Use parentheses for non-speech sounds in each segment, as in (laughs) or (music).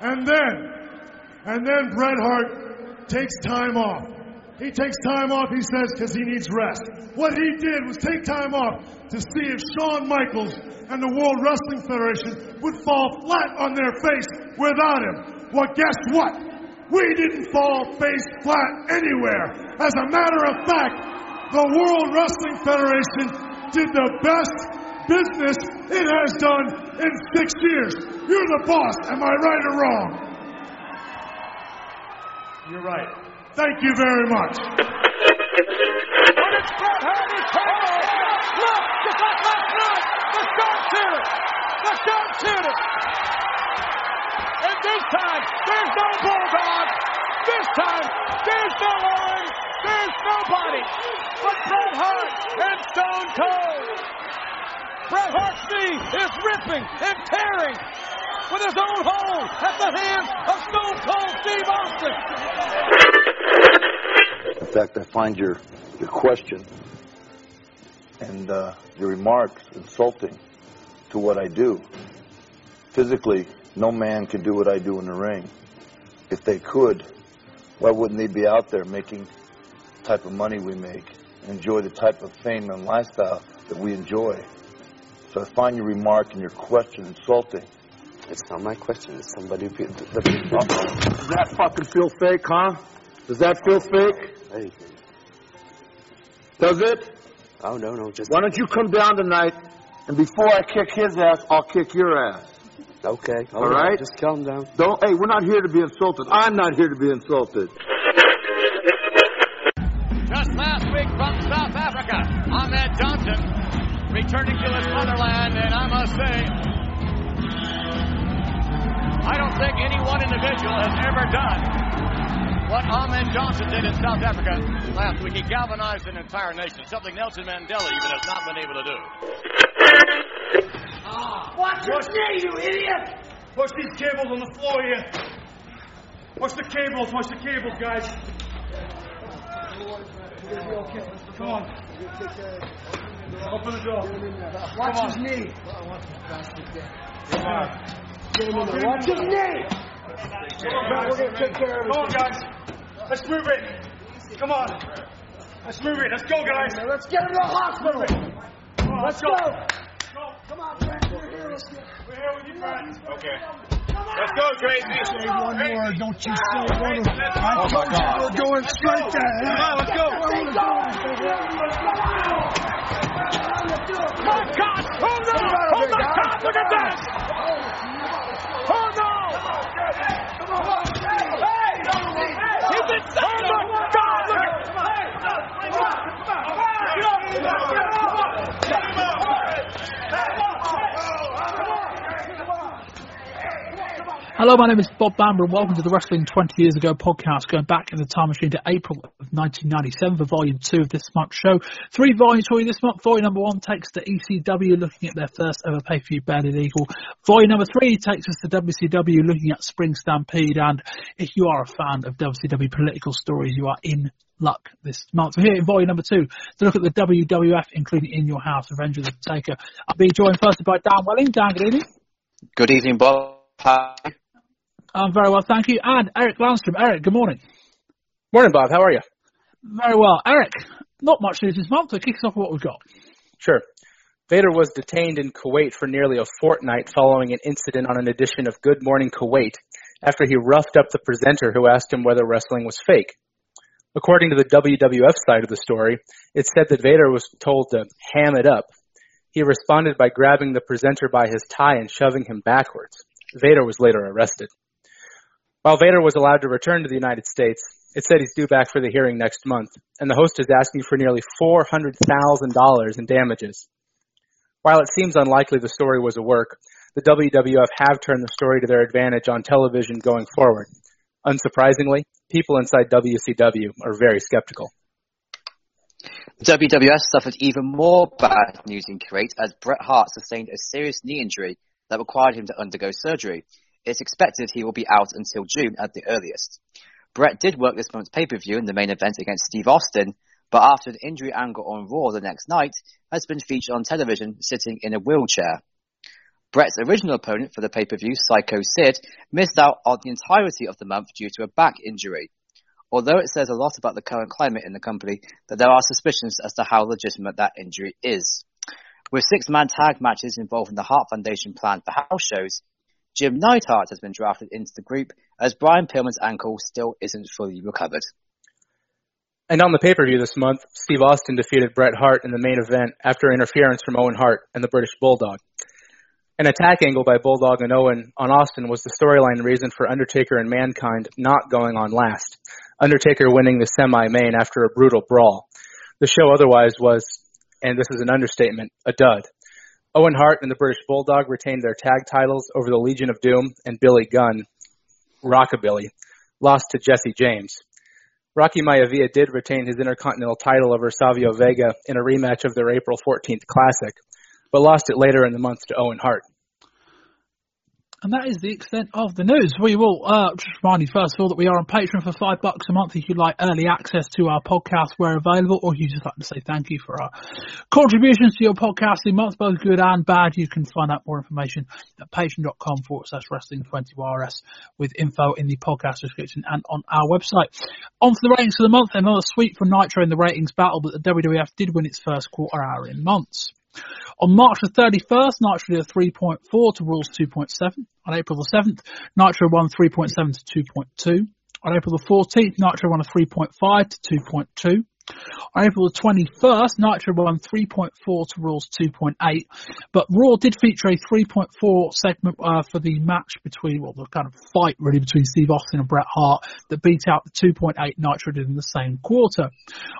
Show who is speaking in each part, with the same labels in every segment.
Speaker 1: And then, and then Bret Hart takes time off. He takes time off, he says, because he needs rest. What he did was take time off to see if Shawn Michaels and the World Wrestling Federation would fall flat on their face without him. Well, guess what? We didn't fall face flat anywhere. As a matter of fact, the World Wrestling Federation did the best business it has done in six years. You're the boss. Am I right or wrong? You're right. Thank you very much.
Speaker 2: But it's Bret Hart who's taking it. Look, just like last night, the sharpshooter, the sharpshooter. And this time, there's no bulldog. This time, there's no Owen. There's nobody but Bret Hart and Stone Cold. Bret Hart's knee is ripping and tearing with his own hole at the hands of Stone Cold Steve Austin.
Speaker 3: In fact, I find your your question and uh, your remarks insulting to what I do. Physically, no man can do what I do in the ring. If they could, why wouldn't they be out there making the type of money we make, enjoy the type of fame and lifestyle that we enjoy? So I find your remark and your question insulting.
Speaker 4: It's not my question. It's somebody. who- The, the,
Speaker 3: Does that fucking feel fake, huh? Does that feel fake?
Speaker 4: hey,
Speaker 3: Does it?
Speaker 4: oh no, no, just
Speaker 3: Why don't you come down tonight, and before I kick his ass, I'll kick your ass.
Speaker 4: okay.
Speaker 3: Oh, All right.
Speaker 4: just calm down.
Speaker 3: Don't. Hey, we're not here to be insulted. I'm not here to be insulted.
Speaker 2: Returning to his motherland, and I must say, I don't think any one individual has ever done what Ahmed Johnson did in South Africa last week. He galvanized an entire nation, something Nelson Mandela even has not been able to do.
Speaker 5: Ah, watch your knee, you idiot!
Speaker 1: Push these cables on the floor here. Push the cables, push the cables, guys. Come on. Open the door.
Speaker 5: Watch his knee. Watch his knee. We're gonna take care of
Speaker 1: Come on, guys. Let's move it. Come on. Let's move it. Let's go, guys.
Speaker 5: Let's get him to the hospital.
Speaker 1: Come on,
Speaker 5: Let's
Speaker 1: go.
Speaker 5: go. Come on, Brent. We're here.
Speaker 1: We're here with you, Brad. Okay.
Speaker 5: Let's
Speaker 1: go, crazy.
Speaker 5: Say one more. Don't you say one more. I told you we're going straight to hell.
Speaker 1: Come on, let's go.
Speaker 2: My God! Oh no! Oh my God! Look at that! Oh no! Hey! He's inside! Oh my God! Look
Speaker 6: Hello, my name is Bob Bamber and welcome to the Wrestling 20 Years Ago podcast, going back in the time machine to April of 1997 for volume two of this month's show. Three volumes for you this month. Volume number one takes to ECW looking at their first ever pay-per-view Barely Legal. Volume number three takes us to WCW looking at Spring Stampede and if you are a fan of WCW political stories, you are in luck this month. We're here in volume number two to look at the WWF, including In Your House, Revenge of the Taker. I'll be joined first by Dan Welling. Dan, good evening.
Speaker 7: Good evening, Bob. Hi.
Speaker 6: I'm very well, thank you. And Eric Landstrom. Eric, good morning.
Speaker 8: Morning, Bob. How are you?
Speaker 6: Very well. Eric, not much news this month, so kick us off with what we've got.
Speaker 8: Sure. Vader was detained in Kuwait for nearly a fortnight following an incident on an edition of Good Morning Kuwait after he roughed up the presenter who asked him whether wrestling was fake. According to the WWF side of the story, it said that Vader was told to ham it up. He responded by grabbing the presenter by his tie and shoving him backwards. Vader was later arrested. While Vader was allowed to return to the United States, it said he's due back for the hearing next month, and the host is asking for nearly $400,000 in damages. While it seems unlikely the story was a work, the WWF have turned the story to their advantage on television going forward. Unsurprisingly, people inside WCW are very skeptical.
Speaker 7: WWF suffered even more bad news in Kuwait as Bret Hart sustained a serious knee injury that required him to undergo surgery. It's expected he will be out until June at the earliest. Bret did work this month's pay-per-view in the main event against Steve Austin, but after an injury angle on Raw the next night, has been featured on television sitting in a wheelchair. Bret's original opponent for the pay-per-view, Psycho Sid, missed out on the entirety of the month due to a back injury. Although it says a lot about the current climate in the company, that there are suspicions as to how legitimate that injury is. With six-man tag matches involving the Hart Foundation planned for house shows, Jim Neidhart has been drafted into the group as Brian Pillman's ankle still isn't fully recovered.
Speaker 8: And on the pay-per-view this month, Steve Austin defeated Bret Hart in the main event after interference from Owen Hart and the British Bulldog. An attack angle by Bulldog and Owen on Austin was the storyline reason for Undertaker and Mankind not going on last. Undertaker winning the semi-main after a brutal brawl. The show otherwise was, and this is an understatement, a dud. Owen Hart and the British Bulldog retained their tag titles over the Legion of Doom and Billy Gunn, Rockabilly, lost to Jesse James. Rocky Maivia did retain his Intercontinental title over Savio Vega in a rematch of their April 14th Classic, but lost it later in the month to Owen Hart.
Speaker 6: And that is the extent of the news. We will uh, just remind you first of all that we are on Patreon for five bucks a month if you'd like early access to our podcast where available, or you just like to say thank you for our contributions to your podcasting month, both good and bad. You can find out more information at patreon.com forward slash wrestling 20RS with info in the podcast description and on our website. On to the ratings for the month, another sweep for Nitro in the ratings battle, but the WWF did win its first quarter hour in months. On March the 31st, Nitro did a 3.4 to Raw's 2.7. On April the 7th, Nitro won 3.7 to 2.2. On April the 14th, Nitro won a 3.5 to 2.2. On April the 21st, Nitro won 3.4 to Raw's 2.8, but Raw did feature a 3.4 segment uh, for the match between, well, the kind of fight really between Steve Austin and Bret Hart that beat out the 2.8 Nitro did in the same quarter.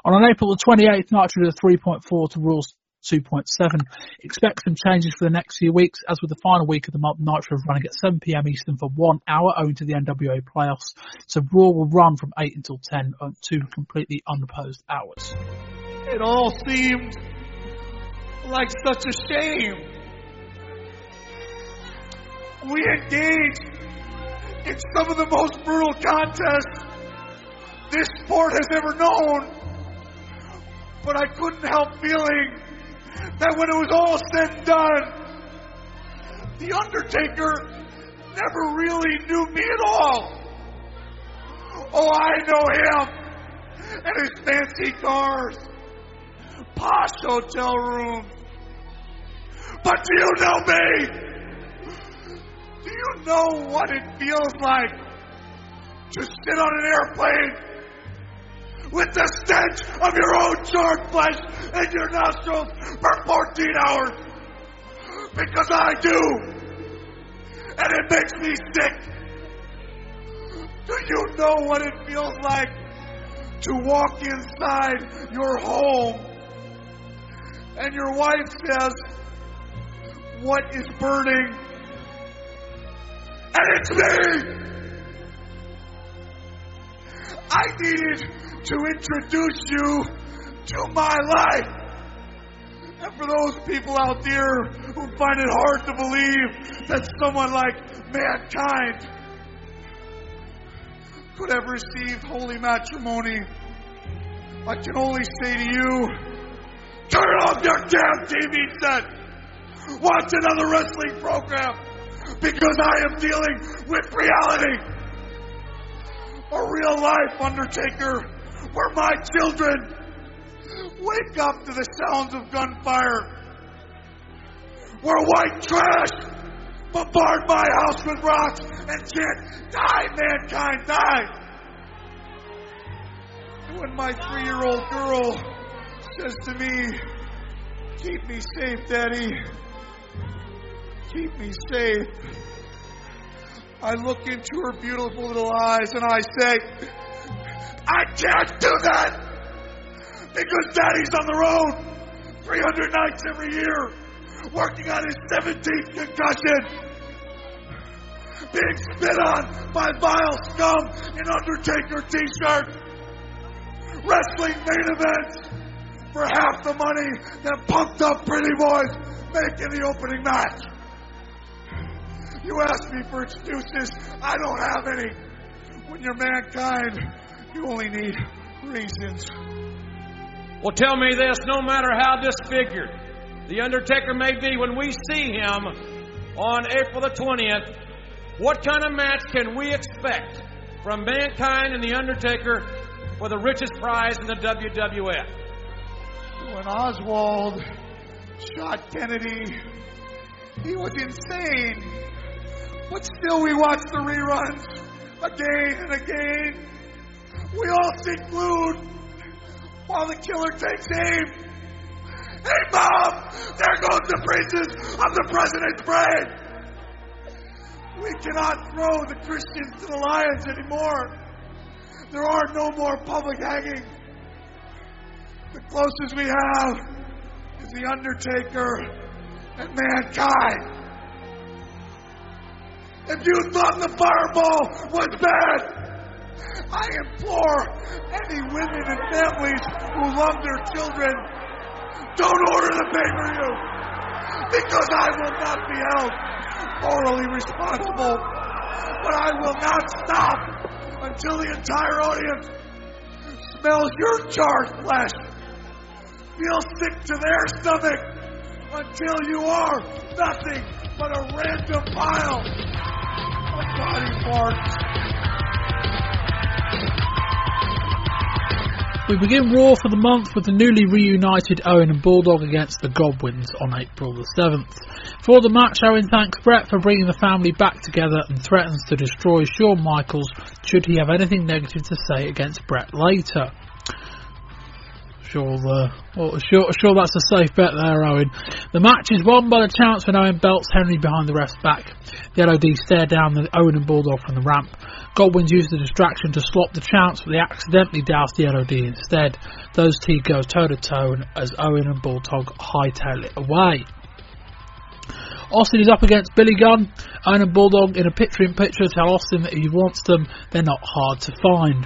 Speaker 6: And on April the 28th, Nitro did a 3.4 to Raw's 2.7. Expect some changes for the next few weeks, as with the final week of the month, Nitro is running at 7pm Eastern for one hour owing to the NBA playoffs. So Raw will run from 8 until 10 on two completely unopposed hours.
Speaker 5: It all seemed like such a shame. We engaged in some of the most brutal contests this sport has ever known. But I couldn't help feeling that when it was all said and done, The Undertaker never really knew me at all. Oh, I know him and his fancy cars, posh hotel rooms. But do you know me? Do you know what it feels like to sit on an airplane with the stench of your own charred flesh in your nostrils for 14 hours. Because I do. And it makes me sick. Do you know what it feels like to walk inside your home and your wife says, What is burning? And it's me! I needed to introduce you to my life. And for those people out there who find it hard to believe that someone like mankind could have received holy matrimony, I can only say to you, turn off your damn TV set. Watch another wrestling program because I am dealing with reality. A real life Undertaker where my children wake up to the sounds of gunfire, where white trash bombard my house with rocks and chant, Die, mankind, die! When my three year old girl says to me, Keep me safe, Daddy. Keep me safe. I look into her beautiful little eyes and I say, I can't do that because daddy's on the road 300 nights every year working on his 17th concussion. Being spit on by vile scum in Undertaker t-shirts. Wrestling main events for half the money that pumped up pretty boys make in the opening match. You ask me for excuses, I don't have any. When you're mankind, you only need reasons.
Speaker 9: Well, tell me this no matter how disfigured the Undertaker may be when we see him on April the 20th, what kind of match can we expect from Mankind and The Undertaker for the richest prize in the WWF?
Speaker 5: When Oswald shot Kennedy, he was insane. But still, we watch the reruns again and again. We all sit glued while the killer takes aim. Hey, Mom! There goes the pieces of the president's brain! We cannot throw the Christians to the lions anymore. There are no more public hangings. The closest we have is The Undertaker and Mankind. If you thought the fireball was bad, I implore any women and families who love their children, don't order the pay-per-view because I will not be held morally responsible. But I will not stop until the entire audience smells your charred flesh, feels sick to their stomach, until you are nothing but a random pile of body parts.
Speaker 6: We begin Raw for the month with the newly reunited Owen and Bulldog against the Godwins on April the 7th. For the match, Owen thanks Bret for bringing the family back together and threatens to destroy Shawn Michaels should he have anything negative to say against Bret later. Sure, the, well, sure, sure that's a safe bet there, Owen. The match is won by the chance when Owen belts Henry behind the ref's back. The LOD stare down the Owen and Bulldog from the ramp. Godwin's use the distraction to slop the chance, but they accidentally douse the LOD instead. Those two go toe to toe as Owen and Bulldog hightail it away. Austin is up against Billy Gunn. Owen and Bulldog in a picture in picture tell Austin that if he wants them, they're not hard to find.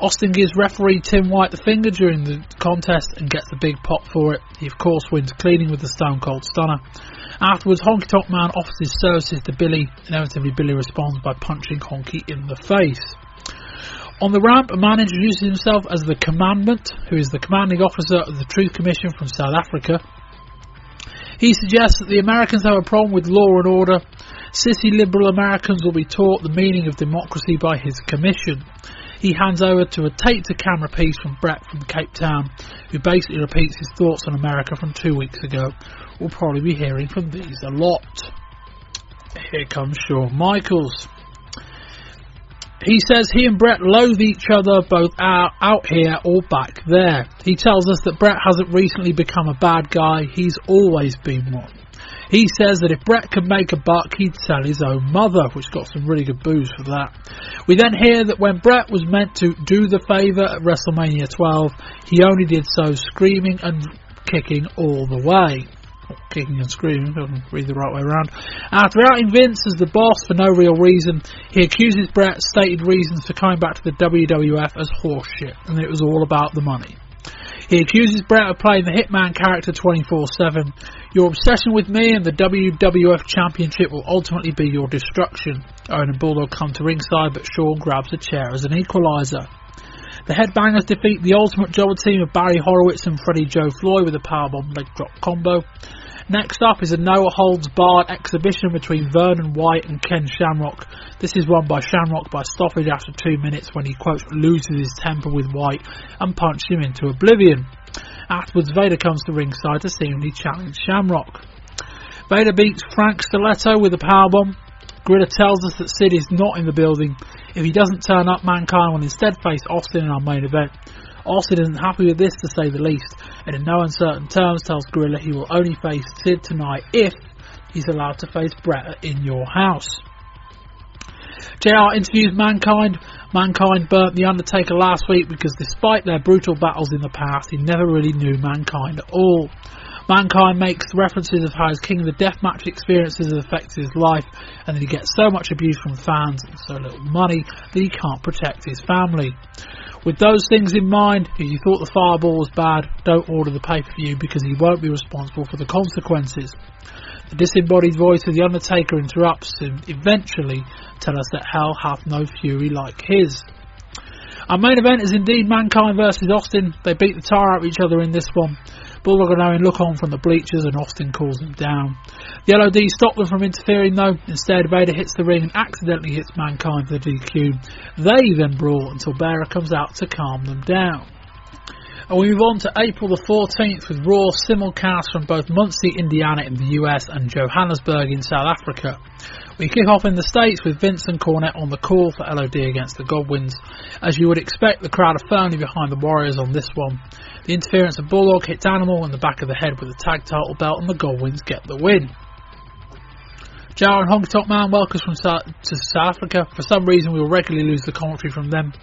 Speaker 6: Austin gives referee Tim White the finger during the contest and gets the big pop for it. He, of course, wins cleaning with the Stone Cold Stunner. Afterwards, Honky Tonk Man offers his services to Billy. Inevitably, Billy responds by punching Honky in the face. On the ramp, a man introduces himself as the Commandant, who is the commanding officer of the Truth Commission from South Africa. He suggests that the Americans have a problem with law and order. Sissy liberal Americans will be taught the meaning of democracy by his commission. He hands over to a tape to camera piece from Bret from Cape Town, who basically repeats his thoughts on America from two weeks ago. We'll probably be hearing from these a lot. Here comes Shawn Michaels. He says he and Bret loathe each other both out, out here or back there. He tells us that Bret hasn't recently become a bad guy, he's always been one. He says that if Bret could make a buck, he'd sell his own mother, which got some really good boos for that. We then hear that when Bret was meant to do the favour at WrestleMania 12, he only did so screaming and kicking all the way kicking and screaming, doesn't read the right way around. Uh, After outing Vince as the boss for no real reason, he accuses Bret's stated reasons for coming back to the WWF as horseshit, and it was all about the money. He accuses Bret of playing the Hitman character 24 7. Your obsession with me and the WWF Championship will ultimately be your destruction. Owen and Bulldog come to ringside, but Shawn grabs a chair as an equaliser. The Headbangers defeat the Ultimate Jobber team of Barry Horowitz and Freddie Joe Floyd with a powerbomb leg drop combo. Next up is a no holds barred exhibition between Vernon White and Ken Shamrock. This is won by Shamrock by stoppage after two minutes when he quote loses his temper with White and punches him into oblivion. Afterwards, Vader comes to ringside to seemingly challenge Shamrock. Vader beats Frank Stiletto with a powerbomb. Gorilla tells us that Sid is not in the building. If he doesn't turn up, Mankind will instead face Austin in our main event. Austin isn't happy with this to say the least, and in no uncertain terms tells Gorilla he will only face Sid tonight if he's allowed to face Bret in your house. JR interviews Mankind. Mankind burnt The Undertaker last week because despite their brutal battles in the past, he never really knew Mankind at all. Mankind makes references of how his King of the Deathmatch experiences have affected his life and that he gets so much abuse from fans and so little money that he can't protect his family. With those things in mind, if you thought the fireball was bad, don't order the pay per view because he won't be responsible for the consequences. The disembodied voice of The Undertaker interrupts and eventually tell us that hell hath no fury like his. Our main event is indeed Mankind versus Austin. They beat the tar out of each other in this one. Bulldog and Owen look on from the bleachers and Austin calls them down. The LOD stop them from interfering though. Instead, Vader hits the ring and accidentally hits Mankind for the DQ. They then brawl until Bearer comes out to calm them down. And we move on to April the 14th with Raw simulcast from both Muncie, Indiana in the US and Johannesburg in South Africa. We kick off in the States with Vince and Cornette on the call for LOD against the Godwins. As you would expect, the crowd are firmly behind the Warriors on this one. The interference of Bulldog hits Animal in the back of the head with the tag title belt and the Godwins get the win. JR and Honky Tonk Man welcomes from South, to South Africa. For some reason, we will regularly lose the commentary from them.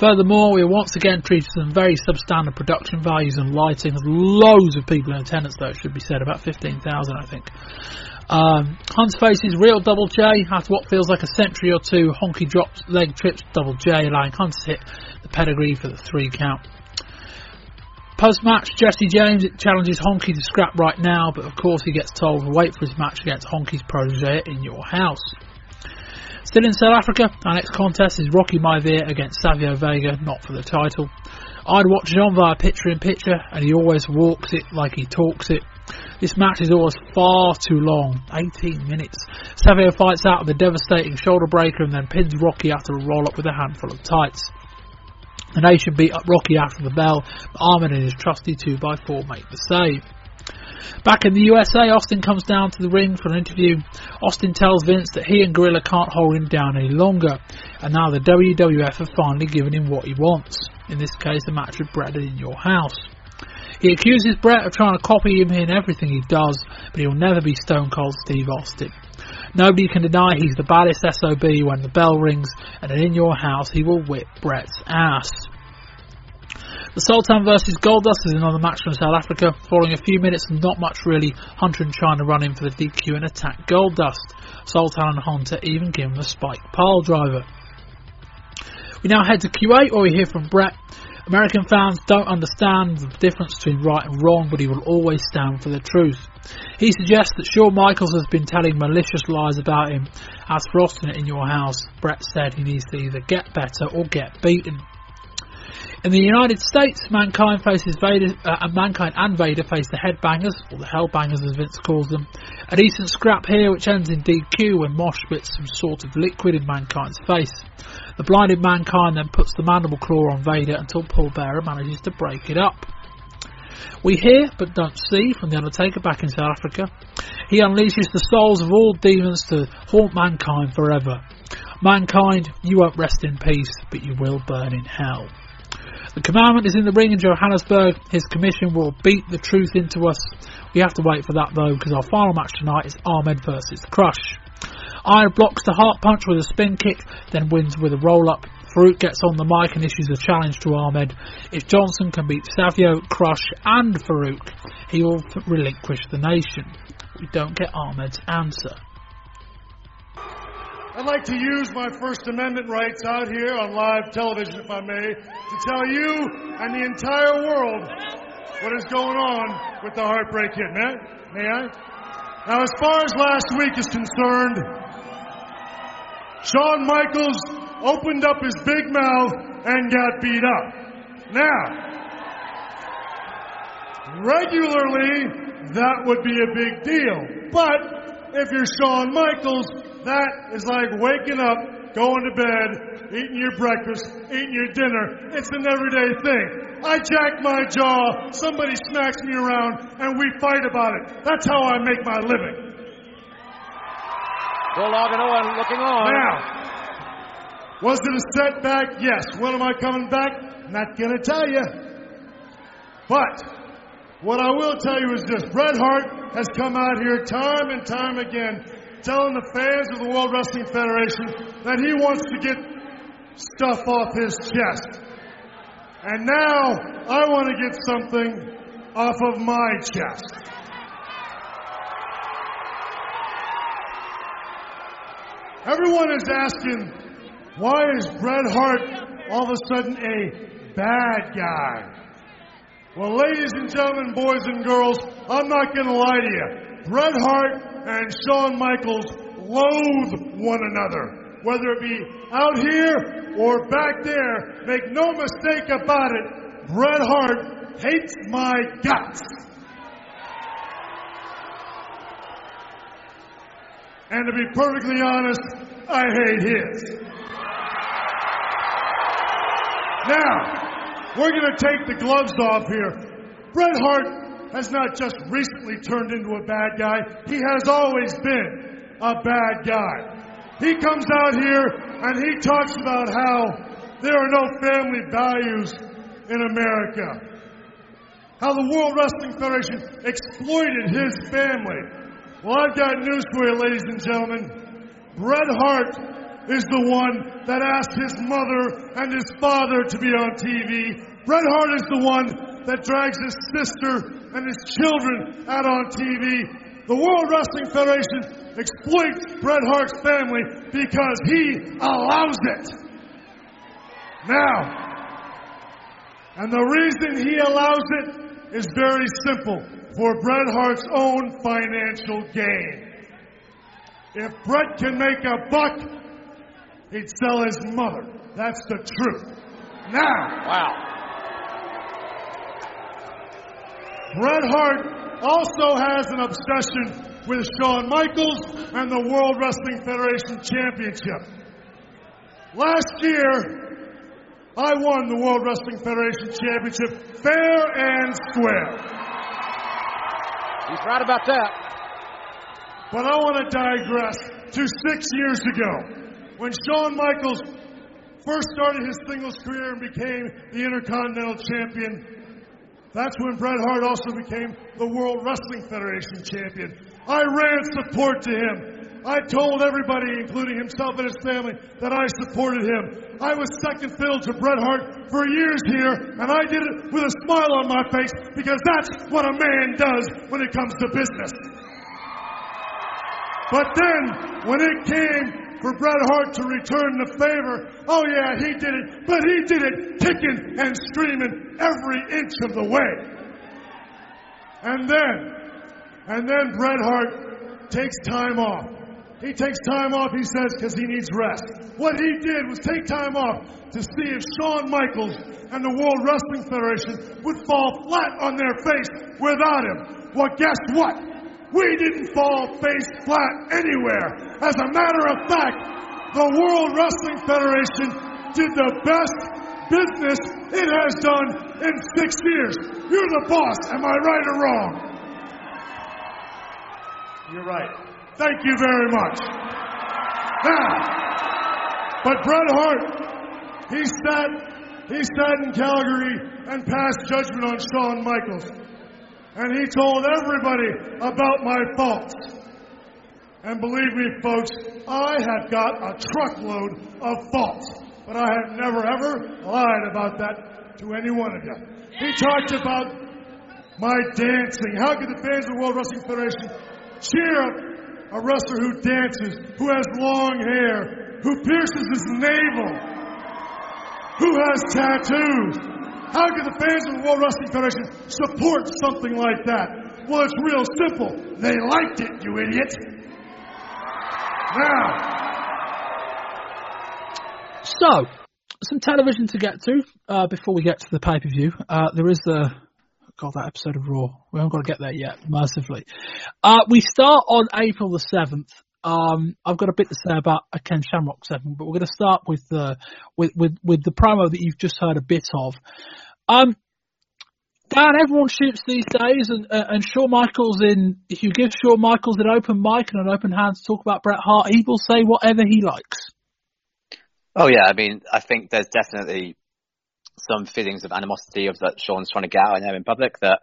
Speaker 6: Furthermore, we are once again treated to some very substandard production values and lighting. There's loads of people in attendance, though, it should be said, about 15,000, I think. Um, Hunt's faces real double J after what feels like a century or two. Honky drops leg trips double J, allowing Hunt to hit the pedigree for the three count. Post match, Jesse James challenges Honky to scrap right now, but of course he gets told to wait for his match against Honky's protege in your house. Still in South Africa, our next contest is Rocky Maivia against Savio Vega, not for the title. I'd watch on via picture in picture, and he always walks it like he talks it. This match is always far too long, 18 minutes. Savio fights out with a devastating shoulder breaker and then pins Rocky after a roll up with a handful of tights. The nation beat up Rocky after the bell, but Ahmed and his trusty 2x4 make the save. Back in the USA, Austin comes down to the ring for an interview. Austin tells Vince that he and Gorilla can't hold him down any longer, and now the WWF have finally given him what he wants. In this case, a match with Bret in your house. He accuses Bret of trying to copy him in everything he does, but he'll never be Stone Cold Steve Austin. Nobody can deny he's the baddest SOB when the bell rings, and in your house he will whip Bret's ass. The Sultan versus Goldust is another match from South Africa. Following a few minutes not much really, Hunter and Chyna run in for the DQ and attack Goldust. Sultan and Hunter even give him a spike pile driver. We now head to Kuwait where we hear from Bret. American fans don't understand the difference between right and wrong, but he will always stand for the truth. He suggests that Shawn Michaels has been telling malicious lies about him. As for Austin in your house, Bret said he needs to either get better or get beaten. In the United States, Mankind faces Vader, uh, Mankind and Vader face the Headbangers, or the Hellbangers as Vince calls them. A decent scrap here, which ends in DQ when Mosh spits some sort of liquid in Mankind's face. The blinded Mankind then puts the mandible claw on Vader until Paul Bearer manages to break it up. We hear, but don't see, from The Undertaker back in South Africa. He unleashes the souls of all demons to haunt mankind forever. Mankind, you won't rest in peace, but you will burn in hell. The Commandant is in the ring in Johannesburg. His commission will beat the truth into us. We have to wait for that though, because our final match tonight is Ahmed versus Crush. Iron blocks the heart punch with a spin kick, then wins with a roll up. Farouk gets on the mic and issues a challenge to Ahmed. If Johnson can beat Savio, Crush, and Farouk, he will relinquish the nation. We don't get Ahmed's answer.
Speaker 1: I'd like to use my First Amendment rights out here on live television, if I may, to tell you and the entire world what is going on with the Heartbreak Kid. May I? May I? Now, as far as last week is concerned, Shawn Michaels opened up his big mouth and got beat up. Now, regularly, that would be a big deal. But if you're Shawn Michaels, that is like waking up, going to bed, eating your breakfast, eating your dinner. It's an everyday thing. I jack my jaw, somebody smacks me around, and we fight about it. That's how I make my living.
Speaker 9: Bulldog and Owen looking on.
Speaker 1: Now, was it a setback? Yes. When am I coming back? Not gonna tell you. But what I will tell you is this: Bret Hart has come out here time and time again telling the fans of the World Wrestling Federation that he wants to get stuff off his chest. And now I want to get something off of my chest. Everyone is asking, why is Bret Hart all of a sudden a bad guy? Well, ladies and gentlemen, boys and girls, I'm not going to lie to you. Bret Hart and Shawn Michaels loathe one another, whether it be out here or back there. Make no mistake about it, Bret Hart hates my guts. And to be perfectly honest, I hate his. Now, we're going to take the gloves off here. Bret Hart has not just recently turned into a bad guy, he has always been a bad guy. He comes out here and he talks about how there are no family values in America. How the World Wrestling Federation exploited his family. Well, I've got news for you, ladies and gentlemen. Bret Hart is the one that asked his mother and his father to be on TV. Bret Hart is the one that drags his sister and his children out on TV. The World Wrestling Federation exploits Bret Hart's family because he allows it. Now, and the reason he allows it is very simple for Bret Hart's own financial gain. If Bret can make a buck, he'd sell his mother. That's the truth. Now,
Speaker 9: Wow.
Speaker 1: Bret Hart also has an obsession with Shawn Michaels and the World Wrestling Federation Championship. Last year, I won the World Wrestling Federation Championship fair and square.
Speaker 9: He's right about that.
Speaker 1: But I want to digress to six years ago when Shawn Michaels first started his singles career and became the Intercontinental Champion. That's when Bret Hart also became the World Wrestling Federation Champion. I ran support to him. I told everybody, including himself and his family, that I supported him. I was second fiddle to Bret Hart for years here, and I did it with a smile on my face because that's what a man does when it comes to business. But then, when it came for Bret Hart to return the favor, oh yeah, he did it, but he did it kicking and screaming every inch of the way. And then, and then Bret Hart takes time off. He takes time off, he says, because he needs rest. What he did was take time off to see if Shawn Michaels and the World Wrestling Federation would fall flat on their face without him. Well, guess what? We didn't fall face flat anywhere. As a matter of fact, the World Wrestling Federation did the best business it has done in six years. You're the boss. Am I right or wrong? You're right. Thank you very much. Now, but Bret Hart, he sat, he sat in Calgary and passed judgment on Shawn Michaels. And he told everybody about my faults. And believe me, folks, I have got a truckload of faults. But I have never, ever lied about that to any one of you. He talked about my dancing. How could the fans of the World Wrestling Federation cheer a wrestler who dances, who has long hair, who pierces his navel, who has tattoos? How can the fans of the World Wrestling Federation support something like that? Well, it's real simple. They liked it, you idiot. Now,
Speaker 6: So, some television to get to uh, before we get to the pay per view. Uh, there is the God that episode of Raw. We haven't got to get there yet, mercifully. Uh, we start on April the seventh. Um, I've got a bit to say about a Ken Shamrock segment, but we're going to start with the with, with with the promo that you've just heard a bit of. Um, Dan, everyone shoots these days, and uh, and Shawn Michaels in. If you give Shawn Michaels an open mic and an open hand to talk about Bret Hart, he will say whatever he likes.
Speaker 7: Oh yeah, I mean, I think there's definitely some feelings of animosity of that Shawn's trying to get out in there in public that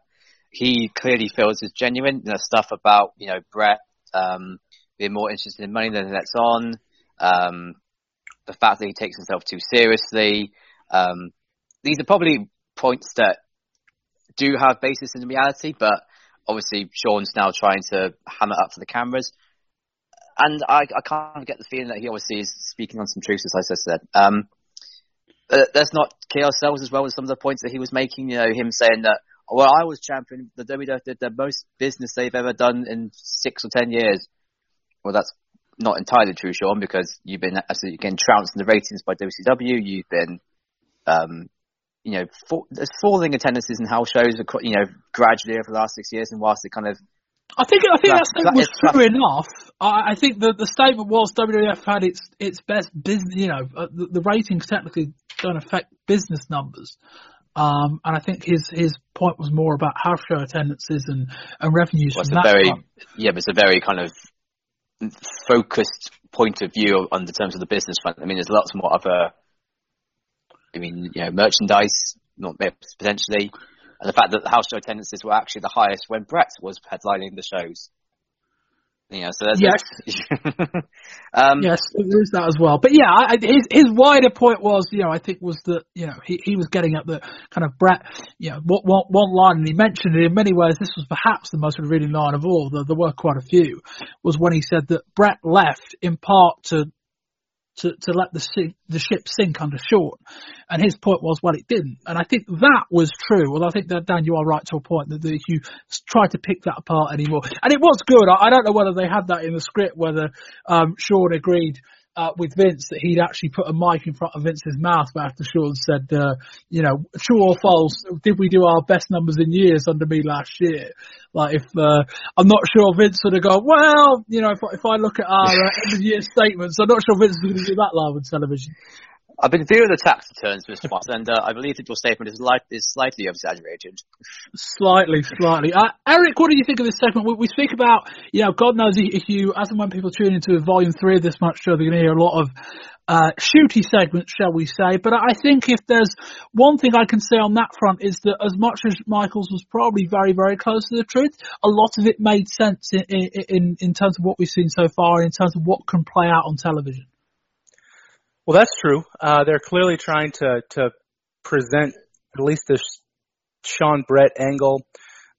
Speaker 7: he clearly feels is genuine. You know, stuff about you know Bret um, being more interested in money than he lets on, um, the fact that he takes himself too seriously. Um, these are probably points that do have basis in reality, but obviously Shawn's now trying to hammer it up for the cameras. And I, I of get the feeling that he obviously is speaking on some truths, as I just said. Um, uh, let's not kill ourselves as well as some of the points that he was making. You know, him saying that, well, I was champion, the WWF did the most business they've ever done in six or ten years. Well, that's not entirely true, Shawn, because you've been absolutely getting trounced in the ratings by WCW. You've been, um, you know, there's falling attendances in house shows, you know, gradually over the last six years, and whilst it kind of
Speaker 6: I think I think
Speaker 7: That-
Speaker 6: statement was true enough. I, I think that the statement was WWF had its its best business. You know, uh, the, the ratings technically don't affect business numbers. Um, and I think his his point was more about house show attendances and, and revenues
Speaker 7: Well, it's
Speaker 6: from
Speaker 7: a
Speaker 6: that
Speaker 7: very yeah, but it's a very kind of focused point of view on the terms of the business front. I mean, there's lots more other. I mean, you know, merchandise, not potentially, and the fact that the house show attendances were actually the highest when Bret was headlining the shows. You know, so there's
Speaker 6: Yes. (laughs)
Speaker 7: um,
Speaker 6: Yes, there is that as well. But yeah, I, his his wider point was, you know, I think was that you know he, he was getting at the kind of Bret, you know, one, one, one line, and he mentioned it in many ways. This was perhaps the most revealing line of all. There, there were quite a few. Was when he said that Bret left in part to. To, to let the sink, the ship sink under Short, and his point was, well, it didn't, and I think that was true. Well, I think that Dan, you are right to a point that, that if you try to pick that apart anymore, and it was good. I, I don't know whether they had that in the script, whether um, Shawn agreed uh, with Vince that he'd actually put a mic in front of Vince's mouth after Shawn said, uh, you know, true or false, did we do our best numbers in years under me last year? Like if, uh, I'm not sure Vince would have gone, well, you know, if, if I look at our uh, end of year statements, I'm not sure Vince is going to do that live on television.
Speaker 7: I've been viewing the tax returns Mr. once, and uh, I believe that your statement is, is slightly exaggerated.
Speaker 6: Slightly, slightly. Uh, Eric, what do you think of this segment? We, we speak about, you know, God knows if you, as and when people tune into volume three of this much show, they're going to hear a lot of uh, shooty segments, shall we say. But I think if there's one thing I can say on that front is that as much as Michaels was probably very, very close to the truth, a lot of it made sense in, in, in terms of what we've seen so far, in terms of what can play out on television.
Speaker 8: Well, that's true. Uh, they're clearly trying to to present at least this Shawn Bret angle,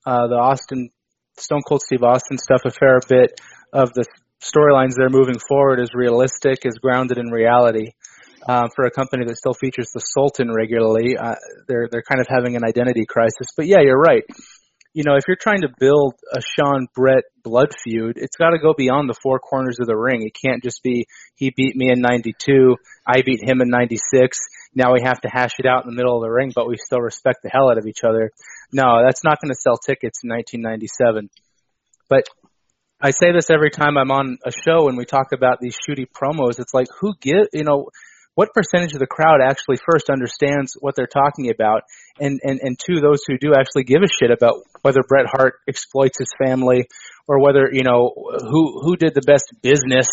Speaker 8: uh, the Austin Stone Cold Steve Austin stuff a fair bit of the storylines they're moving forward is realistic, is grounded in reality. Uh, for a company that still features the Sultan regularly, uh, they're they're kind of having an identity crisis. But yeah, you're right. You know, if you're trying to build a Shawn Bret blood feud, it's got to go beyond the four corners of the ring. It can't just be he beat me in '92, I beat him in '96. Now we have to hash it out in the middle of the ring, but we still respect the hell out of each other. No, that's not going to sell tickets in 1997. But I say this every time I'm on a show and we talk about these shooty promos. It's like who give you know what percentage of the crowd actually first understands what they're talking about, and and and two, those who do actually give a shit about whether Bret Hart exploits his family or whether you know who who did the best business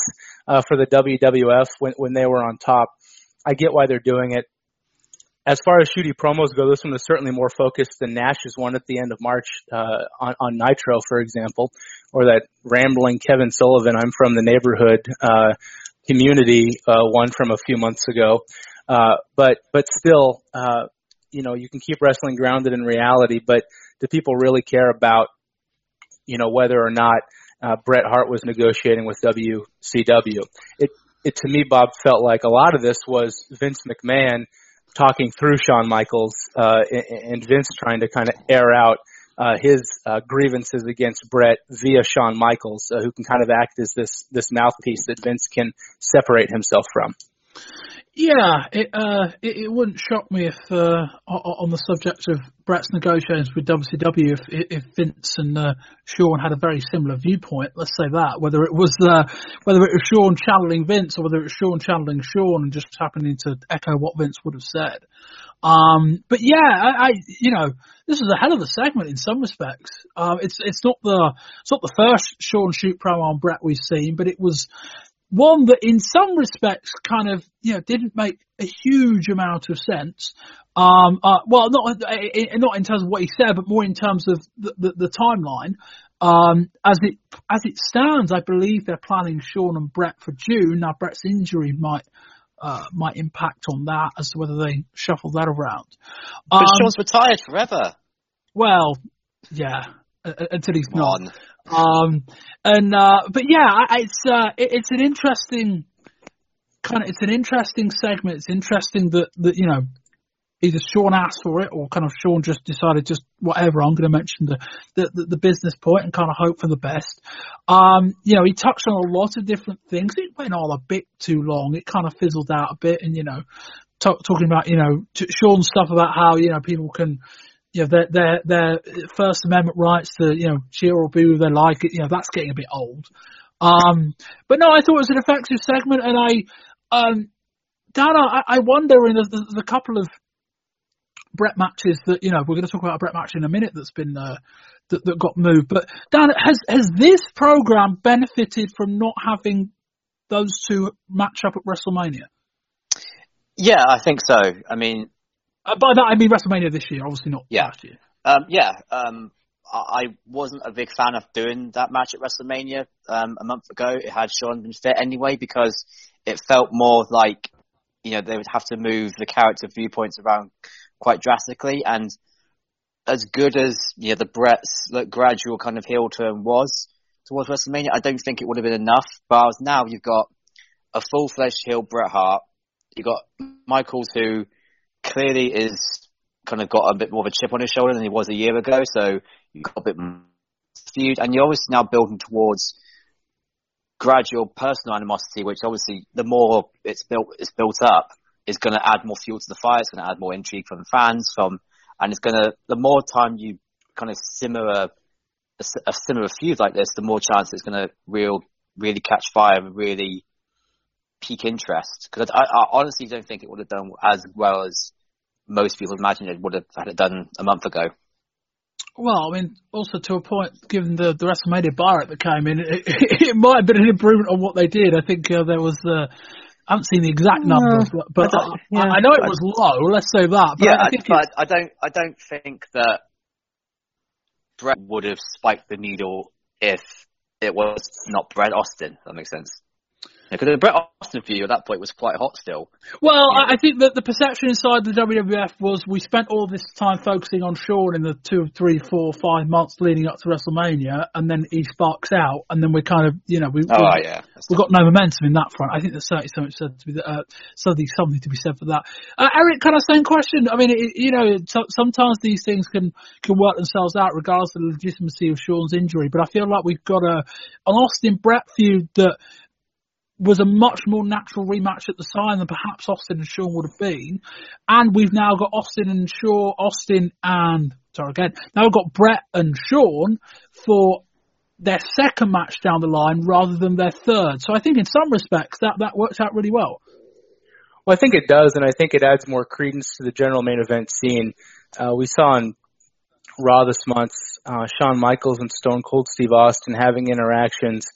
Speaker 8: uh, for the WWF when when they were on top. I get why they're doing it. As far as shooty promos go, this one is certainly more focused than Nash's one at the end of March uh, on, on Nitro, for example, or that rambling Kevin Sullivan, I'm from the neighborhood uh, community uh, one from a few months ago. Uh, but but still, uh, you know, you can keep wrestling grounded in reality. But do people really care about, you know, whether or not uh, Bret Hart was negotiating with WCW? It it to me, Bob, felt like a lot of this was Vince McMahon talking through Shawn Michaels uh, and, and Vince trying to kind of air out uh, his uh, grievances against Bret via Shawn Michaels, uh, who can kind of act as this this mouthpiece that Vince can separate himself from.
Speaker 6: Yeah, it, uh, it, it wouldn't shock me if, uh, on the subject of Bret's negotiations with WCW, if, if Vince and uh, Shawn had a very similar viewpoint. Let's say that whether it was uh, whether it was Shawn channeling Vince or whether it was Shawn channeling Shawn and just happening to echo what Vince would have said. Um, but yeah, I, I, you know, this is a hell of a segment in some respects. Um, it's it's not the it's not the first Shawn shoot promo on Bret we've seen, but it was one that in some respects kind of you know didn't make a huge amount of sense. Um, uh, well, not not in terms of what he said, but more in terms of the, the, the timeline. Um, as it as it stands, I believe they're planning Shawn and Bret for June. Now Bret's injury might uh, might impact on that as to whether they shuffle that around.
Speaker 7: But
Speaker 6: Um,
Speaker 7: Shawn's retired forever.
Speaker 6: well, yeah, uh, uh, until he's
Speaker 7: Come
Speaker 6: not.
Speaker 7: on.
Speaker 6: Um, and uh, but yeah, it's uh, it, it's an interesting kind of it's an interesting segment. It's interesting that that you know either Shawn asked for it or kind of Shawn just decided just whatever. I'm going to mention the, the the the business point and kind of hope for the best. Um, you know, he touched on a lot of different things. It went on a bit too long. It kind of fizzled out a bit, and you know, talk, talking about you know t- Shawn's stuff about how you know people can you know, their, their, their First Amendment rights to, you know, cheer or boo if they like it, you know, that's getting a bit old. Um, but no, I thought it was an effective segment and I, um, Dan, I, I wonder in the, the, the couple of Bret matches that, you know, we're going to talk about a Bret match in a minute that's been, uh, that, that got moved. But Dan, has, has this program benefited from not having those two match up at WrestleMania?
Speaker 7: Yeah, I think so. I mean,
Speaker 6: uh, by that I mean WrestleMania this year, obviously not
Speaker 7: yeah.
Speaker 6: last year.
Speaker 7: Um, yeah, um, I wasn't a big fan of doing that match at WrestleMania um, a month ago. It had Shawn been fit anyway because it felt more like you know they would have to move the character viewpoints around quite drastically. And as good as you know the Bret's like, gradual kind of heel turn was towards WrestleMania, I don't think it would have been enough. But now you've got a full fledged heel Bret Hart. You've got Michaels who clearly is kind of got a bit more of a chip on his shoulder than he was a year ago. So you've got a bit feud, and you're obviously now building towards gradual personal animosity, which obviously the more it's built, it's built up, is going to add more fuel to the fire. It's going to add more intrigue from fans, from, and it's going to the more time you kind of simmer a, a, a similar feud like this, the more chance it's going to real really catch fire and really peak interest. Because I, I honestly don't think it would have done as well as most people imagined it would have had it done a month ago.
Speaker 6: Well, I mean, also to a point, given the the WrestleMania bar that came in, (laughs) it, it, might have been an improvement on what they did. I think uh, there was. Uh, I haven't seen the exact numbers, but, but I, yeah, I, I, know it was low. Let's say that.
Speaker 7: yeah,
Speaker 6: I,
Speaker 7: but I don't. I don't think that Bret would have spiked the needle if it was not Bret Austin. That makes sense. Because the Bret Austin feud at that point was quite hot still.
Speaker 6: Well, yeah. I think that the perception inside the WWF was we spent all this time focusing on Shawn in the two, three, four, five months leading up to WrestleMania, and then he sparks out, and then we kind of, you know, we,
Speaker 7: oh,
Speaker 6: we,
Speaker 7: yeah.
Speaker 6: we've got no momentum in that front. I think there's certainly something, said to be, uh, something, something to be said for that. Uh, Eric, kind of same question. I mean, it, you know, sometimes these things can, can work themselves out regardless of the legitimacy of Shawn's injury, but I feel like we've got a, an Austin Bret feud that was a much more natural rematch at the time than perhaps Austin and Shawn would have been. And we've now got Austin and Shaw, Austin and, sorry again, now we've got Bret and Shawn for their second match down the line rather than their third. So I think in some respects that, that works out really well.
Speaker 8: Well, I think it does, and I think it adds more credence to the general main event scene. Uh, we saw on Raw this month, uh, Shawn Michaels and Stone Cold Steve Austin having interactions,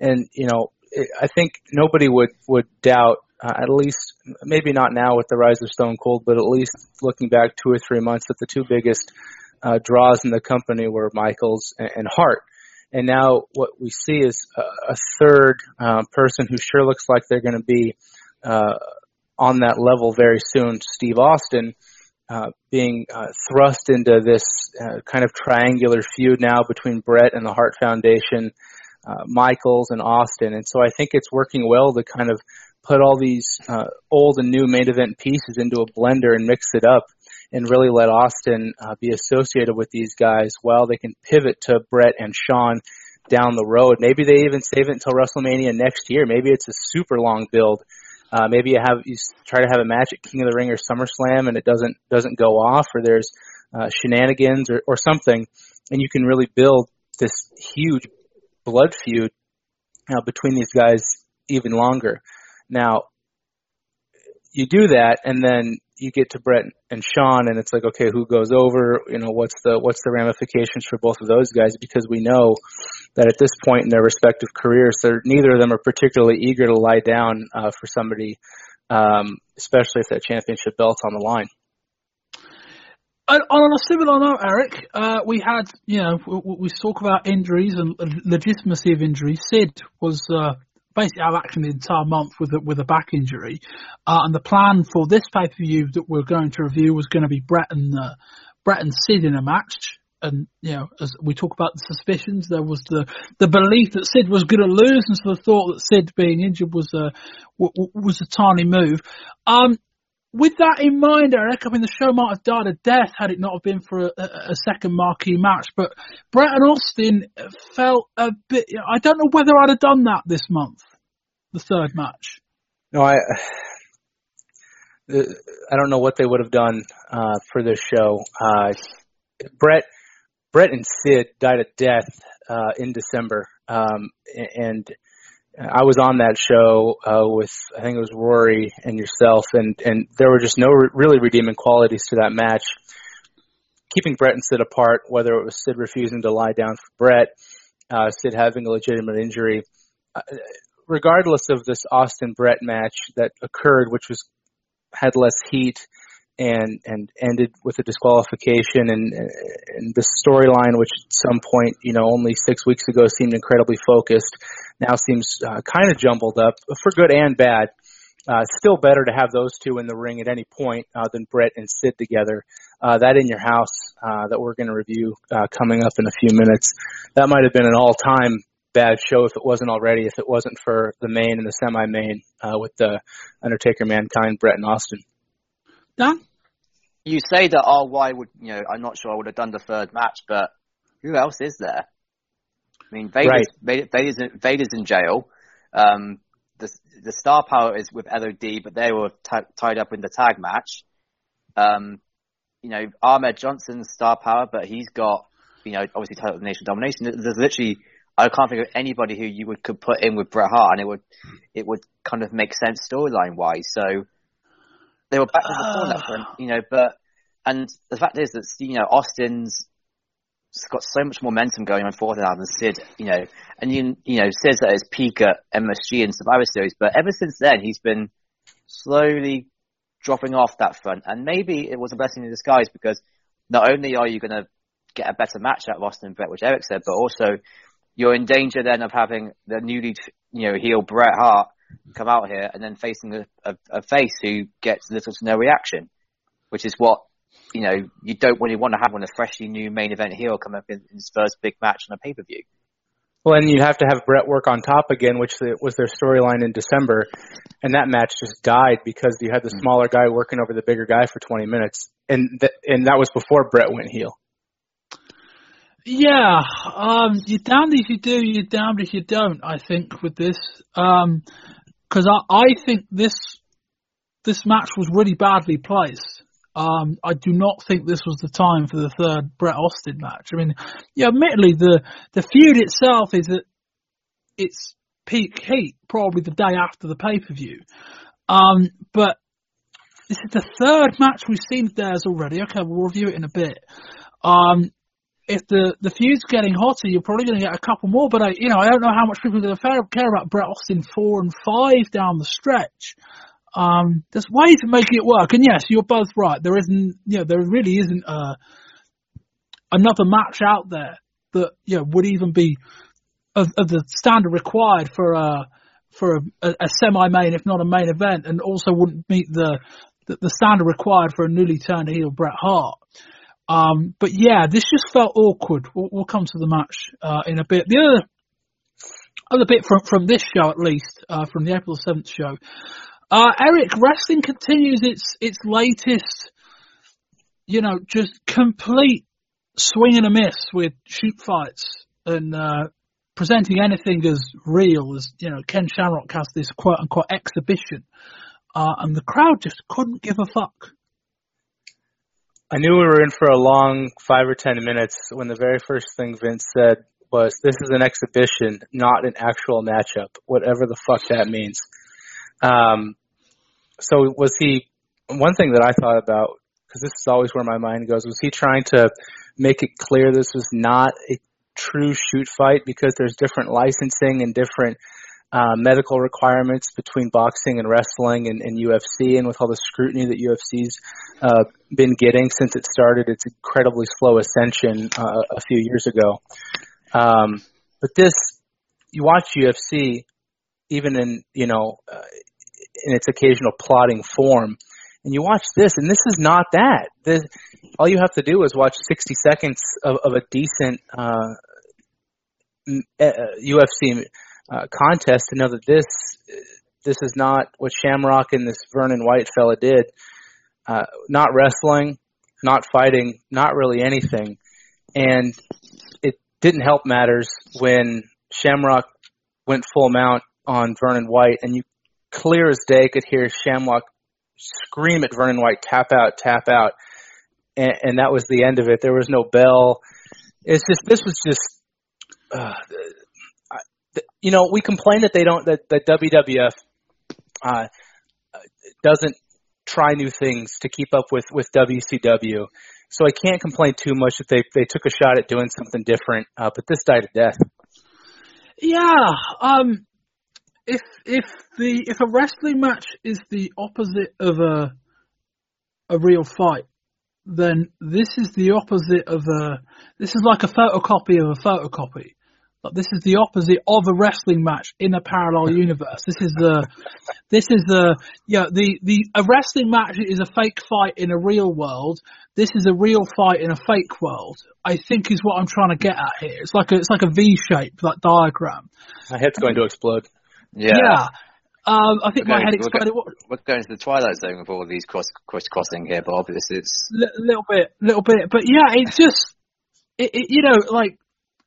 Speaker 8: and you know I think nobody would would doubt uh, at least maybe not now with the rise of Stone Cold, but at least looking back two or three months that the two biggest uh, draws in the company were Michaels and, and Hart. And now what we see is a, a third uh, person who sure looks like they're going to be uh, on that level very soon, Steve Austin. Uh, being uh, thrust into this uh, kind of triangular feud now between Bret and the Hart Foundation, uh, Michaels and Austin. And so I think it's working well to kind of put all these uh, old and new main event pieces into a blender and mix it up and really let Austin uh, be associated with these guys while they can pivot to Bret and Shawn down the road. Maybe they even save it until WrestleMania next year. Maybe it's a super long build. Uh, maybe you have you try to have a match at King of the Ring or SummerSlam and it doesn't doesn't go off, or there's uh, shenanigans or, or something, and you can really build this huge blood feud uh, between these guys even longer. Now, you do that, and then you get to Bret and Shawn, and it's like, okay, who goes over? You know, what's the what's the ramifications for both of those guys? Because we know that at this point in their respective careers, they're neither of them are particularly eager to lie down uh, for somebody, um, especially if that championship belt's on the line.
Speaker 6: And on a similar note, Eric, uh, we had, you know, we, we, talk about injuries and legitimacy of injuries. Sid was uh, basically out of action the entire month with a, with a back injury, uh, and the plan for this pay per view that we're going to review was going to be Bret and uh, Bret and Sid in a match. And you know, as we talk about the suspicions, there was the the belief that Sid was going to lose, and so the thought that Sid being injured was a was a tiny move. Um, with that in mind, Eric, I mean, the show might have died a death had it not been for a, a second marquee match. But Bret and Austin felt a bit. I don't know whether I'd have done that this month, the third match.
Speaker 8: No, I. I don't know what they would have done uh, for this show. Uh, Bret, Bret and Sid died a death uh, in December, um, and I was on that show uh, with I think it was Rory and yourself, and and there were just no re- really redeeming qualities to that match. Keeping Bret and Sid apart, whether it was Sid refusing to lie down for Bret, uh, Sid having a legitimate injury, uh, regardless of this Austin Bret match that occurred, which was had less heat and and ended with a disqualification and and the storyline which at some point you know only six weeks ago seemed incredibly focused now seems uh, kind of jumbled up for good and bad uh, still better to have those two in the ring at any point uh, than Bret and Sid together. Uh, that in your house uh, that we're going to review uh, coming up in a few minutes. That might have been an all-time bad show if it wasn't already. If it wasn't for the main and the semi-main uh, with the Undertaker, Mankind, Bret, and Austin.
Speaker 6: Dan?
Speaker 7: You say that RY would, you know, I'm not sure I would have done the third match, but who else is there? I mean, Vader's,
Speaker 8: Right.
Speaker 7: Vader's, in, Vader's in jail. Um, the the star power is with LOD, but they were t- tied up in the tag match. Um, you know, Ahmed Johnson's star power, but he's got, you know, obviously title nation domination. There's literally, I can't think of anybody who you would could put in with Bret Hart, and it would, it would kind of make sense storyline wise. So they were back in the corner, ah. you know, but and the fact is that you know Austin's got so much momentum going on forward now than Sid, you know, and you you know Sid's at his peak at MSG and Survivor Series, but ever since then he's been slowly dropping off that front, and maybe it was a blessing in disguise because not only are you going to get a better match out of Austin and Bret, which Eric said, but also you're in danger then of having the newly you know heel Bret Hart come out here and then facing a, a, a face who gets little to no reaction, which is what you know you don't really want to have when a freshly new main event heel come up in, in his first big match on a pay per view.
Speaker 8: Well, and you have to have Bret work on top again, which the, was their storyline in December, and that match just died because you had the smaller guy working over the bigger guy for 20 minutes, and th- and that was before Bret went heel.
Speaker 6: Yeah, um, you're damned if you do, you're damned if you don't. I think with this, because I, I think this this match was really badly placed. Um, I do not think this was the time for the third Bret Austin match. I mean, yeah, admittedly the the feud itself is at its peak heat, probably the day after the pay per view. Um, but this is the third match we've seen theirs already. Okay, we'll review it in a bit. Um, if the the feud's getting hotter, you're probably going to get a couple more. But I, you know, I don't know how much people are going to care about Bret Austin four and five down the stretch. Um, there's ways of making it work, and yes, you're both right. There isn't, you know, there really isn't uh, another match out there that you know would even be of, of the standard required for a for a, a semi-main, if not a main event, and also wouldn't meet the the, the standard required for a newly turned heel Bret Hart. Um, but yeah, this just felt awkward. We'll, we'll come to the match uh, in a bit. The other other bit from from this show, at least uh, from the April seventh show, uh, Eric wrestling continues its its latest, you know, just complete swing and a miss with shoot fights and uh, presenting anything as real as you know. Ken Shamrock has this quote unquote exhibition, uh, and the crowd just couldn't give a fuck.
Speaker 8: I knew we were in for a long five or ten minutes when the very first thing Vince said was, "This is an exhibition, not an actual matchup." Whatever the fuck that means. Um, so was he? One thing that I thought about because this is always where my mind goes. Was he trying to make it clear this was not a true shoot fight because there's different licensing and different uh, medical requirements between boxing and wrestling and, and UFC, and with all the scrutiny that UFC's uh, been getting since it started its incredibly slow ascension uh, a few years ago. Um, but this, you watch UFC, even in you know uh, in its occasional plotting form, and you watch this, and this is not that. This, all you have to do is watch 60 seconds of, of a decent uh, UFC uh, contest to know that this this is not what Shamrock and this Vernon White fella did. Uh, not wrestling, not fighting, not really anything, and it didn't help matters when Shamrock went full mount on Vernon White, and you clear as day could hear Shamrock scream at Vernon White, tap out, tap out. and, and that was the end of it. There was no bell. It's just this was just. Uh, you know, we complain that they don't that that WWF uh, doesn't try new things to keep up with with WCW. So I can't complain too much that they they took a shot at doing something different, uh, but this died a death.
Speaker 6: Yeah, um, if if the if a wrestling match is the opposite of a a real fight, then this is the opposite of a. This is like a photocopy of a photocopy. Like this is the opposite of a wrestling match in a parallel (laughs) universe. This is the, this is the, yeah, the the a wrestling match is a fake fight in a real world. This is a real fight in a fake world. I think is what I'm trying to get at here. It's like a it's like a V shape, like diagram.
Speaker 8: My head's going to explode.
Speaker 7: Yeah.
Speaker 6: Yeah. Um, I think
Speaker 7: We're
Speaker 6: my
Speaker 7: going,
Speaker 6: head
Speaker 7: we're,
Speaker 6: exploded.
Speaker 7: go- we're going to the twilight zone with all of these cross, cross crossing here, Bob. This is
Speaker 6: Li- little bit, little bit, but yeah, it's just, it, it, you know, like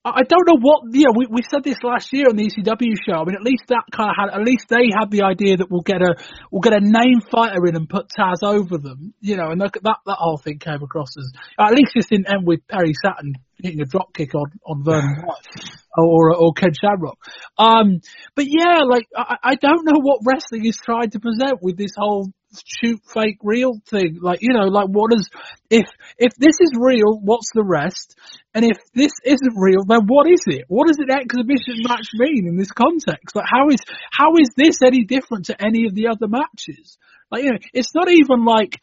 Speaker 6: I don't know what, you know, we, we said this last year on the ECW show. I mean, at least that kind of had, at least they had the idea that we'll get a, we'll get a name fighter in and put Taz over them, you know, and that that, that whole thing came across as, at least this didn't end with Perry Saturn hitting a drop kick on on Vernon (sighs) White or or Ken Shamrock. Um, but yeah, like I, I don't know what wrestling is trying to present with this whole shoot fake real thing. Like you know, like what is if if this is real, what's the rest? And if this isn't real, then what is it? What does an exhibition match mean in this context? Like how is how is this any different to any of the other matches? Like you know, it's not even like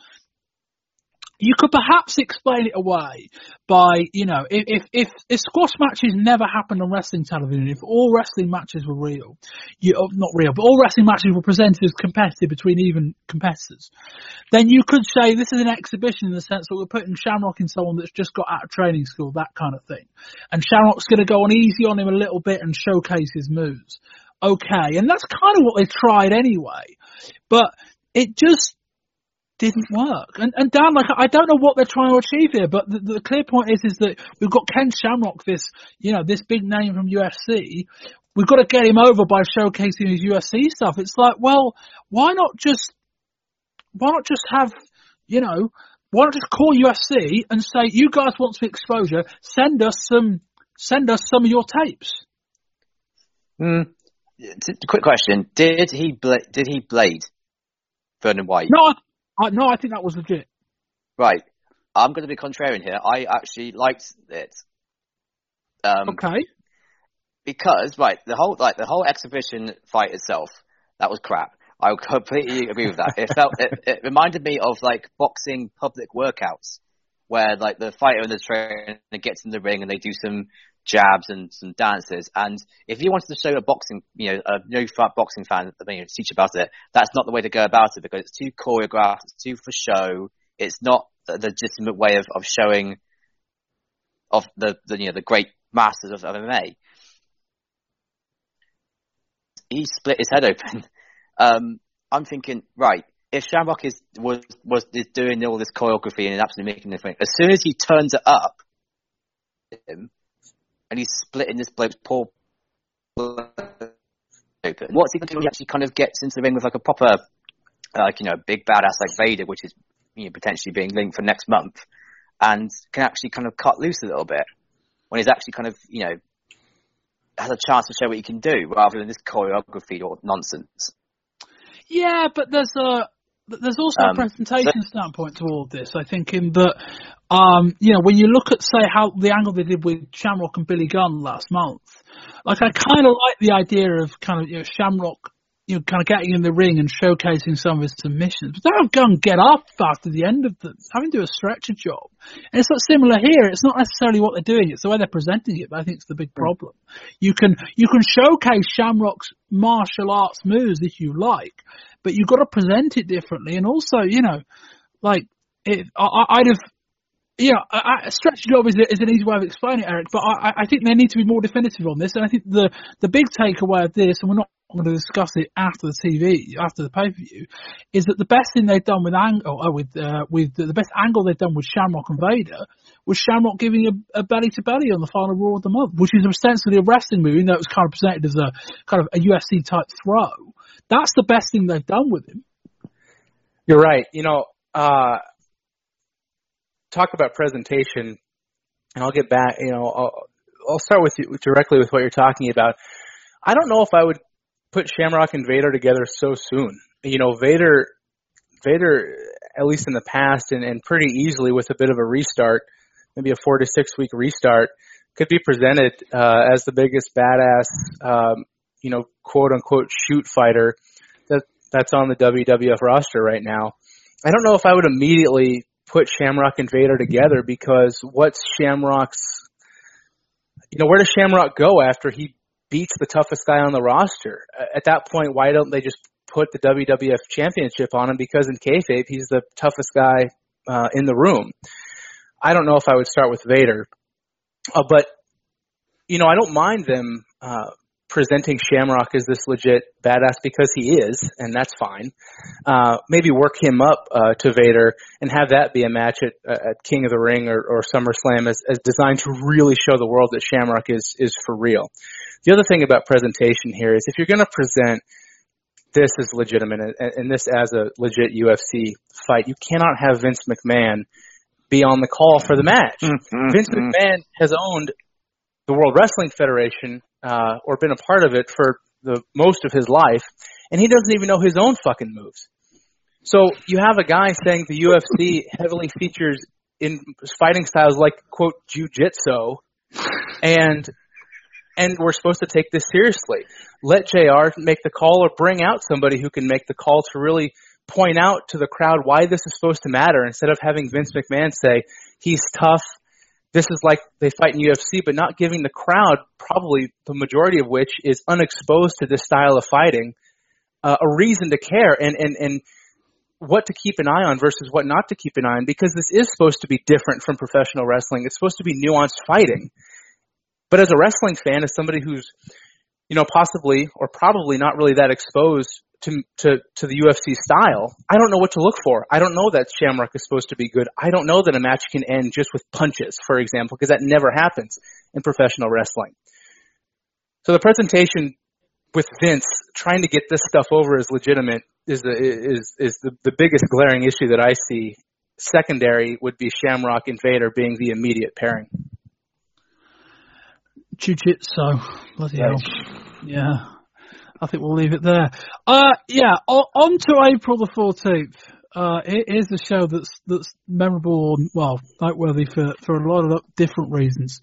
Speaker 6: you could perhaps explain it away by, you know, if, if, if, squash matches never happened on wrestling television, if all wrestling matches were real, you, oh, not real, but all wrestling matches were presented as competitive between even competitors, then you could say this is an exhibition in the sense that we're putting Shamrock in someone that's just got out of training school, that kind of thing. And Shamrock's going to go on easy on him a little bit and showcase his moves. Okay. And that's kind of what they tried anyway. But it just, didn't work. And, and Dan, like, I don't know what they're trying to achieve here, but the, the clear point is, is that we've got Ken Shamrock, this, you know, this big name from UFC. We've got to get him over by showcasing his UFC stuff. It's like, well, why not just, why not just have, you know, why not just call UFC and say, you guys want some exposure, send us some, send us some of your tapes.
Speaker 7: Hmm. Quick question: Did he bla- did he blade Vernon White?
Speaker 6: No, I, no, I think that was legit.
Speaker 7: Right. I'm going to be contrarian here. I actually liked it. Um,
Speaker 6: Okay.
Speaker 7: because right, the whole like the whole exhibition fight itself, that was crap. I completely agree with that. It felt it, it reminded me of like boxing public workouts, where like the fighter and the trainer gets in the ring and they do some jabs and some dances. And if you wanted to show a boxing, you know, a no fat boxing fan, I mean, teach about it, that's not the way to go about it because it's too choreographed, it's too for show. It's not the legitimate way of, of showing of the, the you know the great masters of, of MMA. He split his head open. (laughs) Um, I'm thinking, right, if Shamrock is was was is doing all this choreography and absolutely making the thing, as soon as he turns it up, him, and he's splitting this bloke's poor open. What's he going to do? when He actually kind of gets into the ring with like a proper, uh, like you know, big badass like Vader, which is you know, potentially being linked for next month, and can actually kind of cut loose a little bit when he's actually kind of you know has a chance to show what he can do rather than this choreography or nonsense.
Speaker 6: Yeah, but there's a there's also a
Speaker 7: Um,
Speaker 6: presentation standpoint to all of this. I think in that, um, you know, when you look at say how the angle they did with Shamrock and Billy Gunn last month, like I kind of like the idea of kind of you know Shamrock, you know, kind of getting in the ring and showcasing some of his submissions. But don't have Gunn get up after the end of the having to do a stretcher job. And it's not similar here. It's not necessarily what they're doing; it's the way they're presenting it. But I think it's the big hmm. problem. You can you can showcase Shamrock's martial arts moves if you like, but you've got to present it differently. And also, you know, like it, I, I'd have. Yeah, a a stretch job is, is an easy way of explaining it, Eric. But I, I- I think they need to be more definitive on this. And I think the the big takeaway of this, and we're not going to discuss it after the TV, after the pay per view, is that the best thing they've done with angle, oh, with uh, with the, the best angle they've done with Shamrock and Vader was Shamrock giving a, a belly to belly on the final Raw of the month, which is ostensibly a wrestling move, even though it was kind of presented as a kind of a UFC type throw. That's the best thing they've done with him.
Speaker 8: You're right. You know, uh, talk about presentation, and I'll get back. You know, I'll, I'll start with you directly with what you're talking about. I don't know if I would put Shamrock and Vader together so soon. You know, Vader, Vader, at least in the past, and, and pretty easily with a bit of a restart, maybe a four to six week restart, could be presented uh, as the biggest badass, um, you know, quote unquote shoot fighter that that's on the WWF roster right now. I don't know if I would immediately put Shamrock and Vader together because what's Shamrock's, you know, where does Shamrock go after he beats the toughest guy on the roster? At that point, why don't they just put the WWF championship on him because in kayfabe he's the toughest guy uh, in the room. I don't know if I would start with Vader, uh, but you know I don't mind them uh, presenting Shamrock as this legit badass because he is, and that's fine. Uh, maybe work him up uh, to Vader and have that be a match at, uh, at King of the Ring or, or SummerSlam as, as designed to really show the world that Shamrock is is for real. The other thing about presentation here is if you're going to present this is legitimate and, and this as a legit UFC fight, you cannot have Vince McMahon be on the call for the match.
Speaker 3: Mm-hmm.
Speaker 8: Vince McMahon has owned the World Wrestling Federation uh, or been a part of it for the most of his life, and he doesn't even know his own fucking moves. So you have a guy saying the UFC heavily features in fighting styles like quote jujitsu, and and we're supposed to take this seriously. Let JR make the call or bring out somebody who can make the call to really point out to the crowd why this is supposed to matter instead of having Vince McMahon say he's tough. This is like they fight in UFC, but not giving the crowd, probably the majority of which is unexposed to this style of fighting, uh, a reason to care and, and, and what to keep an eye on versus what not to keep an eye on because this is supposed to be different from professional wrestling. It's supposed to be nuanced fighting. But as a wrestling fan, as somebody who's, you know, possibly or probably not really that exposed to, to, to the UFC style, I don't know what to look for. I don't know that Shamrock is supposed to be good. I don't know that a match can end just with punches, for example, because that never happens in professional wrestling. So the presentation with Vince trying to get this stuff over as legitimate is the, is, is the, the biggest glaring issue that I see. Secondary would be Shamrock and Vader being the immediate pairing.
Speaker 6: Jiu-jitsu. Bloody hell. Yeah. I think we'll leave it there. Uh, yeah, on, on to April the 14th. Uh, here's the show that's, that's memorable and, well, noteworthy for, for a lot of different reasons.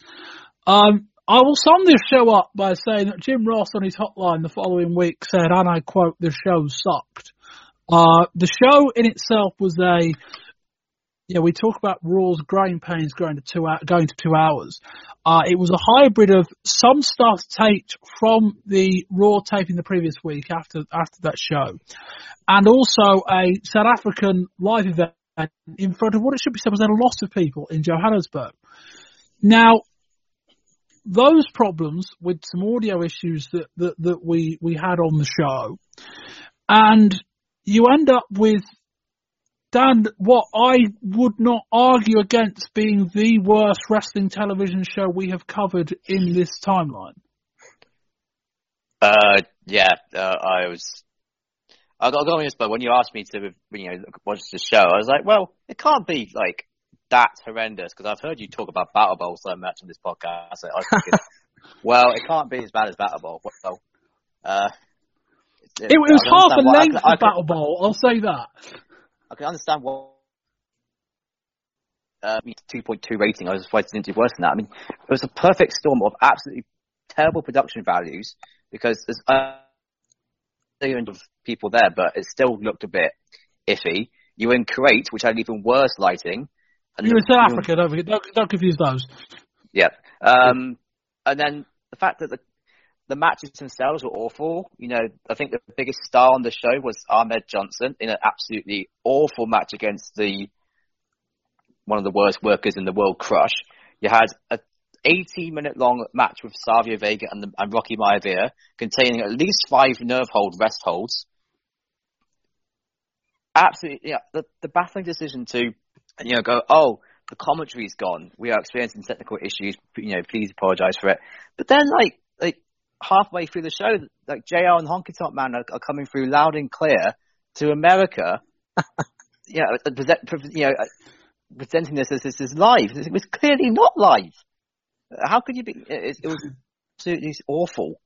Speaker 6: Um, I will sum this show up by saying that Jim Ross on his hotline the following week said, and I quote, the show sucked. Uh, the show in itself was a yeah, we talk about Raw's growing pains going to two going to two hours. Uh, it was a hybrid of some stuff taped from the Raw taping the previous week after after that show, and also a South African live event in front of what it should be said was a lot of people in Johannesburg. Now, those problems with some audio issues that, that, that we, we had on the show, and you end up with Dan, what I would not argue against being the worst wrestling television show we have covered in this timeline.
Speaker 7: Uh, yeah, uh, I was. I got, I got honest, but when you asked me to, you know, watch the show, I was like, well, it can't be like that horrendous because I've heard you talk about Battle Bowl so much on this podcast. I was thinking, (laughs) well, it can't be as bad as Battle Bowl. Well, uh,
Speaker 6: it, it, was half the length of Battle Bowl. I'll say that.
Speaker 7: I can understand what uh, 2.2 rating. I was surprised it didn't do worse than that. I mean, it was a perfect storm of absolutely terrible production values because there's a million of people there, but it still looked a bit iffy. You were in Kuwait, which had even worse lighting.
Speaker 6: And you were in South Africa, don't, forget, don't, don't confuse those.
Speaker 7: Yeah. Um, and then the fact that the the matches themselves were awful. You know, I think the biggest star on the show was Ahmed Johnson in an absolutely awful match against the one of the worst workers in the world, Crush. You had a 18 minute long match with Savio Vega and, the, and Rocky Maivia containing at least five nerve hold rest holds. Absolutely, yeah. The, the baffling decision to, you know, go, oh, the commentary's gone. We are experiencing technical issues. You know, please apologize for it. But then, like, like halfway through the show, like JR and Honky Tonk Man are, are coming through loud and clear to America. (laughs) you know, uh, you know, uh, presenting this as this is live. It was clearly not live. Uh, how could you be? It, it was absolutely awful.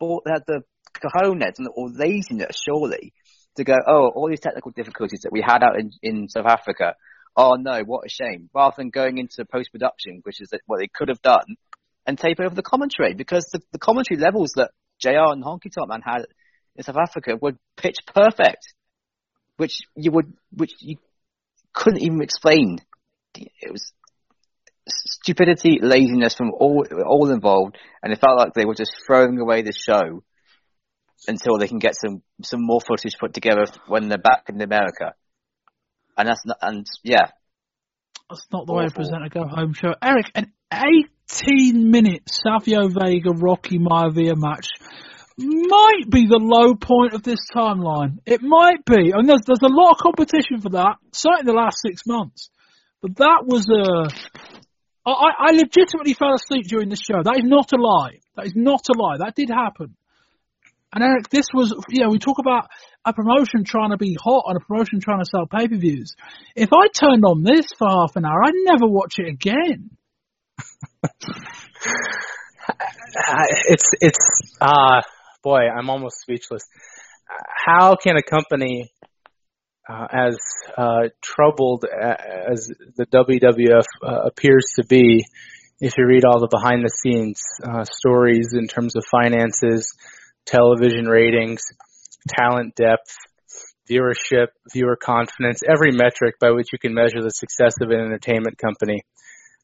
Speaker 7: But they had the cojones and or laziness, surely, to go, oh, all these technical difficulties that we had out in, in South Africa. Oh no, what a shame. Rather than going into post production, which is what they could have done, and tape over the commentary because the, the commentary levels that JR and Honky Tonk Man had in South Africa were pitch perfect, which you would, which you couldn't even explain. It was stupidity, laziness from all all involved, and it felt like they were just throwing away the show until they can get some some more footage put together when they're back in America. And that's not, and yeah,
Speaker 6: that's not the way to present a go home show. Eric, an 18 minute Savio Vega Rocky Maivia match might be the low point of this timeline. It might be. I mean, there's, there's a lot of competition for that, certainly the last six months. But that was a. I, I legitimately fell asleep during the show. That is not a lie. That is not a lie. That did happen. And Eric, this was, you know, we talk about a promotion trying to be hot and a promotion trying to sell pay per views. If I turned on this for half an hour, I'd never watch it again. (laughs)
Speaker 8: it's it's uh boy, I'm almost speechless. How can a company uh, as uh, troubled as the WWF uh, appears to be, if you read all the behind the scenes uh, stories in terms of finances, television ratings, talent depth, viewership, viewer confidence, every metric by which you can measure the success of an entertainment company,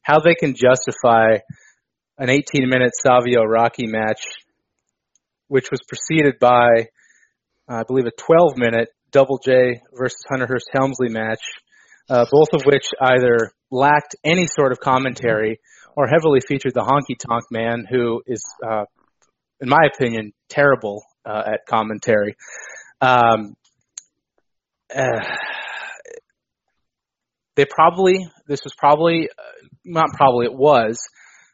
Speaker 8: how they can justify an 18 minute Savio Rocky match which was preceded by, uh, I believe, a 12 minute Double J versus Hunter Hearst Helmsley match, uh, both of which either lacked any sort of commentary or heavily featured the honky tonk man, who is, uh, in my opinion, terrible uh, at commentary. Um, uh, they probably, this was probably, uh, not probably, it was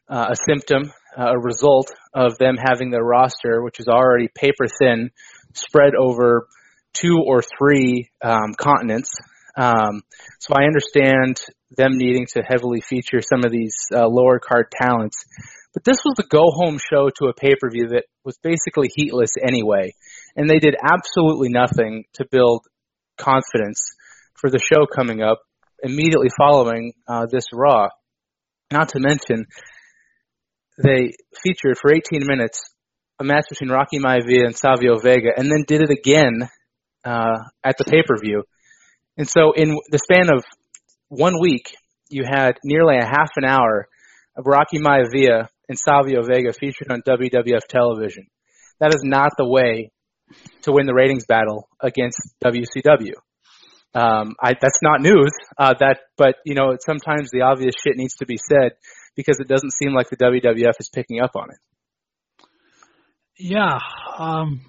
Speaker 8: a symptom uh, a result of them having their roster, which is already paper thin, spread over two or three um, continents. Um, so I understand them needing to heavily feature some of these uh, lower card talents. But this was the go home show to a pay per view that was basically heatless anyway. And they did absolutely nothing to build confidence for the show coming up immediately following uh, this Raw. Not to mention, they featured for 18 minutes a match between Rocky Maivia and Savio Vega, and then did it again uh, at the pay per view. And so, in the span of one week, you had nearly a half an hour of Rocky Maivia and Savio Vega featured on WWF television. That is not the way to win the ratings battle against WCW. Um, I, that's not news. Uh, that, but you know, sometimes the obvious shit needs to be said because it doesn't seem like the WWF is picking up on it.
Speaker 6: Yeah, um,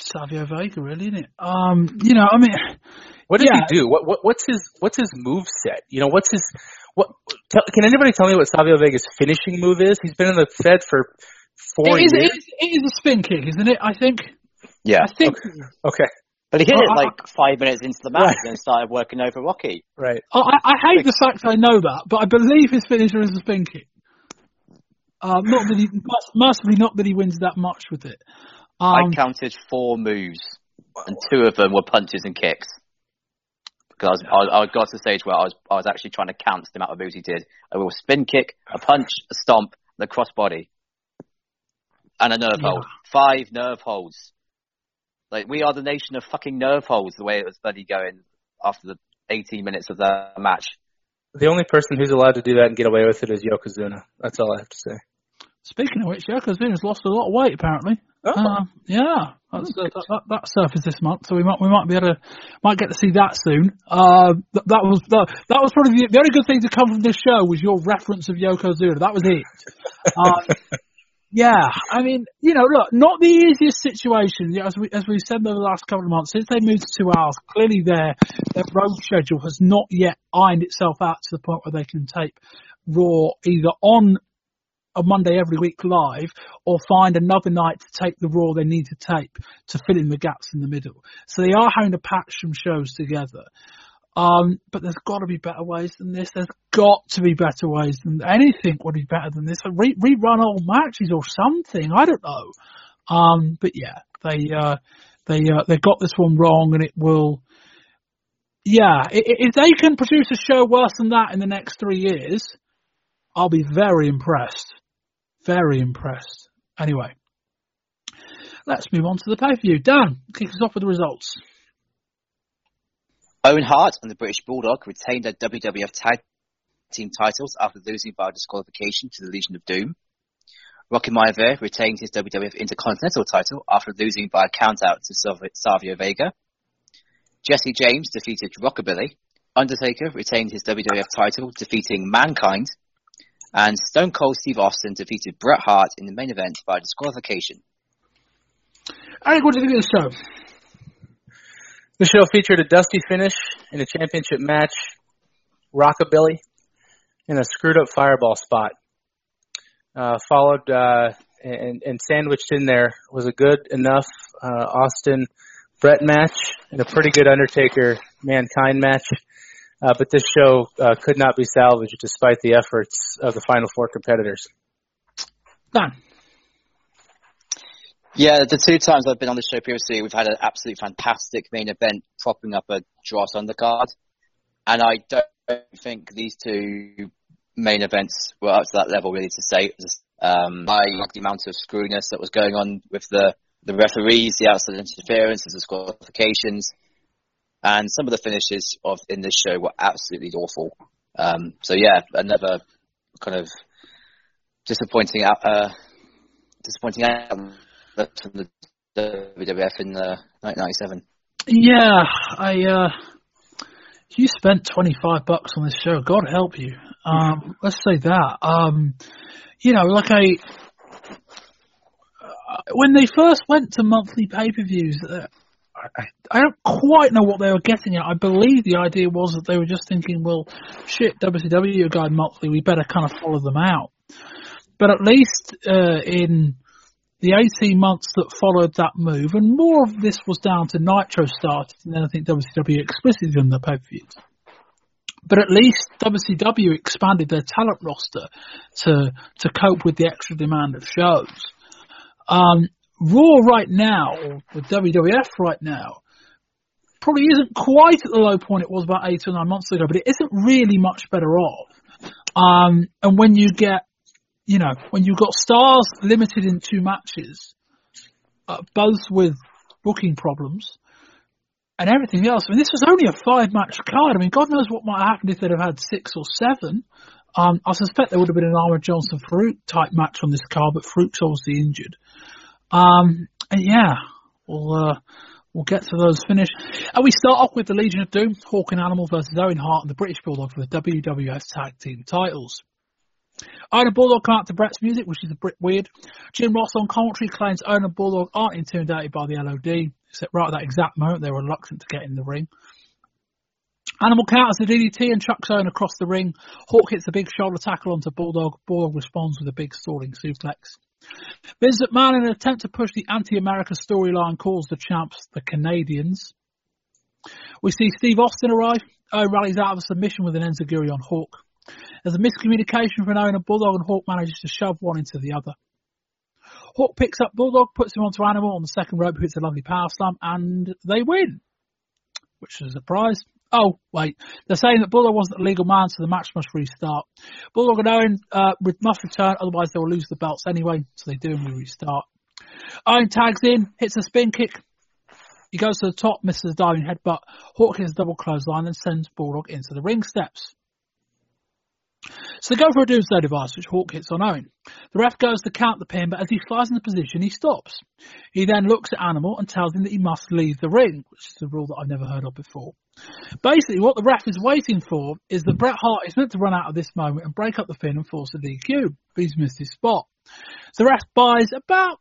Speaker 6: Savio Vega, really, isn't it? Um, you know, I mean,
Speaker 8: what did yeah. he do? What, what what's his what's his move set? You know, what's his what? Tell, can anybody tell me what Savio Vega's finishing move is? He's been in the Fed for four
Speaker 6: it is,
Speaker 8: years.
Speaker 6: It is, it is a spin kick, isn't it? I think.
Speaker 7: Yeah.
Speaker 6: I think.
Speaker 8: Okay. okay.
Speaker 7: But he hit it like five minutes into the match right. and started working over Rocky.
Speaker 8: Right.
Speaker 6: I, I hate the fact I know that, but I believe his finisher is a spin kick. Uh, not that he, mercifully, not that he wins that much with it.
Speaker 7: Um, I counted four moves, and two of them were punches and kicks. Because I, was, I, I got to the stage where I was, I was actually trying to count the amount of moves he did. A real spin kick, a punch, a stomp, the crossbody, and a nerve yeah. hold. Five nerve holds. Like we are the nation of fucking nerve holes. The way it was bloody going after the 18 minutes of the match.
Speaker 8: The only person who's allowed to do that and get away with it is Yokozuna. That's all I have to say.
Speaker 6: Speaking of which, Yokozuna's lost a lot of weight apparently. Oh. Uh, yeah, that's, uh, that, that, that surfaced this month, so we might we might be able to might get to see that soon. Uh, that, that was that, that was probably the, the only good thing to come from this show was your reference of Yokozuna. That was it. Uh, (laughs) yeah, I mean, you know, look, not the easiest situation. As we as we've said over the last couple of months, since they moved to two hours, clearly their their road schedule has not yet ironed itself out to the point where they can tape Raw either on a Monday every week live or find another night to tape the Raw they need to tape to fill in the gaps in the middle. So they are having to patch some shows together. Um, but there's got to be better ways than this. There's got to be better ways than anything would be better than this. Re- rerun old matches or something. I don't know. Um, but yeah, they uh, they uh, they got this one wrong, and it will. Yeah, if they can produce a show worse than that in the next three years, I'll be very impressed. Very impressed. Anyway, let's move on to the pay per view. Dan, kick us off with the results.
Speaker 7: Owen Hart and the British Bulldog retained their WWF Tag Team titles after losing by disqualification to the Legion of Doom. Rocky Maivia retained his WWF Intercontinental title after losing by a countout to Savio Vega. Jesse James defeated Rockabilly. Undertaker retained his WWF title, defeating Mankind. And Stone Cold Steve Austin defeated Bret Hart in the main event by disqualification.
Speaker 6: Eric, what did you think of the show?
Speaker 8: The show featured a dusty finish in a championship match, rockabilly, and a screwed up fireball spot. Uh, followed uh, and, and sandwiched in there was a good enough uh, Austin Bret match and a pretty good Undertaker Mankind match. Uh, but this show uh, could not be salvaged despite the efforts of the final four competitors.
Speaker 6: Done.
Speaker 7: Yeah, the two times I've been on the show previously, we've had an absolutely fantastic main event propping up a dross undercard. And I don't think these two main events were up to that level really to say. Um, I like the amount of screwiness that was going on with the, the referees, the outside interference, the disqualifications, and some of the finishes of in this show were absolutely awful. Um, so yeah, another kind of disappointing out, uh, disappointing out from the WWF in uh, 1997. Yeah,
Speaker 6: I. Uh, you spent 25 bucks on this show. God help you. Um, (laughs) let's say that. Um, you know, like I. Uh, when they first went to monthly pay-per-views, uh, I, I don't quite know what they were getting at. I believe the idea was that they were just thinking, well, shit, WCW are going monthly, we better kind of follow them out. But at least uh, in the 18 months that followed that move, and more of this was down to Nitro started, and then I think WCW explicitly done the pay per views. But at least WCW expanded their talent roster to to cope with the extra demand of shows. Um, Raw right now, or the WWF right now, probably isn't quite at the low point it was about eight or nine months ago, but it isn't really much better off. Um, and when you get you know, when you've got stars limited in two matches, uh, both with booking problems and everything else. I mean, this was only a five match card. I mean, God knows what might have happened if they'd have had six or seven. Um, I suspect there would have been an Ahmed Johnson Farouk type match on this card, but Farouk's obviously injured. Um, yeah, we'll, uh, we'll get to those finish. And we start off with the Legion of Doom, Hawk and Animal versus Owen Hart and the British Bulldog for the WWF Tag Team titles. Owner Bulldog out to Bret's music, which is a bit weird. Jim Ross on commentary claims Owner Bulldog aren't intimidated by the LOD, except right at that exact moment they were reluctant to get in the ring. Animal counters the DDT and chucks Owen across the ring. Hawk hits a big shoulder tackle onto Bulldog. Bulldog responds with a big stalling suplex. Vince McMahon, in an attempt to push the anti-America storyline, calls the champs the Canadians. We see Steve Austin arrive. Owen rallies out of a submission with an enziguri on Hawk. There's a miscommunication from Owen and Bulldog, and Hawk manages to shove one into the other. Hawk picks up Bulldog, puts him onto Animal on the second rope, hits a lovely power slam, and they win. Which is a surprise. Oh, wait. They're saying that Bulldog wasn't a legal man, so the match must restart. Bulldog and Owen uh, must return, otherwise they will lose the belts anyway, so they do and we restart. Owen tags in, hits a spin kick. He goes to the top, misses a diving headbutt. Hawk hits a double clothesline and sends Bulldog into the ring steps. So they go for a doomsday device, which Hawk hits on Owen. The ref goes to count the pin, but as he flies into position, he stops. He then looks at Animal and tells him that he must leave the ring, which is a rule that I've never heard of before. Basically, what the ref is waiting for is that Bret Hart is meant to run out of this moment and break up the pin and force a DQ. He's missed his spot. The ref buys about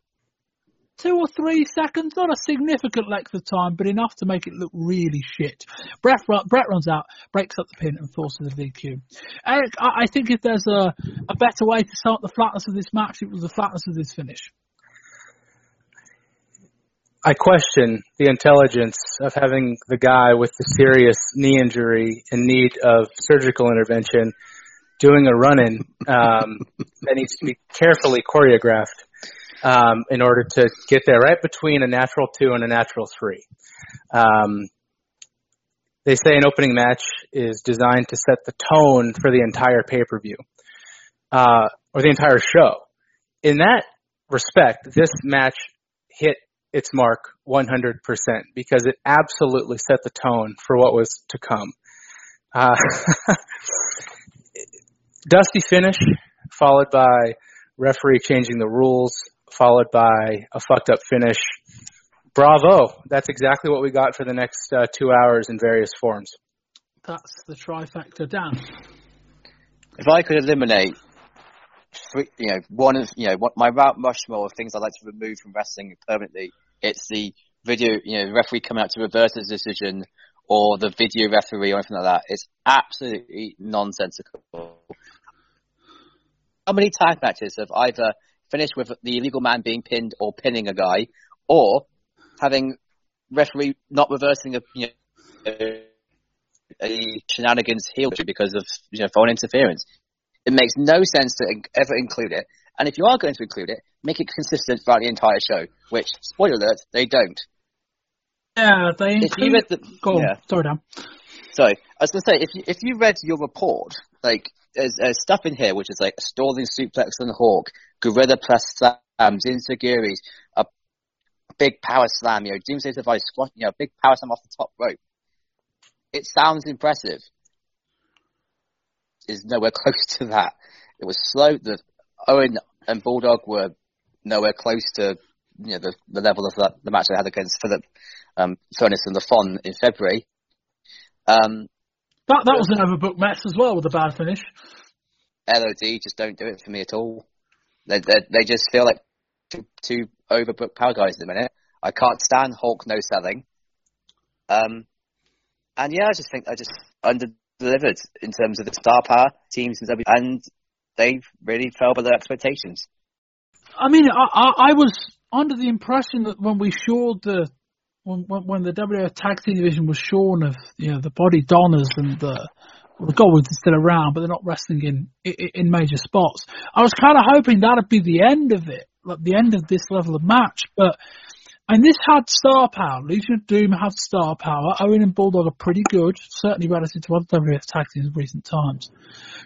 Speaker 6: two or three seconds, not a significant length of time, but enough to make it look really shit. Brett, Bret runs out, breaks up the pin, and forces a DQ. Eric, I, I think if there's a, a better way to sum up the flatness of this match, it was the flatness of this finish.
Speaker 8: I question the intelligence of having the guy with the serious knee injury in need of surgical intervention doing a run-in um, that needs to be carefully choreographed um, in order to get there, right between a natural two and a natural three. Um, they say an opening match is designed to set the tone for the entire pay-per-view uh, or the entire show. In that respect, this match hit its mark 100% because it absolutely set the tone for what was to come. Uh, (laughs) dusty finish, followed by referee changing the rules, followed by a fucked up finish. Bravo! That's exactly what we got for the next uh, two hours in various forms.
Speaker 6: That's the trifecta, Dan.
Speaker 7: If I could eliminate, three, you know, one of, you know, what my Mount Rushmore of things I'd like to remove from wrestling permanently, it's the video, you know, the referee coming out to reverse his decision or the video referee or anything like that. It's absolutely nonsensical. How many tag matches have either finished with the illegal man being pinned or pinning a guy, or having referee not reversing a you know, a shenanigans heel because of you know phone interference? It makes no sense to ever include it. And if you are going to include it, make it consistent throughout the entire show. Which, spoiler alert, they don't.
Speaker 6: Yeah, they
Speaker 7: If you read the,
Speaker 6: Go
Speaker 7: yeah.
Speaker 6: Sorry, Dan.
Speaker 7: Sorry, I was going to say, if you, if you read your report, like, there's, there's stuff in here which is like a stalling suplex on the hawk, gorilla press slams, enzuigiris, a big power slam, you know, doomsday device squat, you know, big power slam off the top rope. It sounds impressive. Is nowhere (laughs) close to that. It was slow. The Owen and Bulldog were nowhere close to you know the, the level of the, the match they had against Philip um, Furnas and the Fon in February. Um,
Speaker 6: That that was an overbooked match as well with a bad finish.
Speaker 7: LOD just don't do it for me at all. They they, they just feel like two, two overbooked power guys at the minute. I can't stand Hulk no selling. Um, and yeah, I just think I just under delivered in terms of the star power teams in W, and they really fell below expectations.
Speaker 6: I mean, I, I, I was under the impression that when we showed the when when, when the WWF Tag Team Division was shown of you know the Bodydonnas and the well, the Godwins are still around, but they're not wrestling in in, in major spots. I was kind of hoping that'd be the end of it, like the end of this level of match. But and this had star power. Legion of Doom had star power. Owen and Bulldog are pretty good, certainly relative to other WWF tag teams in recent times.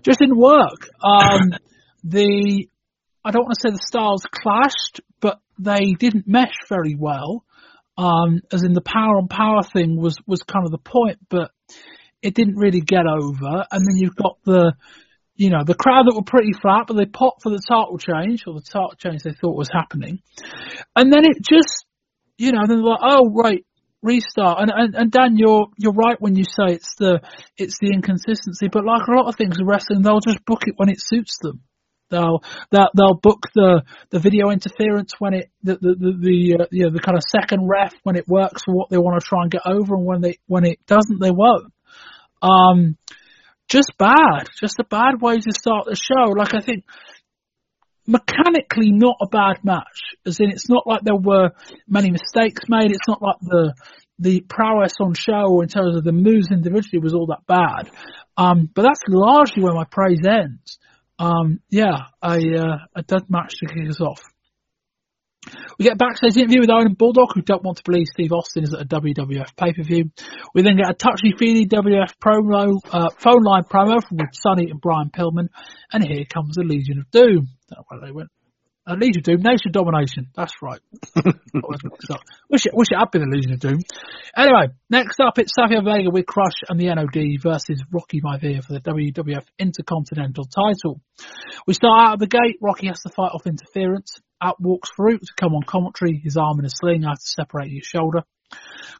Speaker 6: Just didn't work. Um, (coughs) the I don't want to say the styles clashed, but they didn't mesh very well. Um, as in the power on power thing was, was kind of the point, but it didn't really get over. And then you've got the, you know, the crowd that were pretty flat, but they popped for the title change or the title change they thought was happening. And then it just, you know, then they're like, oh, right, restart. And, and, and Dan, you're, you're right when you say it's the, it's the inconsistency, but like a lot of things in wrestling, they'll just book it when it suits them. They'll they'll, they'll book the, the video interference when it the the the, the uh, you know the kind of second ref when it works for what they want to try and get over, and when they when it doesn't, they won't. Um, just bad, just a bad way to start the show. Like I think mechanically not a bad match, as in it's not like there were many mistakes made. It's not like the the prowess on show in terms of the moves individually was all that bad. Um, but that's largely where my praise ends. Um, yeah, a, uh, a dead match to kick us off. We get a backstage interview with Owen and Bulldog, who don't want to believe Steve Austin is at a WWF pay per view. We then get a touchy feely WWF promo, uh, phone line promo from Sunny and Brian Pillman, and here comes the Legion of Doom. Don't know where they went. Uh, Legion of Doom, Nation Domination. That's right. (laughs) Wish it, wish it had been the Legion of Doom. Anyway, next up it's Savio Vega with Crush and the NOD versus Rocky Maivia for the WWF Intercontinental title. We start out of the gate. Rocky has to fight off interference. Out walks Farouk to come on commentary, his arm in a sling after separating his shoulder.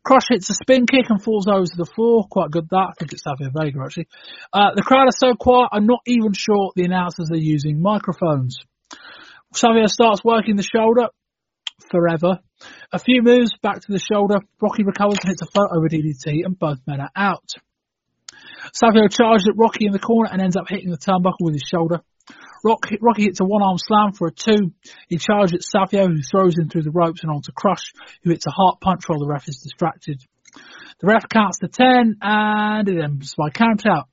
Speaker 6: Crush hits a spin kick and falls over to the floor. Quite good that. I think it's Savio Vega actually. Uh, the crowd are so quiet, I'm not even sure the announcers are using microphones. Savio starts working the shoulder forever. A few moves back to the shoulder. Rocky recovers and hits a photo with DDT and both men are out. Savio charges at Rocky in the corner and ends up hitting the turnbuckle with his shoulder. Rocky, hits a one-arm slam for a two. He charges at Savio, who throws him through the ropes and onto Crush, who hits a heart punch while the ref is distracted. The ref counts to 10 and it ends by count out.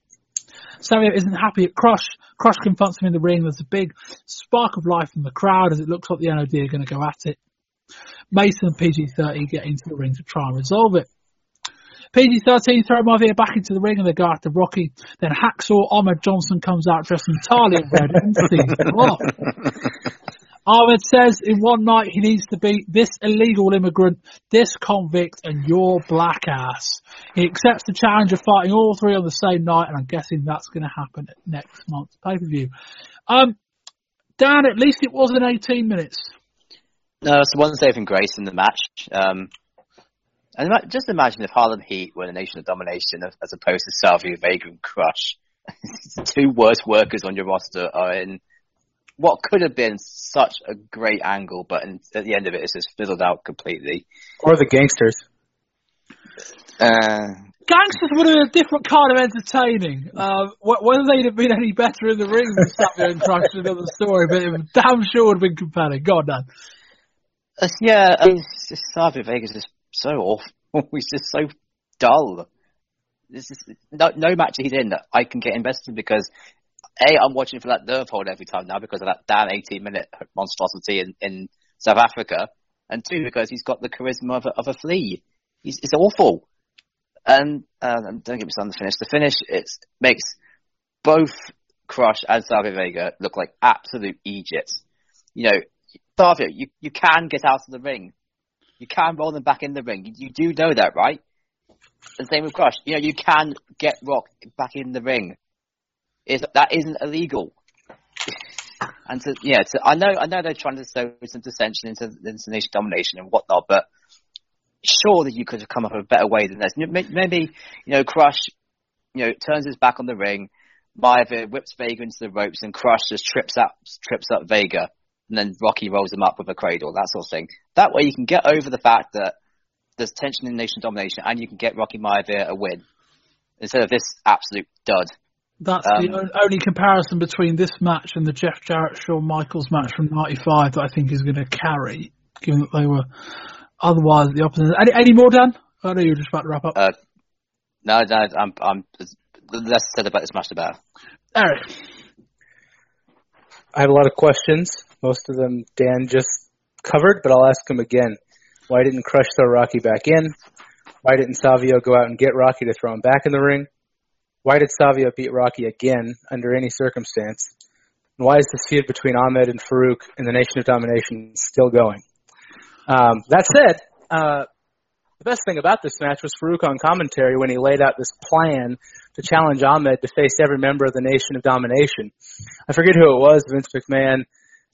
Speaker 6: Savio isn't happy at Crush. Crush confronts him in the ring. There's a big spark of life from the crowd as it looks like the NOD are going to go at it. Mason and PG-13 get into the ring to try and resolve it. PG-13 throw Maivia back into the ring and they go after Rocky. Then Hacksaw Ahmed Johnson comes out dressed entirely in red and sees them (laughs) off. Ahmed says in one night he needs to beat this illegal immigrant, this convict, and your black ass. He accepts the challenge of fighting all three on the same night, and I'm guessing that's going to happen at next month's pay per view. Um, Dan, at least it wasn't 18 minutes.
Speaker 7: No, it's the one saving grace in the match. Um, and just imagine if Harlem Heat were the nation of domination as, as opposed to Savio Vega and Crush. (laughs) two worst workers on your roster are in what could have been such a great angle, but in, at the end of it, it's just fizzled out completely.
Speaker 8: Or the Gangstas.
Speaker 7: Uh,
Speaker 6: Gangstas would have been a different kind of entertaining. Uh, whether they'd have been any better in the ring than Savio and Crush is another story, but it damn sure would have been compelling. God, Dan.
Speaker 7: uh, yeah, I mean, Savio Vega's just so awful. (laughs) He's just so dull. This is no, no match he's in that I can get invested in because a I'm watching for that nerve hold every time now because of that damn 18 minute monstrosity in, in South Africa, and two because he's got the charisma of a, of a flea. He's it's awful. And uh, don't get me started on the finish. The finish it makes both Crush and Savio Vega look like absolute Egypts. You know, Savio, you, you can get out of the ring. You can roll them back in the ring. You, do know that, right? And same with Crush. You know, you can get Rock back in the ring. Is that isn't illegal. and to, yeah, to, I know, I know they're trying to sow some dissension into, nation domination and whatnot, but surely you could have come up with a better way than this. Maybe, you know, Crush, you know, turns his back on the ring, Maivia whips Vega into the ropes, and Crush just trips up, trips up Vega, and then Rocky rolls him up with a cradle, that sort of thing. That way you can get over the fact that there's tension in nation domination, and you can get Rocky Maivia a win instead of this absolute dud.
Speaker 6: That's um, the only comparison between this match and the Jeff Jarrett Shawn Michaels match from '95 that I think is going to carry, given that they were otherwise the opposite. Any, any more, Dan? I know you're just about to wrap up.
Speaker 7: Uh, no, no, I'm, I'm less said about this match, the better.
Speaker 6: Eric,
Speaker 8: I have a lot of questions. Most of them Dan just covered, but I'll ask them again. Why didn't Crush throw Rocky back in? Why didn't Savio go out and get Rocky to throw him back in the ring? Why did Savio beat Rocky again under any circumstance? And why is this feud between Ahmed and Farouk in the Nation of Domination still going? Um, that said, uh, the best thing about this match was Farouk on commentary when he laid out this plan to challenge Ahmed to face every member of the Nation of Domination. I forget who it was, Vince McMahon,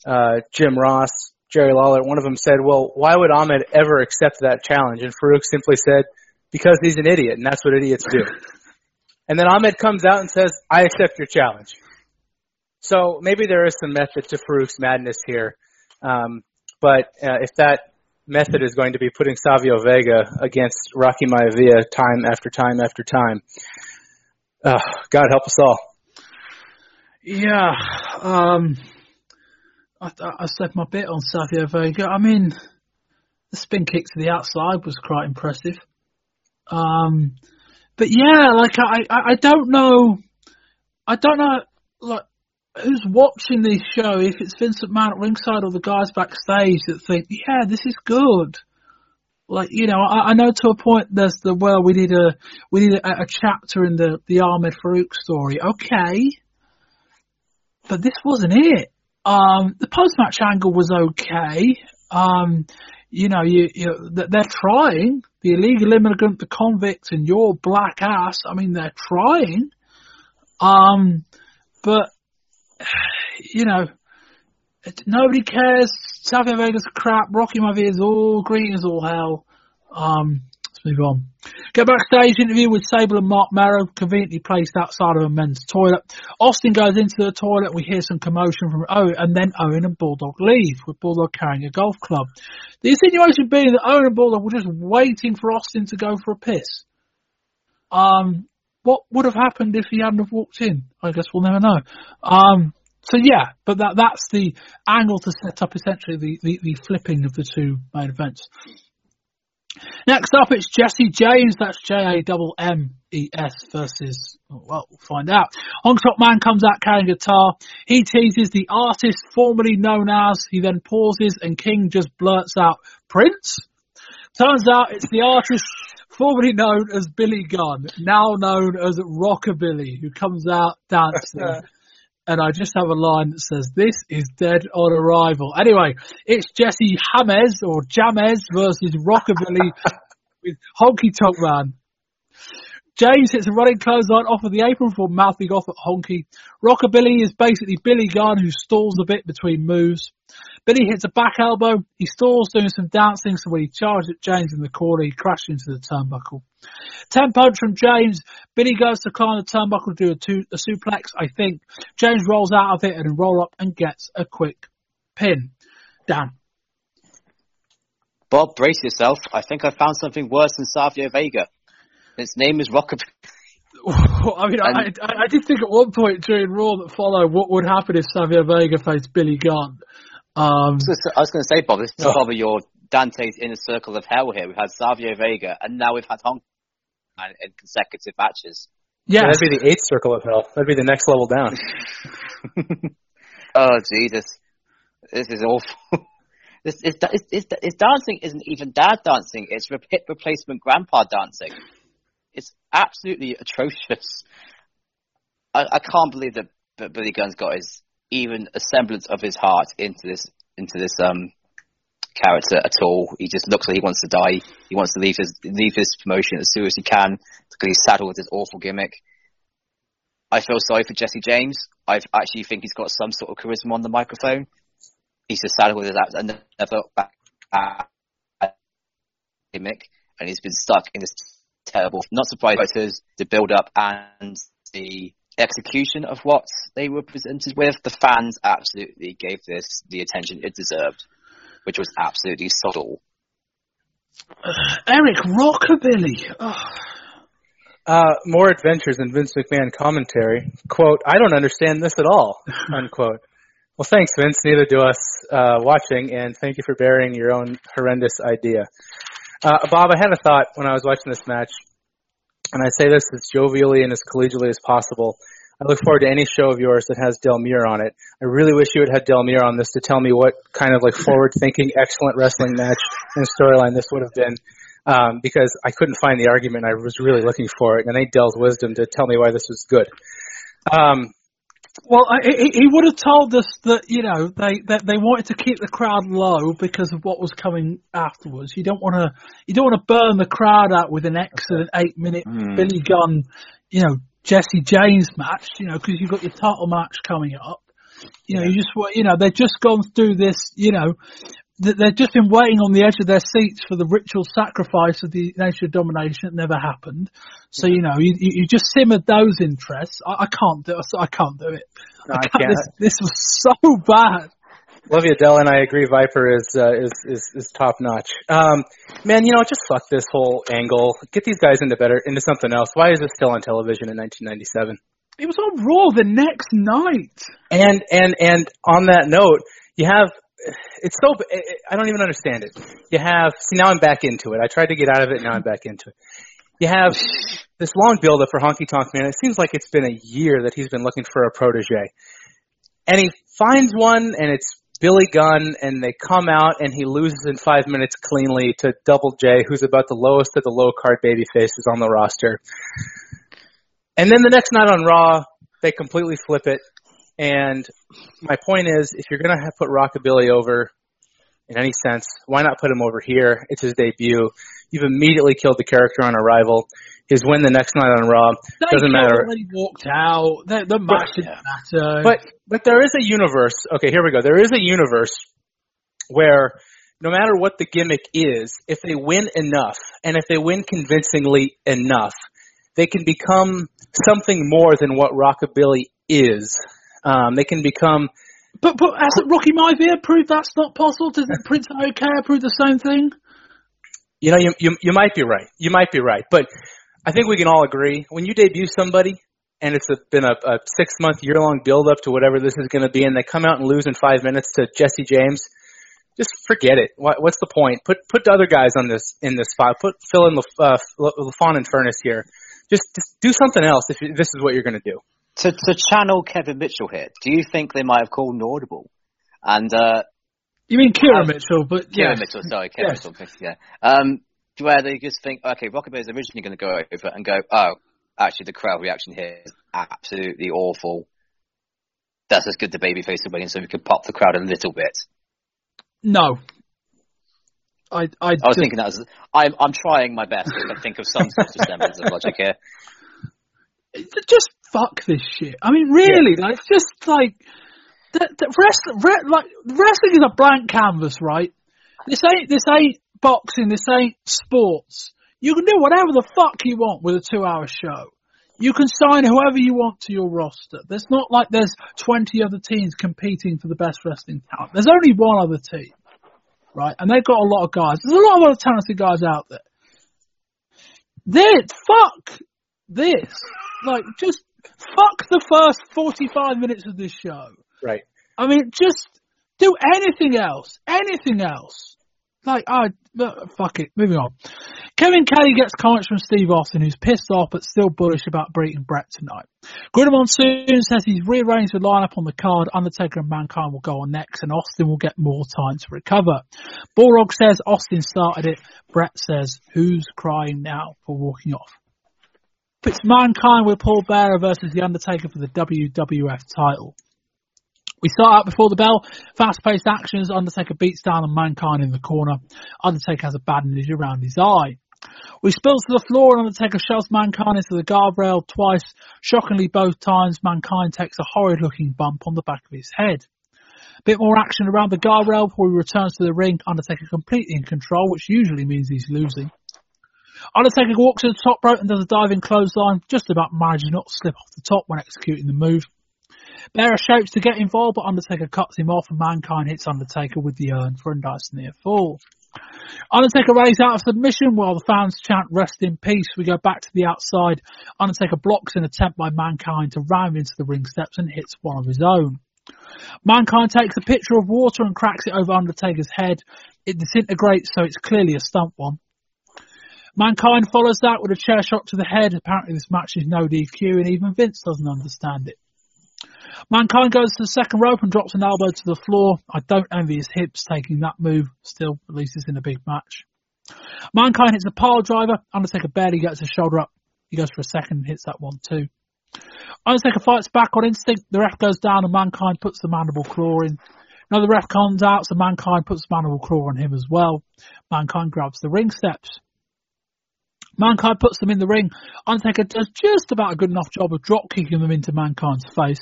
Speaker 8: uh, Jim Ross, Jerry Lawler. One of them said, well, why would Ahmed ever accept that challenge? And Farouk simply said, because he's an idiot, and that's what idiots do. And then Ahmed comes out and says, I accept your challenge. So maybe there is some method to Farouk's madness here. Um, but uh, if that method is going to be putting Savio Vega against Rocky Maivia time after time after time, uh, God help us all.
Speaker 6: Yeah. Um, I, I said my bit on Savio Vega. I mean, the spin kick to the outside was quite impressive. Um, but yeah, like I, I don't know, I don't know, like who's watching this show. If it's Vincent McMahon at ringside or the guys backstage that think, yeah, this is good. Like you know, I, I know to a point there's the well, we need a we need a, a chapter in the the Ahmed Farouk story. Okay, but this wasn't it. Um, the post match angle was okay. Um, you know, you, you they're trying the illegal immigrant, the convict, and your black ass. I mean, they're trying. Um, but (sighs) you know, nobody cares. Savio Vega's crap. Rocky Maivia is all green as all hell. Um, let's move on. Get backstage interview with Sable and Marc Mero, conveniently placed outside of a men's toilet. Austin goes into the toilet. We hear some commotion from Owen, and then Owen and Bulldog leave, with Bulldog carrying a golf club. The insinuation being that Owen and Bulldog were just waiting for Austin to go for a piss. Um, what would have happened if he hadn't have walked in? I guess we'll never know. Um, so yeah, but that that's the angle to set up essentially the, the, the flipping of the two main events. Next up, it's Jesse James. That's J A M M E S versus. Well, we'll find out. Honky Tonk Man comes out carrying a guitar. He teases the artist formerly known as. He then pauses, and King just blurts out, "Prince." Turns out it's the artist formerly known as Billy Gunn, now known as Rockabilly, who comes out (laughs) dancing. And I just have a line that says, "This is dead on arrival." Anyway, it's Jesse James or James versus Rockabilly (laughs) with Honky Tonk Man. James hits a running clothesline off of the apron before mouthing off at Honky. Rockabilly is basically Billy Gunn who stalls a bit between moves. Billy hits a back elbow. He stalls doing some dancing, so when he charges at James in the corner, he crashes into the turnbuckle. Ten punch from James. Billy goes to climb the turnbuckle to do a, two, a suplex, I think. James rolls out of it and roll up and gets a quick pin. Dan.
Speaker 7: Bob, brace yourself. I think I found something worse than Savio Vega. Its name is Rockabilly. (laughs)
Speaker 6: I mean, I, I, I, did think at one point during Raw that followed what would happen if Savio Vega faced Billy Gunn. Um,
Speaker 7: I was going to say, Bob, this is oh. probably your Dante's inner circle of hell here. We've had Savio Vega, and now we've had Hong Kong in consecutive matches.
Speaker 8: Yeah, that'd be the eighth circle of hell. That'd be the next level down. (laughs) (laughs)
Speaker 7: oh Jesus, this is awful. (laughs) This is it's, it's, dancing isn't even dad dancing. It's hip replacement grandpa dancing. It's absolutely atrocious. I, I can't believe that Billy Gunn's got his even a semblance of his heart into this into this um character at all. He just looks like he wants to die. He wants to leave his leave his promotion as soon as he can because he's saddled with this awful gimmick. I feel sorry for Jesse James. I actually think he's got some sort of charisma on the microphone. He's just saddled with his another gimmick, and he's been stuck in this terrible. Not surprised writers, the build up and the execution of what they were presented with. The fans absolutely gave this the attention it deserved which was absolutely subtle.
Speaker 6: Uh, Eric Rockabilly. Oh.
Speaker 8: Uh, more adventures in Vince McMahon commentary. Quote, I don't understand this at all. (laughs) Unquote. Well, thanks, Vince. Neither do us uh, watching, and thank you for bearing your own horrendous idea. Uh, Bob, I had a thought when I was watching this match, and I say this as jovially and as collegially as possible. I look forward to any show of yours that has Del Muir on it. I really wish you had had Del Muir on this to tell me what kind of like forward thinking, excellent wrestling match and storyline this would have been. Um, because I couldn't find the argument. I was really looking for it, and I need Del's wisdom to tell me why this was good. Um,
Speaker 6: well, I, he, he would have told us that you know they that they wanted to keep the crowd low because of what was coming afterwards. You don't want to you don't want to burn the crowd out with an excellent eight minute mm. Billy Gunn, you know, Jesse James match, you know, because you've got your title match coming up. You know, you just, want you know, they've just gone through this, you know, they've just been waiting on the edge of their seats for the ritual sacrifice of the nation of domination. It never happened. So, you know, you, you just simmered those interests. I, I can't do it. I can't do it.
Speaker 8: No, I (laughs) can't.
Speaker 6: This, this was so bad.
Speaker 8: Love you, Del, and I agree. Viper is uh, is is, is top notch. Um, man, you know, just fuck this whole angle. Get these guys into better into something else. Why is this still on television in 1997?
Speaker 6: It was on Raw the next night.
Speaker 8: And and and on that note, you have it's so I don't even understand it. You have see now I'm back into it. I tried to get out of it, now I'm back into it. You have this long build up for Honky Tonk Man. It seems like it's been a year that he's been looking for a protege. And he finds one and it's Billy Gunn, and they come out, and he loses in five minutes cleanly to Double J, who's about the lowest of the low card baby faces on the roster. And then the next night on Raw, they completely flip it. And my point is, if you're gonna put Rockabilly over in any sense, why not put him over here? It's his debut. You've immediately killed the character on Arrival his win the next night on Raw.
Speaker 6: They
Speaker 8: Doesn't matter.
Speaker 6: He walked out, the, the match didn't matter.
Speaker 8: But but there is a universe. Okay, here we go. There is a universe where no matter what the gimmick is, if they win enough and if they win convincingly enough, they can become something more than what rockabilly is. Um, they can become.
Speaker 6: But but hasn't Rocky Maivia proved that's not possible? Doesn't (laughs) Prince Iaukea prove the same thing?
Speaker 8: You know, you, you you might be right. You might be right, but I think we can all agree when you debut somebody, and it's a, been a, a six month, year long build up to whatever this is going to be, and they come out and lose in five minutes to Jesse James, just forget it. What, what's the point? Put put the other guys on this in this spot. Put fill in the uh, LaFon and Furnas here. Just just do something else if you, this is what you're going to do.
Speaker 7: To to channel Kevin Mitchell here, do you think they might have called an audible? And uh,
Speaker 6: you mean Kieran Mitchell? But
Speaker 7: Kieran
Speaker 6: yes.
Speaker 7: Mitchell, sorry, Kevin
Speaker 6: Yes.
Speaker 7: Mitchell, yeah. Um, where they just think, okay, Rockabilly is originally going to go over and go, oh, actually the crowd reaction here is absolutely awful. That's as good the babyface to win, so we could pop the crowd a little bit.
Speaker 6: No. I I,
Speaker 7: I was thinking that was, I'm, I'm trying my best to think of some sort of semblance of logic here. (laughs)
Speaker 6: just fuck this shit. I mean, really, like it's just like the, the wrestling, re, like wrestling is a blank canvas, right? This ain't this ain't boxing. This ain't sports. You can do whatever the fuck you want with a two-hour show. You can sign whoever you want to your roster. There's not like there's 20 other teams competing for the best wrestling talent. There's only one other team, right? And they've got a lot of guys. There's a lot of other talented guys out there. This, fuck this. Like, just fuck the first 45 minutes of this show.
Speaker 8: Right.
Speaker 6: I mean, just do anything else. Anything else. Like, I, fuck it. Moving on. Kevin Kelly gets comments from Steve Austin, who's pissed off but still bullish about beating Bret tonight. Gorilla Monsoon says he's rearranged the lineup on the card. Undertaker and Mankind will go on next, and Austin will get more time to recover. Balrog says Austin started it. Bret says, who's crying now for walking off? It's Mankind with Paul Bearer versus The Undertaker for the WWF title. We start out before the bell. Fast-paced actions. Undertaker beats down on Mankind in the corner. Undertaker has a bandage around his eye. We spill to the floor and Undertaker shoves Mankind into the guardrail twice. Shockingly, both times, Mankind takes a horrid-looking bump on the back of his head. A Bit more action around the guardrail before he returns to the ring. Undertaker completely in control, which usually means he's losing. Undertaker walks to the top rope and does a diving clothesline, just about managing not to slip off the top when executing the move. Bearer shapes to get involved, but Undertaker cuts him off and Mankind hits Undertaker with the urn for a nice near fall. Undertaker rallies out of submission while the fans chant rest in peace. We go back to the outside. Undertaker blocks an attempt by Mankind to ram into the ring steps and hits one of his own. Mankind takes a pitcher of water and cracks it over Undertaker's head. It disintegrates, so it's clearly a stunt one. Mankind follows that with a chair shot to the head. Apparently this match is no DQ and even Vince doesn't understand it. Mankind goes to the second rope and drops an elbow to the floor. I don't envy his hips taking that move. Still, at least it's in a big match. Mankind hits a pile driver. Undertaker barely gets his shoulder up. He goes for a second and hits that one too. Undertaker fights back on instinct. The ref goes down and Mankind puts the mandible claw in. Now the ref comes out, so Mankind puts the mandible claw on him as well. Mankind grabs the ring steps. Mankind puts them in the ring. Undertaker does just about a good enough job of drop kicking them into Mankind's face.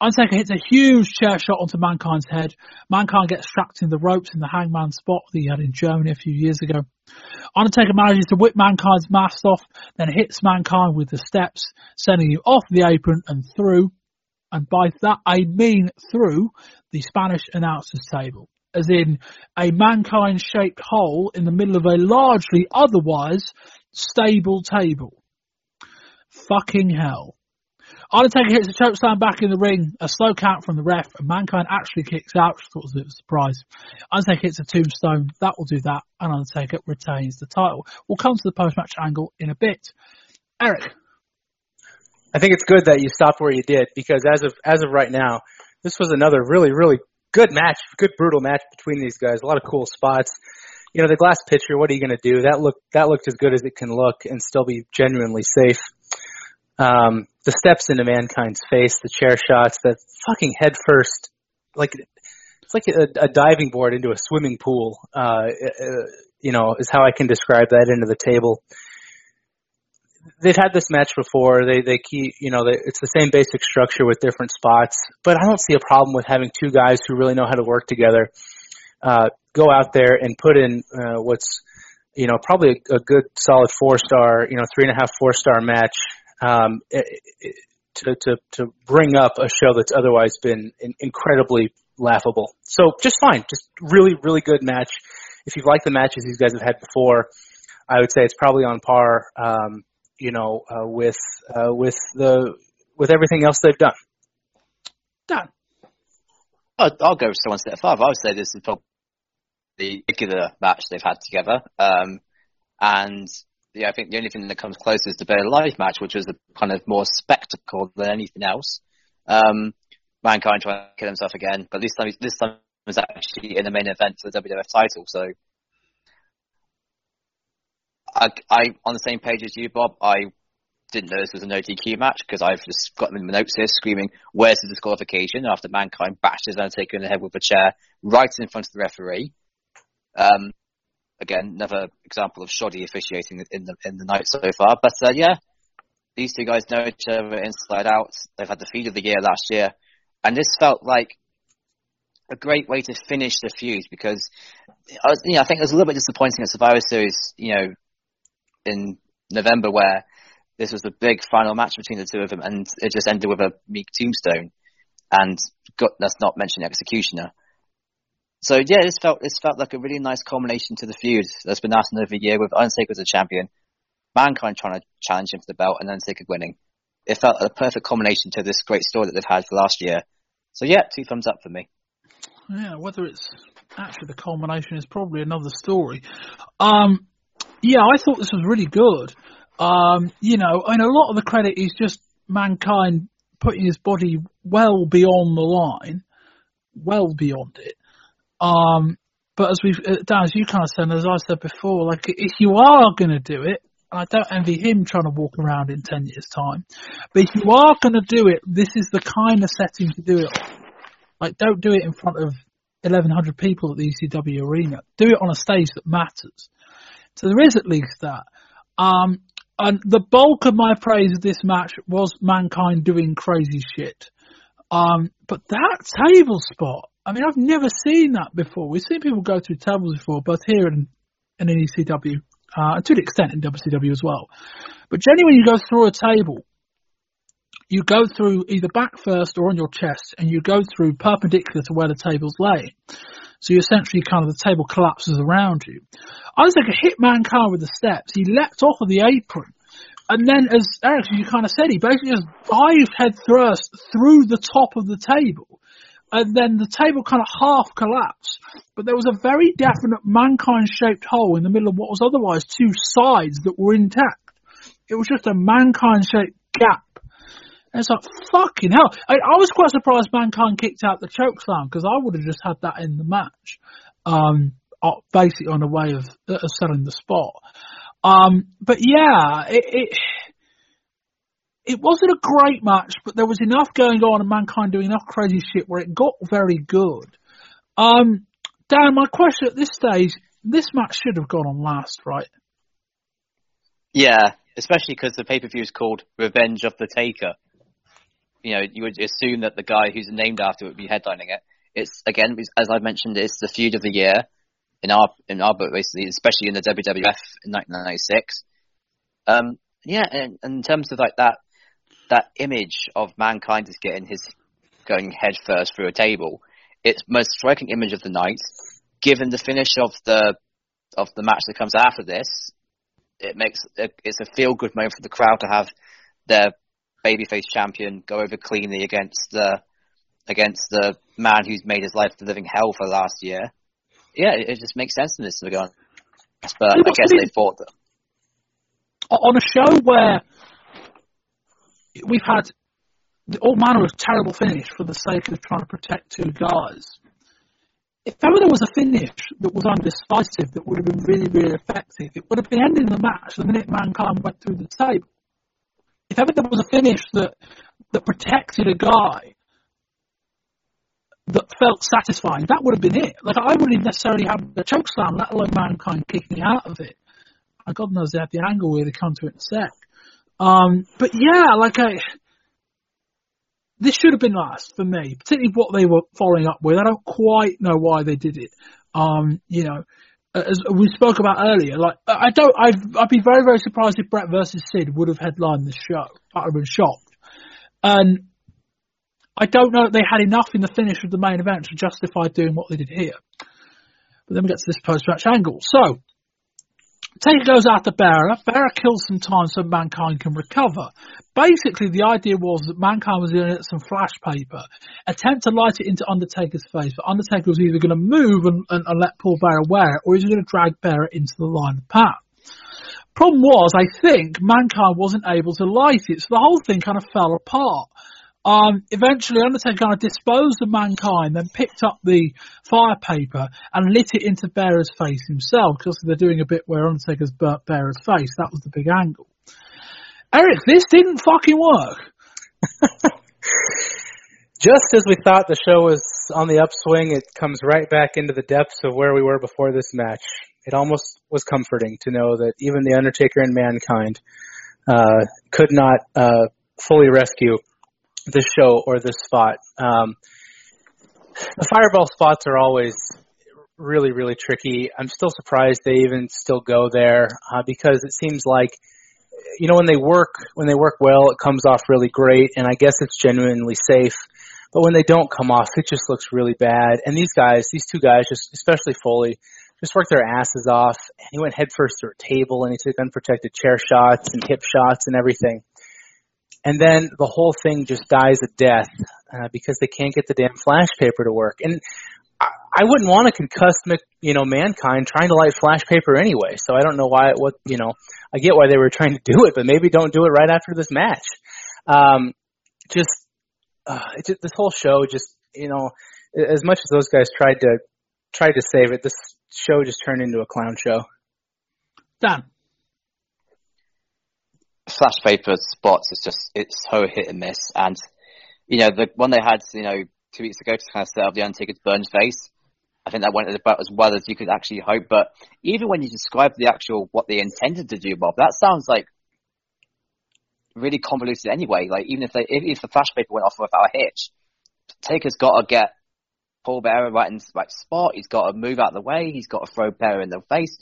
Speaker 6: Undertaker hits a huge chair shot onto Mankind's head. Mankind gets strapped in the ropes in the hangman spot that he had in Germany a few years ago. Undertaker manages to whip Mankind's mask off, then hits Mankind with the steps, sending him off the apron and through, and by that I mean through, the Spanish announcer's table. As in a Mankind shaped hole in the middle of a largely otherwise stable table. Fucking hell. Undertaker hits a chokeslam back in the ring, a slow count from the ref, and Mankind actually kicks out, which was a surprise. Undertaker hits a tombstone, that will do that, and Undertaker retains the title. We'll come to the post-match angle in a bit. Eric.
Speaker 8: I think it's good that you stopped where you did because as of as of right now, this was another really really good match, good brutal match between these guys. A lot of cool spots. You know, the glass pitcher. What are you going to do? That looked that looked as good as it can look and still be genuinely safe. Um, the steps into mankind's face, the chair shots, that fucking head first, like it's like a, a diving board into a swimming pool. Uh, uh, you know, is how I can describe that into the table. They've had this match before. They they keep you know they, it's the same basic structure with different spots, but I don't see a problem with having two guys who really know how to work together uh, go out there and put in uh, what's you know probably a, a good solid four star you know three and a half four star match um, it, it, to to to bring up a show that's otherwise been in, incredibly laughable. So just fine, just really really good match. If you've liked the matches these guys have had before, I would say it's probably on par. Um, you know, uh, with uh, with the with everything else they've done.
Speaker 6: Dan.
Speaker 7: I'll, I'll go one step further. I would say this is probably the regular match they've had together. Um, and yeah, I think the only thing that comes close is the Buried Alive match, which was a kind of more spectacle than anything else. Um, Mankind trying to kill himself again, but this time, this time was actually in the main event for the WWF title. So, I, I on the same page as you, Bob. I didn't know this was a no DQ match because I've just got them in my notes here screaming, "Where's the disqualification?" After Mankind bashes Undertaker in the head with a chair right in front of the referee. Um, again, another example of shoddy officiating in the in the night so far. But uh, yeah, these two guys know each other inside out. They've had the feud of the year last year, and this felt like a great way to finish the feud because I was, you know, I think it was a little bit disappointing at Survivor Series, you know, in November where this was the big final match between the two of them, and it just ended with a meek tombstone, and got, let's not mention Executioner. So yeah, this felt this felt like a really nice culmination to the feud that's been lasting over a year with Undertaker as a champion, Mankind trying to challenge him for the belt, and Undertaker winning. It felt a perfect culmination to this great story that they've had for last year. So yeah, two thumbs up for me.
Speaker 6: Yeah, whether it's actually the culmination is probably another story. Um, yeah, I thought this was really good. Um, you know, and a lot of the credit is just mankind putting his body well beyond the line, well beyond it. Um, but as we've, uh, Dan, as you kind of said, as I said before, like if you are going to do it, I don't envy him trying to walk around in 10 years time, but if you are going to do it, this is the kind of setting to do it. Like don't do it in front of 1100 people at the ECW arena. Do it on a stage that matters. So there is at least that. Um, and the bulk of my praise of this match was mankind doing crazy shit. Um, but that table spot, I mean, I've never seen that before. We've seen people go through tables before, both here and, and in ECW, uh, to an extent in WCW as well. But generally, when you go through a table, you go through either back first or on your chest, and you go through perpendicular to where the table's laying. So you essentially kind of the table collapses around you. Isaac hit mankind with the steps. He leapt off of the apron. And then, as Eric, you kind of said, he basically just dived head first through the top of the table. And then the table kind of half collapsed. But there was a very definite mankind shaped hole in the middle of what was otherwise two sides that were intact. It was just a mankind shaped gap and it's like, fucking hell. I, I, was quite surprised Mankind kicked out the choke slam because I would have just had that in the match. Um, basically on a way of, of selling the spot. Um, but yeah, it, it, it wasn't a great match, but there was enough going on and Mankind doing enough crazy shit where it got very good. Um, Dan, my question at this stage, this match should have gone on last, right?
Speaker 7: Yeah, especially because the pay per view is called Revenge of the Taker you know, you would assume that the guy who's named after would be headlining it. It's again, as I mentioned, it's the feud of the year in our in our book, basically, especially in the WWF in 1996. Um, yeah, and, and in terms of like that that image of mankind is getting his going head first through a table, it's most striking image of the night. Given the finish of the of the match that comes after this, it makes it, it's a feel good moment for the crowd to have their babyface champion go over cleanly against the against the man who's made his life the living hell for the last year. Yeah, it, it just makes sense to this on. But I guess they fought them.
Speaker 6: On a show where we've had the all manner of terrible finish for the sake of trying to protect two guys. If ever there was a finish that was undecisive that would have been really, really effective, it would have been ending the match the minute Mankind went through the table if ever there was a finish that that protected a guy that felt satisfying, that would have been it. Like I wouldn't necessarily have the choke slam, let alone mankind kicking out of it. God knows they have the angle where they come to it in a sec. Um, but yeah, like I, this should have been last for me, particularly what they were following up with. I don't quite know why they did it. Um, you know, Uh, as we spoke about earlier, like I don't, I'd, I'd be very, very surprised if Bret versus Sid would have headlined this show. I'd have been shocked. And I don't know that they had enough in the finish of the main event to justify doing what they did here. But then we get to this post-match angle. So, Taker goes after Bearer. Bearer kills some time so Mankind can recover. Basically, the idea was that Mankind was going to get some flash paper, attempt to light it into Undertaker's face, but Undertaker was either going to move and, and, and let Paul Bearer wear it, or he was going to drag Bearer into the line of path. Problem was, I think Mankind wasn't able to light it, so the whole thing kind of fell apart. Um, eventually, Undertaker kind of disposed of Mankind, then picked up the fire paper and lit it into Bearer's face himself, because they're doing a bit where Undertaker's burnt Bearer's face. That was the big angle. Eric, this didn't fucking work. (laughs)
Speaker 8: Just as we thought the show was on the upswing, it comes right back into the depths of where we were before this match. It almost was comforting to know that even the Undertaker and Mankind uh, could not uh, fully rescue this show or this spot. Um, the fireball spots are always really, really tricky. I'm still surprised they even still go there uh, because it seems like you know when they work when they work well, it comes off really great, and I guess it's genuinely safe. But when they don't come off, it just looks really bad. And these guys, these two guys, just especially Foley, just worked their asses off. And he went headfirst through a table, and he took unprotected chair shots and hip shots and everything and then the whole thing just dies a death uh, because they can't get the damn flash paper to work. And I, I wouldn't want to concuss, you know, mankind trying to light flash paper anyway. So I don't know why. What you know, I get why they were trying to do it, but maybe don't do it right after this match. Um, just, uh, it just this whole show, just you know, as much as those guys tried to tried to save it, this show just turned into a clown show.
Speaker 6: Dan
Speaker 7: flash paper spots is just it's so hit and miss. And you know the one they had you know two weeks ago to kind of set up the Undertaker's burned face. I think that went about as well as you could actually hope. But even when you describe the actual what they intended to do, Bob, that sounds like really convoluted anyway. Like even if they if, if the flash paper went off without a hitch, Taker's got to get Paul Bearer right in the right spot. He's got to move out of the way. He's got to throw Bearer in the face.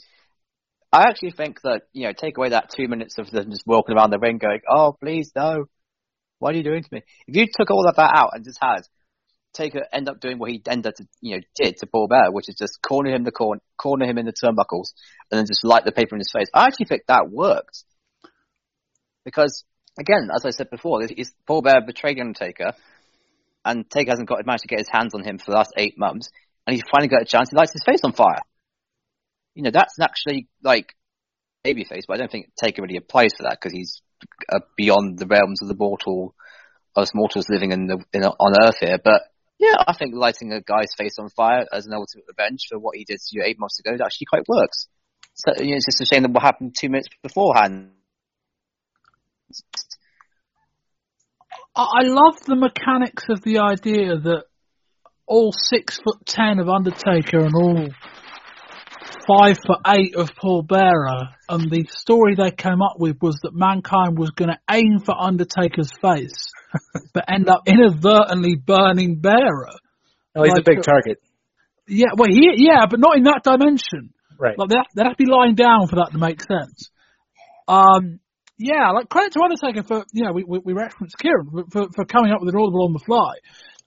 Speaker 7: I actually think that, you know, take away that two minutes of them just walking around the ring going, oh, please, no. What are you doing to me? If you took all of that out and just had Taker end up doing what he ended up, to, you know, did to Paul Bearer, which is just corner him the corner, corner him in the turnbuckles, and then just light the paper in his face. I actually think that worked because, again, as I said before, it's Paul Bearer betrayed Undertaker, and Taker hasn't got managed to get his hands on him for the last eight months, and he's finally got a chance. He lights his face on fire you know, that's actually like babyface, but I don't think Taker really applies for that because he's uh, beyond the realms of the mortal, us mortals living in the in, on Earth here. But yeah, I think lighting a guy's face on fire as an ultimate revenge for what he did to you eight months ago actually quite works. So you know, it's just a shame that what happened two minutes beforehand.
Speaker 6: I love the mechanics of the idea that all six foot ten of Undertaker and all five for eight of Paul Bearer, and the story they came up with was that Mankind was going to aim for Undertaker's face, (laughs) but end up inadvertently burning Bearer.
Speaker 8: Oh, he's like, a big target.
Speaker 6: Yeah, well, he, yeah, but not in that dimension.
Speaker 8: Right.
Speaker 6: Like, they'd, they'd have to be lying down for that to make sense. Um, yeah, like credit to Undertaker for, you know, we, we, we referenced Kieran for, for coming up with an audible on the fly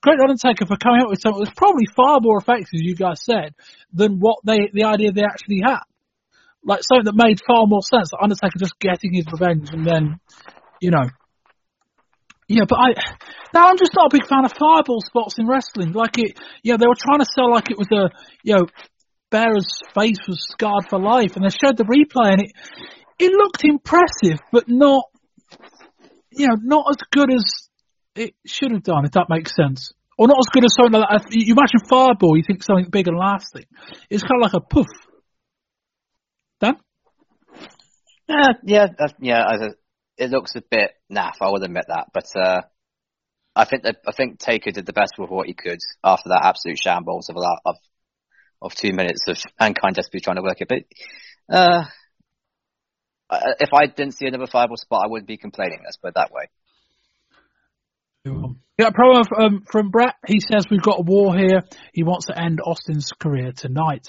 Speaker 6: great Undertaker for coming up with something that's probably far more effective, as you guys said, than what they the idea they actually had. Like something that made far more sense. Like Undertaker just getting his revenge and then, you know. Yeah, but I now I'm just not a big fan of fireball spots in wrestling. Like it, yeah, they were trying to sell like it was a, you know, Bearer's face was scarred for life, and they showed the replay, and it it looked impressive, but not, you know, not as good as it should have done, if that makes sense. Or not as good as something like that. You imagine Fireball, you think something big and lasting. It's kind of like a poof. Dan?
Speaker 7: Yeah, yeah, yeah. It looks a bit naff. I will admit that, but uh, I think that I think Taker did the best with what he could after that absolute shambles of of of two minutes of mankind just be trying to work it. But uh, if I didn't see another fireball spot, I wouldn't be complaining. Let's put it that way.
Speaker 6: Yeah, promo um, from Bret. He says we've got a war here. He wants to end Austin's career tonight.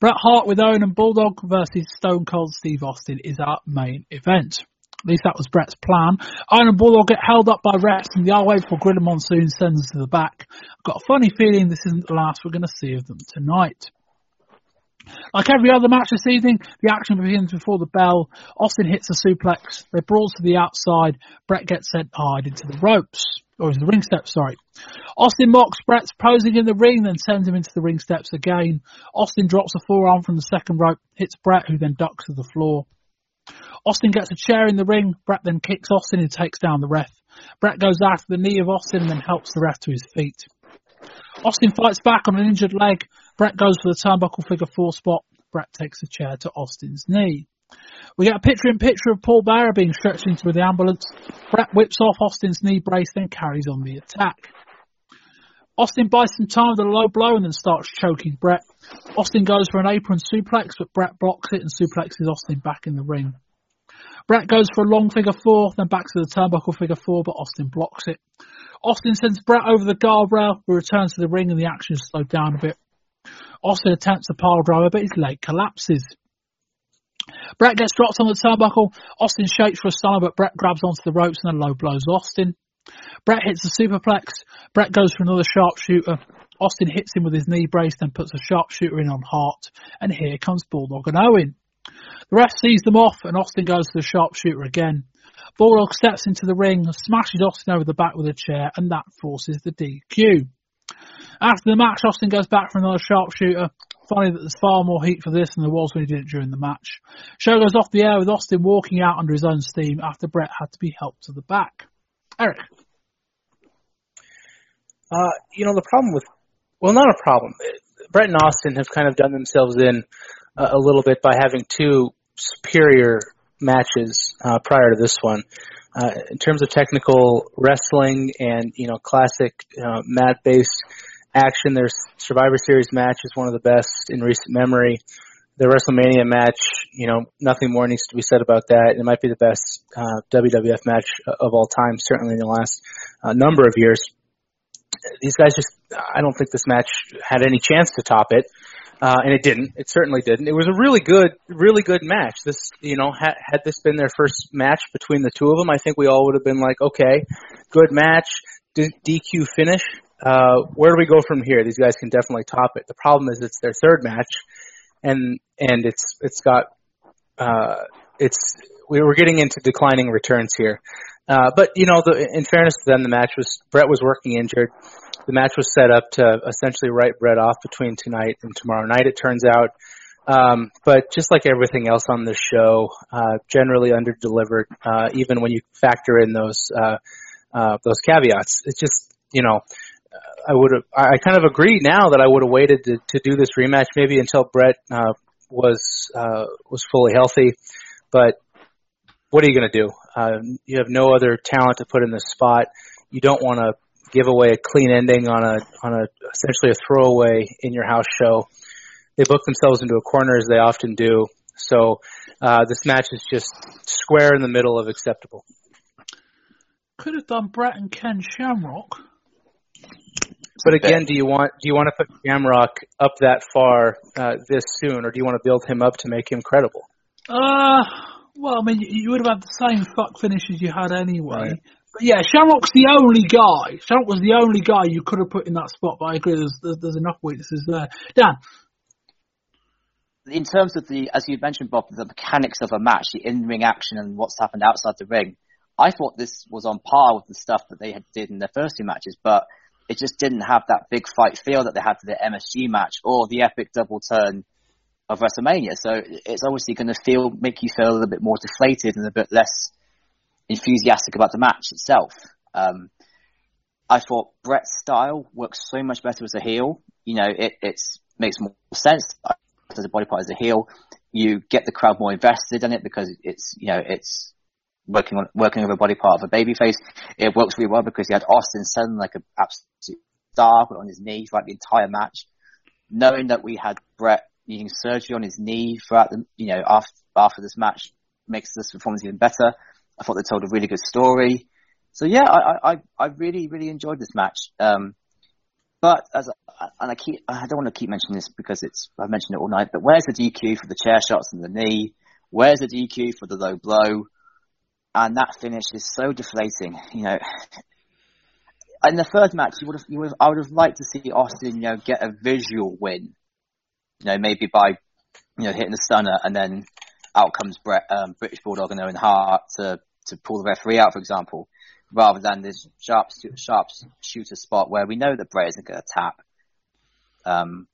Speaker 6: Bret Hart with Owen and Bulldog versus Stone Cold Steve Austin is our main event. At least that was Bret's plan. Owen and Bulldog get held up by refs and the R way before Gorilla Monsoon sends to the back. I've got a funny feeling this isn't the last we're going to see of them tonight. Like every other match this evening, the action begins before the bell. Austin hits a suplex. They brawl to the outside. Bret gets sent hard into the ropes. Oh, or the ring steps, sorry. Austin mocks Bret's posing in the ring, then sends him into the ring steps again. Austin drops a forearm from the second rope, hits Bret, who then ducks to the floor. Austin gets a chair in the ring. Bret then kicks Austin and takes down the ref. Bret goes after the knee of Austin and then helps the ref to his feet. Austin fights back on an injured leg. Bret goes for the turnbuckle figure four spot. Bret takes a chair to Austin's knee. We get a picture in picture of Paul Bearer being stretched into the ambulance. Bret whips off Austin's knee brace, then carries on the attack. Austin buys some time with a low blow and then starts choking Bret. Austin goes for an apron suplex, but Bret blocks it and suplexes Austin back in the ring. Bret goes for a long figure four, then back to the turnbuckle figure four, but Austin blocks it. Austin sends Bret over the guardrail, who returns to the ring and the action is slowed down a bit. Austin attempts a pile driver, but his leg collapses. Bret gets dropped on the turnbuckle. Austin shakes for a stunner, but Bret grabs onto the ropes and then low blows Austin. Bret hits a superplex. Bret goes for another sharpshooter. Austin hits him with his knee brace, then puts a sharpshooter in on Hart. And here comes Bulldog and Owen. The ref sees them off, and Austin goes for the sharpshooter again. Bulldog steps into the ring, smashes Austin over the back with a chair, and that forces the DQ. After the match, Austin goes back for another sharpshooter. Funny that there's far more heat for this than there was when he did it during the match. Show goes off the air with Austin walking out under his own steam after Bret had to be helped to the back. Eric.
Speaker 8: Uh, you know, the problem with, well, not a problem. Bret and Austin have kind of done themselves in uh, a little bit by having two superior matches uh, prior to this one. Uh, in terms of technical wrestling and you know classic uh, mat based action, their Survivor Series match is one of the best in recent memory. The WrestleMania match, you know, nothing more needs to be said about that. It might be the best uh, WWF match of all time, certainly in the last uh, number of years. These guys just, I don't think this match had any chance to top it. Uh, and it didn't. It certainly didn't. It was a really good, really good match. This, you know, had, had this been their first match between the two of them, I think we all would have been like, okay, good match, D- DQ finish. Uh, where do we go from here? These guys can definitely top it. The problem is it's their third match, and and it's it's got uh, it's we were getting into declining returns here. Uh, but you know, the, in fairness to them, the match was Bret was working injured the match was set up to essentially write Bret off between tonight and tomorrow night. It turns out, um, but just like everything else on this show, uh, generally under delivered. Uh, even when you factor in those uh, uh, those caveats, it's just you know. I would have. I kind of agree now that I would have waited to, to do this rematch maybe until Bret uh, was uh, was fully healthy. But what are you going to do? Uh, you have no other talent to put in this spot. You don't want to give away a clean ending on a on a essentially a throwaway in your house show. They book themselves into a corner as they often do. So uh, this match is just square in the middle of acceptable.
Speaker 6: Could have done Bret and Ken Shamrock.
Speaker 8: But again, do you want do you want to put Shamrock up that far uh, this soon, or do you want to build him up to make him credible?
Speaker 6: Uh, well, I mean, you would have had the same fuck finishes you had anyway. Right yeah, Shamrock's the only guy. Shamrock was the only guy you could have put in that spot, but I agree there's, there's, there's enough weaknesses there. Dan?
Speaker 7: In terms of the, as you mentioned, Bob, the mechanics of a match, the in-ring action and what's happened outside the ring, I thought this was on par with the stuff that they had did in their first two matches, but it just didn't have that big fight feel that they had for the MSG match or the epic double turn of WrestleMania. So it's obviously going to feel, make you feel a little bit more deflated and a bit less enthusiastic about the match itself. Um, I thought Bret's style works so much better as a heel. You know, it it's, makes more sense as a body part as a heel. You get the crowd more invested in it because it's you know it's working on working with a body part of a babyface. It works really well because he had Austin selling like an absolute star on his knee throughout the entire match. Knowing that we had Bret needing surgery on his knee throughout the you know after after this match makes this performance even better. I thought they told a really good story. So yeah, I, I, I really, really enjoyed this match. Um, but as I, and I keep, I don't want to keep mentioning this because it's, I've mentioned it all night, but where's the DQ for the chair shots and the knee? Where's the DQ for the low blow? And that finish is so deflating, you know. In the third match, you would have, you would have, I would have liked to see Austin, you know, get a visual win. You know, maybe by you know, hitting the stunner, and then out comes Bret, um, British Bulldog and Owen Hart to to pull the referee out, for example, rather than this sharp sharp shooter spot where we know that Bret isn't going to tap. Um,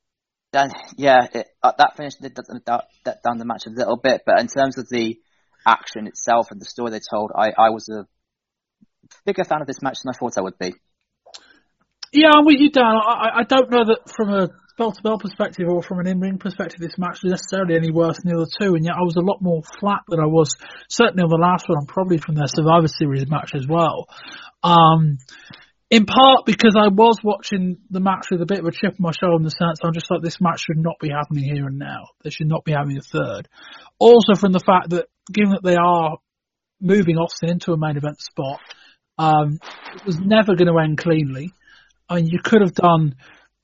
Speaker 7: then yeah, it, uh, that finished did down the match a little bit, but in terms of the action itself and the story they told, I, I was a bigger fan of this match than I thought I would be.
Speaker 6: Yeah, I'm with you, Dan. I, I don't know that from a bell to bell perspective or from an in ring perspective, this match was necessarily any worse than the other two, and yet I was a lot more flat than I was certainly on the last one, probably from their Survivor Series match as well. Um, in part because I was watching the match with a bit of a chip on my shoulder in the sense I'm just like this match should not be happening here and now. They should not be having a third. Also from the fact that given that they are moving Austin into a main event spot, um, it was never going to end cleanly. I mean, you could have done,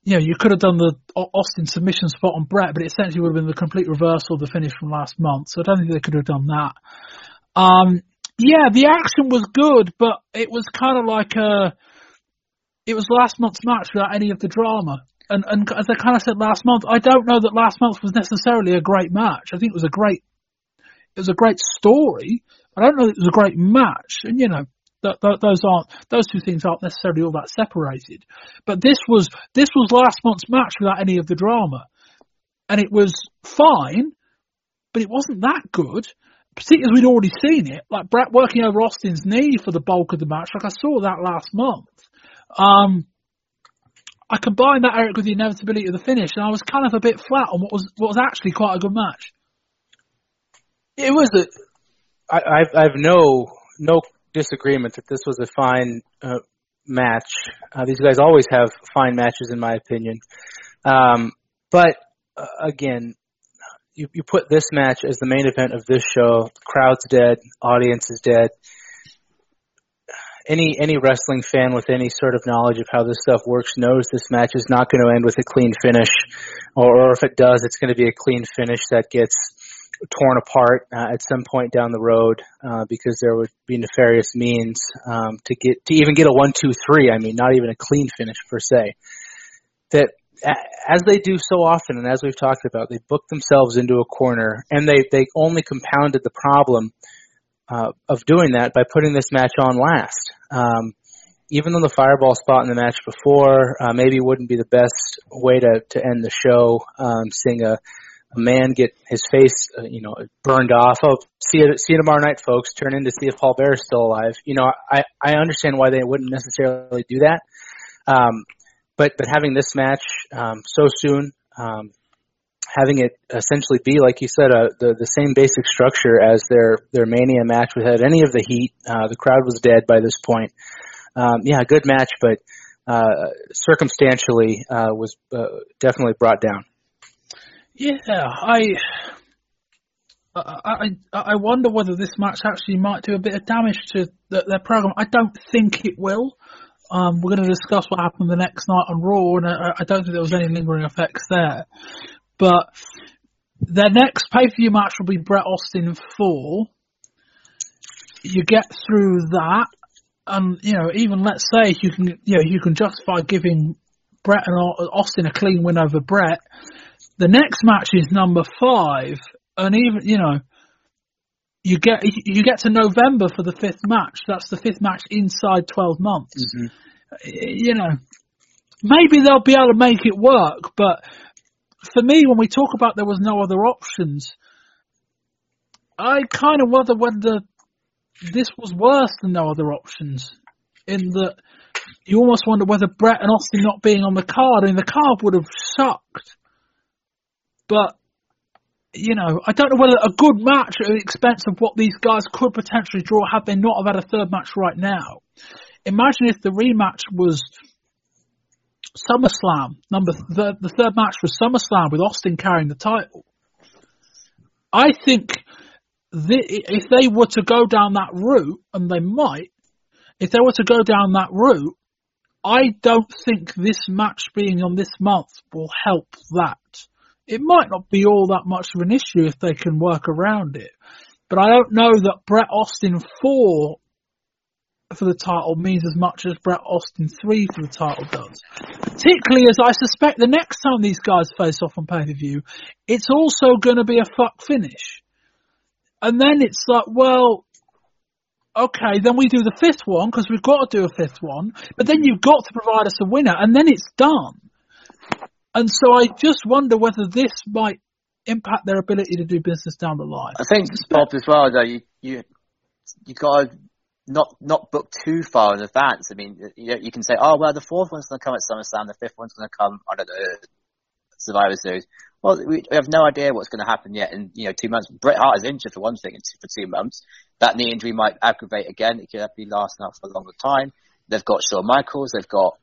Speaker 6: you know, you could have done the Austin submission spot on Bret, but it essentially would have been the complete reversal of the finish from last month. So I don't think they could have done that. Um, yeah, the action was good, but it was kind of like a, it was last month's match without any of the drama. And, and as I kind of said last month, I don't know that last month was necessarily a great match. I think it was a great, it was a great story. I don't know that it was a great match. And you know, that, those aren't those two things aren't necessarily all that separated. But this was this was last month's match without any of the drama, and it was fine, but it wasn't that good. Particularly as we'd already seen it, like Bret working over Austin's knee for the bulk of the match. Like I saw that last month. Um, I combined that Eric with the inevitability of the finish, and I was kind of a bit flat on what was what was actually quite a good match.
Speaker 8: It was a. I, I've I've no no disagreement that this was a fine uh, match. Uh, these guys always have fine matches, in my opinion. Um, but uh, again, you, you put this match as the main event of this show. Crowd's dead, audience is dead. Any any wrestling fan with any sort of knowledge of how this stuff works knows this match is not going to end with a clean finish, or, or if it does, it's going to be a clean finish that gets torn apart uh, at some point down the road uh, because there would be nefarious means um, to get to even get a one two three. I mean, not even a clean finish per se. That as they do so often, and as we've talked about, they booked themselves into a corner, and they they only compounded the problem uh, of doing that by putting this match on last. Um, even though the fireball spot in the match before uh, maybe wouldn't be the best way to, to end the show, um, seeing a a man get his face, uh, you know, burned off. Oh, see it, see you tomorrow night, folks. Turn in to see if Paul Bearer is still alive. You know, I, I understand why they wouldn't necessarily do that. Um, but, but having this match, um, so soon, um, having it essentially be, like you said, uh, the, the same basic structure as their, their Mania match without any of the heat. Uh, the crowd was dead by this point. Um, yeah, good match, but, uh, circumstantially, uh, was, uh, definitely brought down.
Speaker 6: Yeah, I, I, I wonder whether this match actually might do a bit of damage to the, their program. I don't think it will. Um, we're going to discuss what happened the next night on Raw, and I, I don't think there was any lingering effects there. But their next pay per view match will be Bret Austin 4. You get through that, and you know, even let's say you can, you know, you can justify giving Bret and Austin a clean win over Bret the next match is number five, and even you know, you get you get to November for the fifth match. That's the fifth match inside twelve months. Mm-hmm. You know, maybe they'll be able to make it work, but for me, when we talk about there was no other options, I kind of wonder whether this was worse than no other options. In that, you almost wonder whether Bret and Austin not being on the card, I mean, the card would have sucked. But you know, I don't know whether a good match at the expense of what these guys could potentially draw had they not have had a third match right now. Imagine if the rematch was SummerSlam. Number the the third match was SummerSlam with Austin carrying the title. I think the, if they were to go down that route, and they might, if they were to go down that route, I don't think this match being on this month will help that it might not be all that much of an issue if they can work around it. But I don't know that Bret Austin 4 for the title means as much as Bret Austin 3 for the title does. particularly as I suspect the next time these guys face off on pay per view, it's also going to be a fuck finish. And then it's like, well, okay, then we do the fifth one because we've got to do a fifth one, but then you've got to provide us a winner, and then it's done. And so I just wonder whether this might impact their ability to do business down the line.
Speaker 7: I think Bob as well though. You you you got to not not booked too far in advance. I mean, you, you can say, oh well, the fourth one's going to come at SummerSlam, the fifth one's going to come I don't know Survivor Series. Well, we have no idea what's going to happen yet in you know two months. Bret Hart is injured for one thing and for two months. That knee injury might aggravate again. It could be lasting out for a longer time. They've got Shawn Michaels. They've got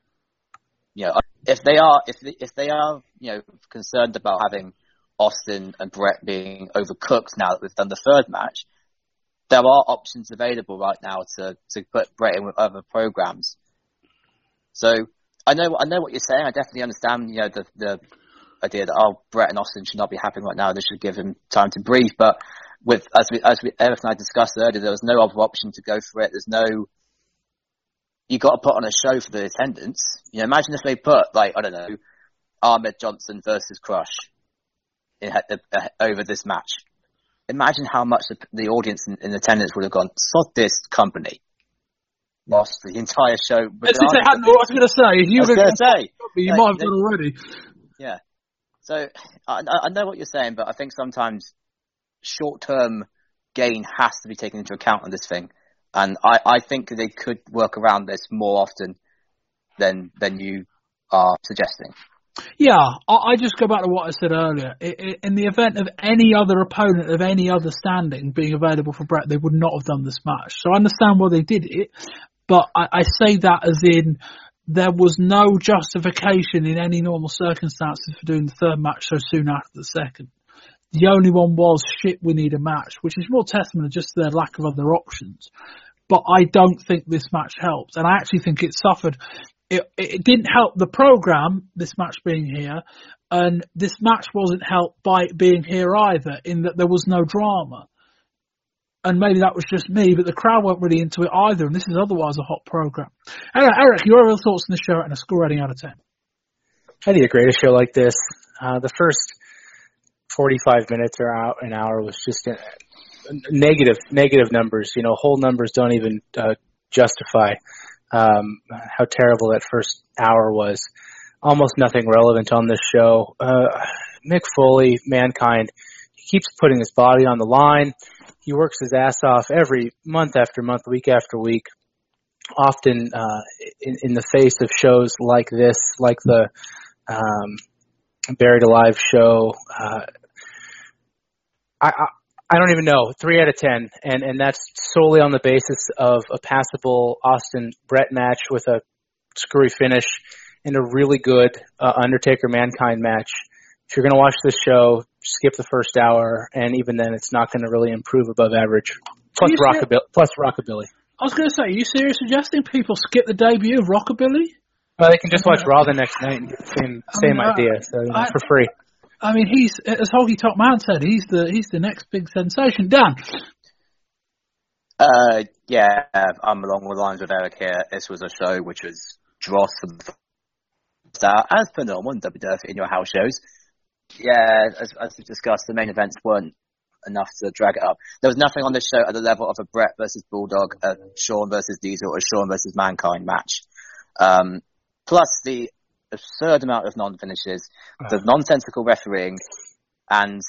Speaker 7: you know if they are if they, if they are you know concerned about having Austin and Bret being overcooked now that we've done the third match, there are options available right now to, to put in with other programs. So I know I know what you're saying. I definitely understand you know the the idea that oh Bret and Austin should not be happening right now. They should give him time to breathe. But with as we as we and I discussed earlier, there was no other option to go for it. There's no you got to put on a show for the attendance. You know, imagine if they put like I don't know Ahmed Johnson versus Crush in, uh, over this match. Imagine how much the, the audience in, in, attendance would have gone, sod this company. Lost the entire show.
Speaker 6: Say, I was going to say, if you
Speaker 7: were going to say,
Speaker 6: you might have done already.
Speaker 7: Yeah. So I, I know what you're saying, but I think sometimes short-term gain has to be taken into account on this thing, and I, I think they could work around this more often than than you are suggesting.
Speaker 6: Yeah, I, just go back to what I said earlier. in the event of any other opponent of any other standing being available for Bret, they would not have done this match. So I understand why they did it, but I, I say that as in there was no justification in any normal circumstances for doing the third match so soon after the second. The only one was shit, we need a match, which is more testament to just their lack of other options. But I don't think this match helped, and I actually think it suffered it, it didn't help the program, this match being here, and this match wasn't helped by it being here either, in that there was no drama. And maybe that was just me, but the crowd weren't really into it either, and this is otherwise a hot program. Anyway, Eric, your other thoughts on the show and a score rating out of 10?
Speaker 8: I do a grade a show like this? Uh, the first 45 minutes or out, an hour was just a negative, negative numbers. You know, whole numbers don't even uh, justify um, how terrible that first hour was. Almost nothing relevant on this show. Uh, Mick Foley, Mankind, he keeps putting his body on the line. He works his ass off every month after month, week after week. Often uh, in, in the face of shows like this, like the um, Buried Alive show, uh, I, I don't even know. Three out of ten, and and that's solely on the basis of a passable Austin Bret match with a screwy finish and a really good uh, Undertaker Mankind match. If you're going to watch this show, skip the first hour, and even then, it's not going to really improve above average. Plus rockabilly. Plus rockabilly.
Speaker 6: I was going to say, are you serious suggesting people skip the debut of Rockabilly?
Speaker 8: Well, they can just watch Raw the next night and get the same same I idea, so you know, I, for free.
Speaker 6: I mean, he's as Honky Tonk Man said, he's the he's the next big sensation. Dan.
Speaker 7: Uh, yeah, I'm along the lines of Eric here. This was a show which was dross for the star, as per normal in WWF in your house shows. Yeah, as, as we discussed, the main events weren't enough to drag it up. There was nothing on this show at the level of a Bret versus Bulldog, a Shawn versus Diesel, a Shawn versus Mankind match. Um, plus the absurd amount of non-finishes, the ah. nonsensical refereeing, and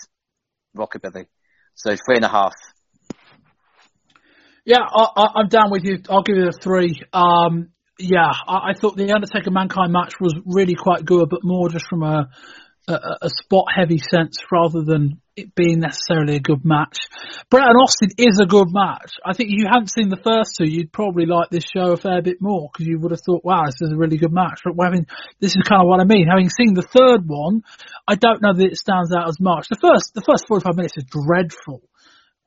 Speaker 7: rockabilly. So three and a half.
Speaker 6: Yeah, I, am down with you. I'll give it a three. Um, yeah, I, I, thought the Undertaker Mankind match was really quite good, but more just from a a, a spot heavy sense rather than it being necessarily a good match. Bret and Austin is a good match. I think if you hadn't seen the first two, you'd probably like this show a fair bit more because you would have thought, wow, this is a really good match. But having, this is kind of what I mean. Having seen the third one, I don't know that it stands out as much. The first, the first 45 minutes is dreadful.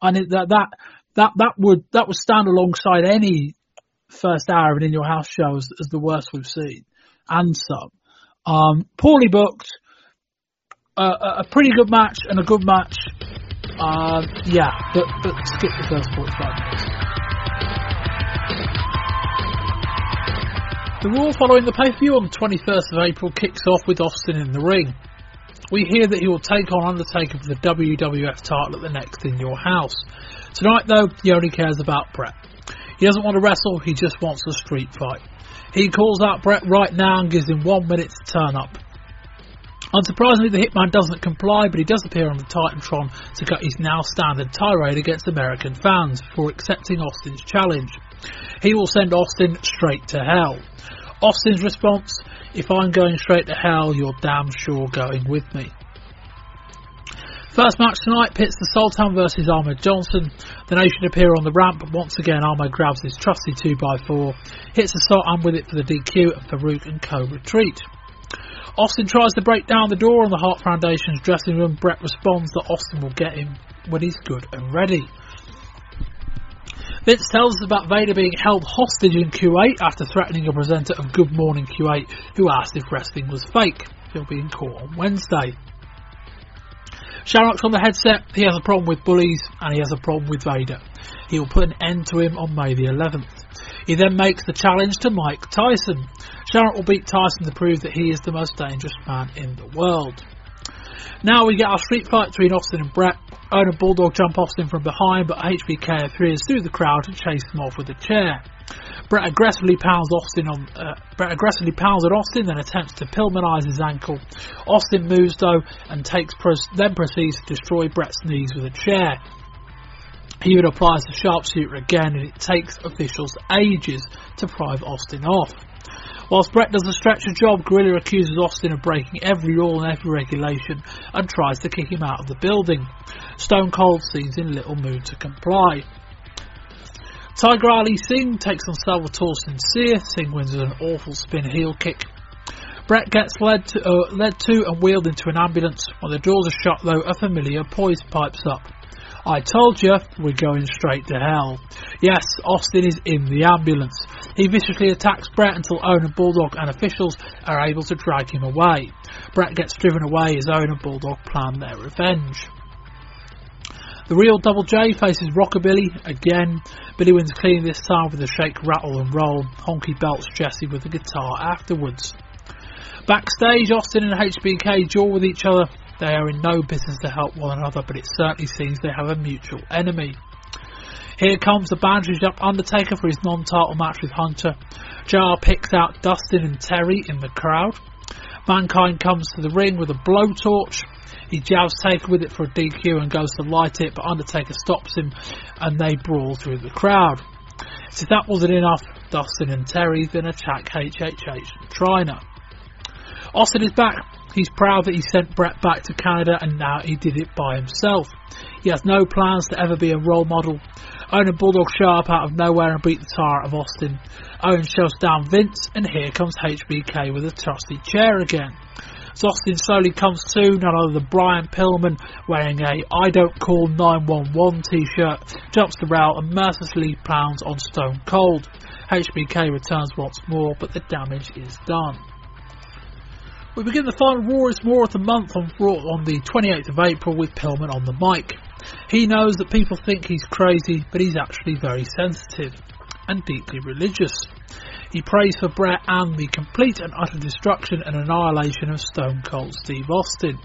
Speaker 6: And it, that, that, that, that would, that would stand alongside any first hour of an In Your House show as, as the worst we've seen. And some. Um, poorly booked uh, a pretty good match and a good match. Uh, yeah, but, but skip the first 45 minutes. The Raw following the pay-per-view on the 21st of April kicks off with Austin in the ring. We hear that he will take on Undertaker for the WWF title at the next In Your House. Tonight, though, he only cares about Bret. He doesn't want to wrestle, he just wants a street fight. He calls out Bret right now and gives him one minute to turn up. Unsurprisingly, the Hitman doesn't comply, but he does appear on the Titantron to cut his now standard tirade against American fans for accepting Austin's challenge. He will send Austin straight to hell. Austin's response if I'm going straight to hell, you're damn sure going with me. First match tonight pits the Sultan versus Ahmed Johnson. The Nation appear on the ramp, but once again Ahmed grabs his trusty 2x4, hits the Sultan with it for the DQ, and Farouk and co retreat. Austin tries to break down the door on the Hart Foundation's dressing room. Bret responds that Austin will get him when he's good and ready. Vince tells us about Vader being held hostage in Kuwait after threatening a presenter of Good Morning Kuwait who asked if wrestling was fake. He'll be in court on Wednesday. Shamrock's on the headset. He has a problem with bullies and he has a problem with Vader. He will put an end to him on May the 11th. He then makes the challenge to Mike Tyson. Shamrock will beat Tyson to prove that he is the most dangerous man in the world. Now we get our street fight between Austin and Bret. Owen and Bulldog jump Austin from behind, but HBK appears through the crowd to chase him off with a chair. Bret aggressively pounds Austin on uh, Bret aggressively pounds at Austin, then attempts to Pillmanize his ankle. Austin moves though and takes then proceeds to destroy Bret's knees with a chair. He applies the sharpshooter again, and it takes officials ages to pry Austin off. Whilst Bret does a stretcher job, Gorilla accuses Austin of breaking every rule and every regulation and tries to kick him out of the building. Stone Cold seems in little mood to comply. Tiger Ali Singh takes on Salvatore Sincere. Singh wins with an awful spin heel kick. Bret gets led to, uh, led to and wheeled into an ambulance. When the doors are shut, though, a familiar voice pipes up. I told you, we're going straight to hell. Yes, Austin is in the ambulance. He viciously attacks Bret until Owen Bulldog and officials are able to drag him away. Bret gets driven away as Owen and Bulldog plan their revenge. The real Double J faces Rockabilly again. Billy wins clean this time with a shake, rattle and roll. Honky belts Jesse with the guitar afterwards. Backstage, Austin and HBK jaw with each other. They are in no business to help one another, but it certainly seems they have a mutual enemy. Here comes the bandaged up Undertaker for his non-title match with Hunter. JR picks out Dustin and Terry in the crowd. Mankind comes to the ring with a blowtorch. He jabs Taker with it for a DQ and goes to light it, but Undertaker stops him and they brawl through the crowd. If that wasn't enough, Dustin and Terry then attack HHH and Trina. Austin is back. He's proud that he sent Bret back to Canada and now he did it by himself. He has no plans to ever be a role model. Owen Bulldog show up out of nowhere and beat the tar of Austin. Owen shows down Vince and here comes HBK with a trusty chair again. As Austin slowly comes to, none other than Brian Pillman wearing a I don't call 911 t-shirt jumps the rail and mercilessly pounds on Stone Cold. HBK returns once more but the damage is done. We begin the final Raw is War of the month on, on the 28th of April with Pillman on the mic. He knows that people think he's crazy, but he's actually very sensitive and deeply religious. He prays for Bret and the complete and utter destruction and annihilation of Stone Cold Steve Austin.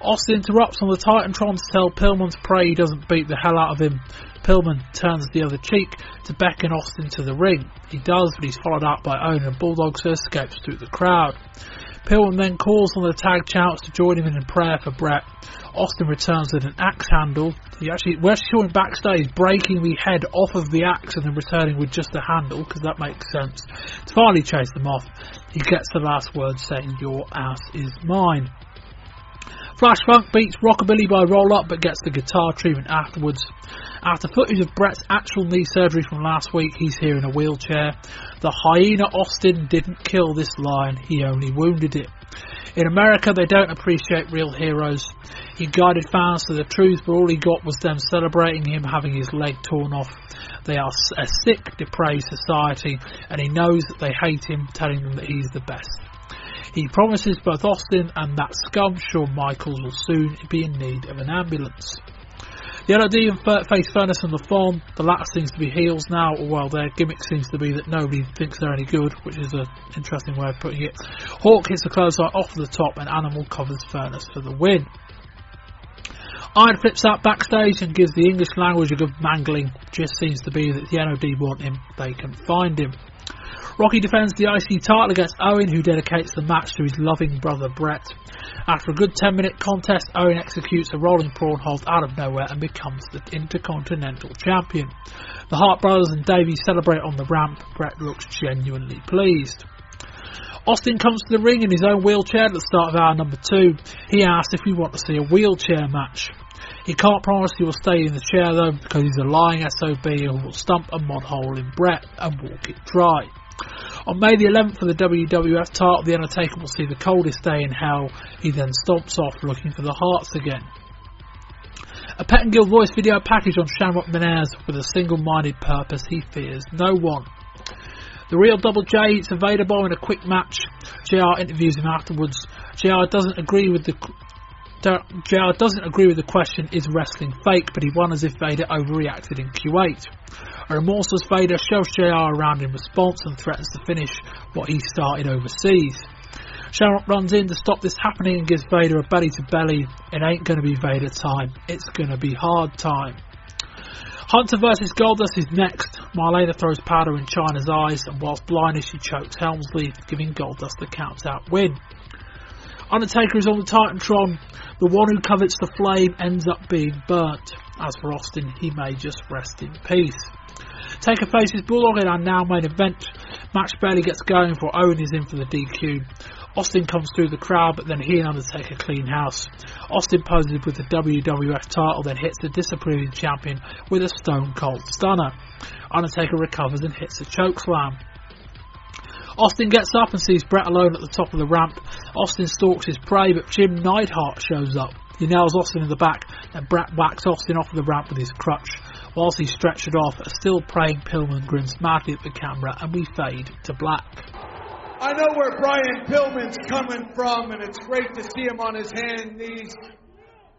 Speaker 6: Austin interrupts on the Titantron to tell Pillman to pray he doesn't beat the hell out of him. Pillman turns the other cheek to beckon Austin to the ring. He does, but he's followed up by Owen and Bulldog, who escapes through the crowd. Pillman then calls on the tag champs to join him in a prayer for Bret. Austin returns with an axe handle. He actually, we're showing backstage breaking the head off of the axe and then returning with just the handle because that makes sense. To finally chase them off, he gets the last word saying, "Your ass is mine." Flash Funk beats Rockabilly by roll up but gets the guitar treatment afterwards. After footage of Bret's actual knee surgery from last week, he's here in a wheelchair. The hyena Austin didn't kill this lion, he only wounded it. In America, they don't appreciate real heroes. He guided fans to the truth, but all he got was them celebrating him having his leg torn off. They are a sick, depraved society, and he knows that they hate him, telling them that he's the best. He promises both Austin and that scum Shawn Michaels will soon be in need of an ambulance. The and face Furnas and LaFon. The latter seems to be heels now, while their gimmick seems to be that nobody thinks they're any good, which is an interesting way of putting it. Hawk hits the clothesline off the top, and Animal covers Furnas for the win. Iron flips out backstage and gives the English language a good mangling. Just seems to be that the NOD want him, they can find him. Rocky defends the IC title against Owen, who dedicates the match to his loving brother Bret. After a good 10 minute contest, Owen executes a rolling prawn hold out of nowhere and becomes the Intercontinental Champion. The Hart brothers and Davey celebrate on the ramp. Bret looks genuinely pleased. Austin comes to the ring in his own wheelchair at the start of hour number two. He asks if we want to see a wheelchair match. He can't promise he will stay in the chair though because he's a lying SOB who will stump a mod hole in Bret and walk it dry. On May the 11th for the WWF title, The Undertaker will see the coldest day in hell. He then stomps off looking for the Harts again. A Pettengill voice video package on Shamrock Menez with a single-minded purpose he fears no one. The real Double J is available in a quick match. JR interviews him afterwards. JR doesn't agree with the JR doesn't agree with the question, is wrestling fake, but he wonders if Vader overreacted in Kuwait. A remorseless Vader shoves JR around in response and threatens to finish what he started overseas. Shamrock runs in to stop this happening and gives Vader a belly to belly. It ain't gonna be Vader time, it's gonna be hard time. Hunter versus Goldust is next. Marlena throws powder in Chyna's eyes, and whilst blinded, she chokes Helmsley, giving Goldust the count out win. Undertaker is on the Titantron. The one who covets the flame ends up being burnt. As for Austin, he may just rest in peace. Taker faces Bulldog in our now main event. Match barely gets going for Owen is in for the DQ. Austin comes through the crowd, but then he and Undertaker clean house. Austin poses with the WWF title, then hits the disapproving champion with a stone cold stunner. Undertaker recovers and hits a choke slam. Austin gets up and sees Bret alone at the top of the ramp. Austin stalks his prey, but Jim Neidhart shows up. He nails Austin in the back, and Bret backs Austin off the ramp with his crutch. Whilst he stretched off, a still praying Pillman grins madly at the camera, and we fade to black.
Speaker 5: I know where Brian Pillman's coming from, and it's great to see him on his hand, knees,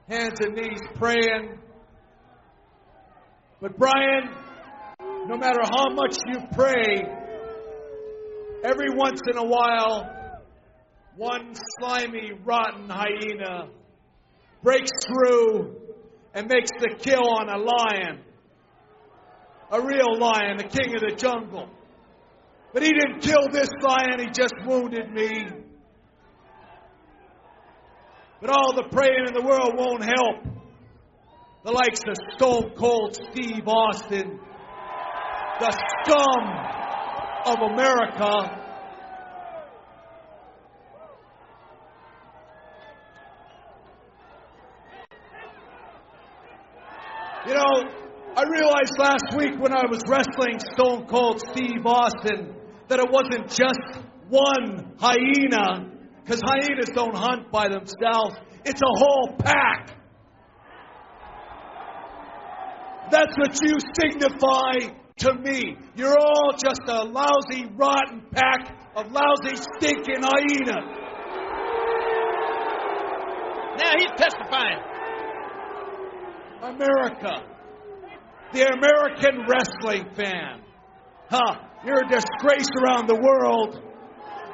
Speaker 5: hands and knees praying. But Brian, no matter how much you pray, every once in a while, one slimy, rotten hyena breaks through and makes the kill on a lion. A real lion, the king of the jungle. But he didn't kill this lion, he just wounded me. But all the praying in the world won't help. The likes of Stone Cold Steve Austin, the scum of America, You know, I realized last week when I was wrestling Stone Cold Steve Austin that it wasn't just one hyena, because hyenas don't hunt by themselves. It's a whole pack. That's what you signify to me. You're all just a lousy, rotten pack of lousy, stinking hyenas.
Speaker 9: Now he's testifying.
Speaker 5: America. The American wrestling fan. Huh, you're a disgrace around the world.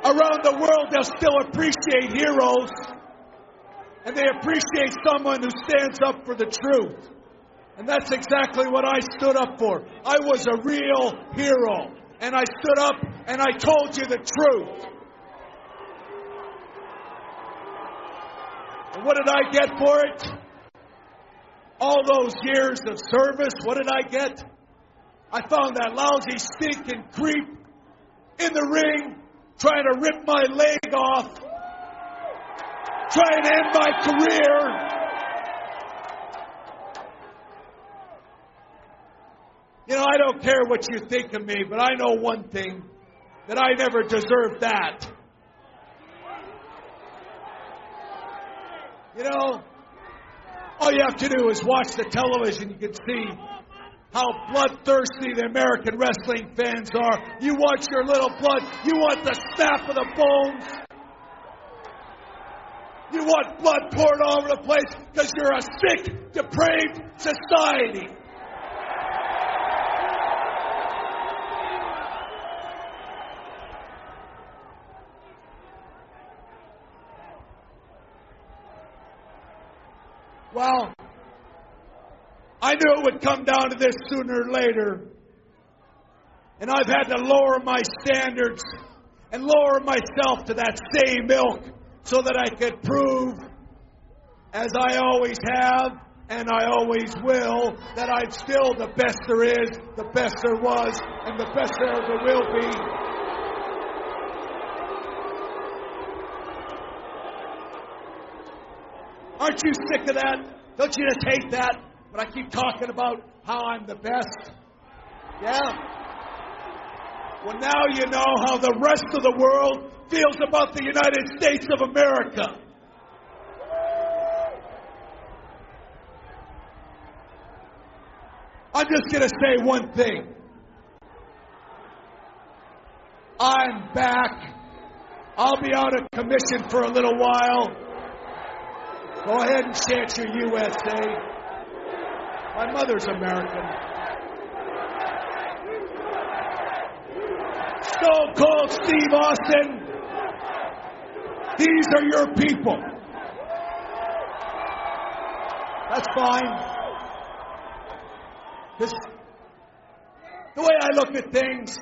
Speaker 5: Around the world, they'll still appreciate heroes. And they appreciate someone who stands up for the truth. And that's exactly what I stood up for. I was a real hero. And I stood up and I told you the truth. And what did I get for it? All those years of service, what did I get? I found that lousy stinking creep in the ring trying to rip my leg off, trying to end my career. You know, I don't care what you think of me, but I know one thing that I never deserved that. You know, all you have to do is watch the television. You can see how bloodthirsty the American wrestling fans are. You watch your little blood. You want the snap of the bones. You want blood poured all over the place because you're a sick, depraved society. Well, I knew it would come down to this sooner or later. And I've had to lower my standards and lower myself to that same ilk so that I could prove, as I always have and I always will, that I'm still the best there is, the best there was, and the best there ever will be. Aren't you sick of that? Don't you just hate that? But I keep talking about how I'm the best. Yeah. Well, now you know how the rest of the world feels about the United States of America. I'm just going to say one thing. I'm back. I'll be out of commission for a little while. Go ahead and chant your USA. My mother's American. Cold Steve Austin, these are your people. That's fine. Because the way I look at things,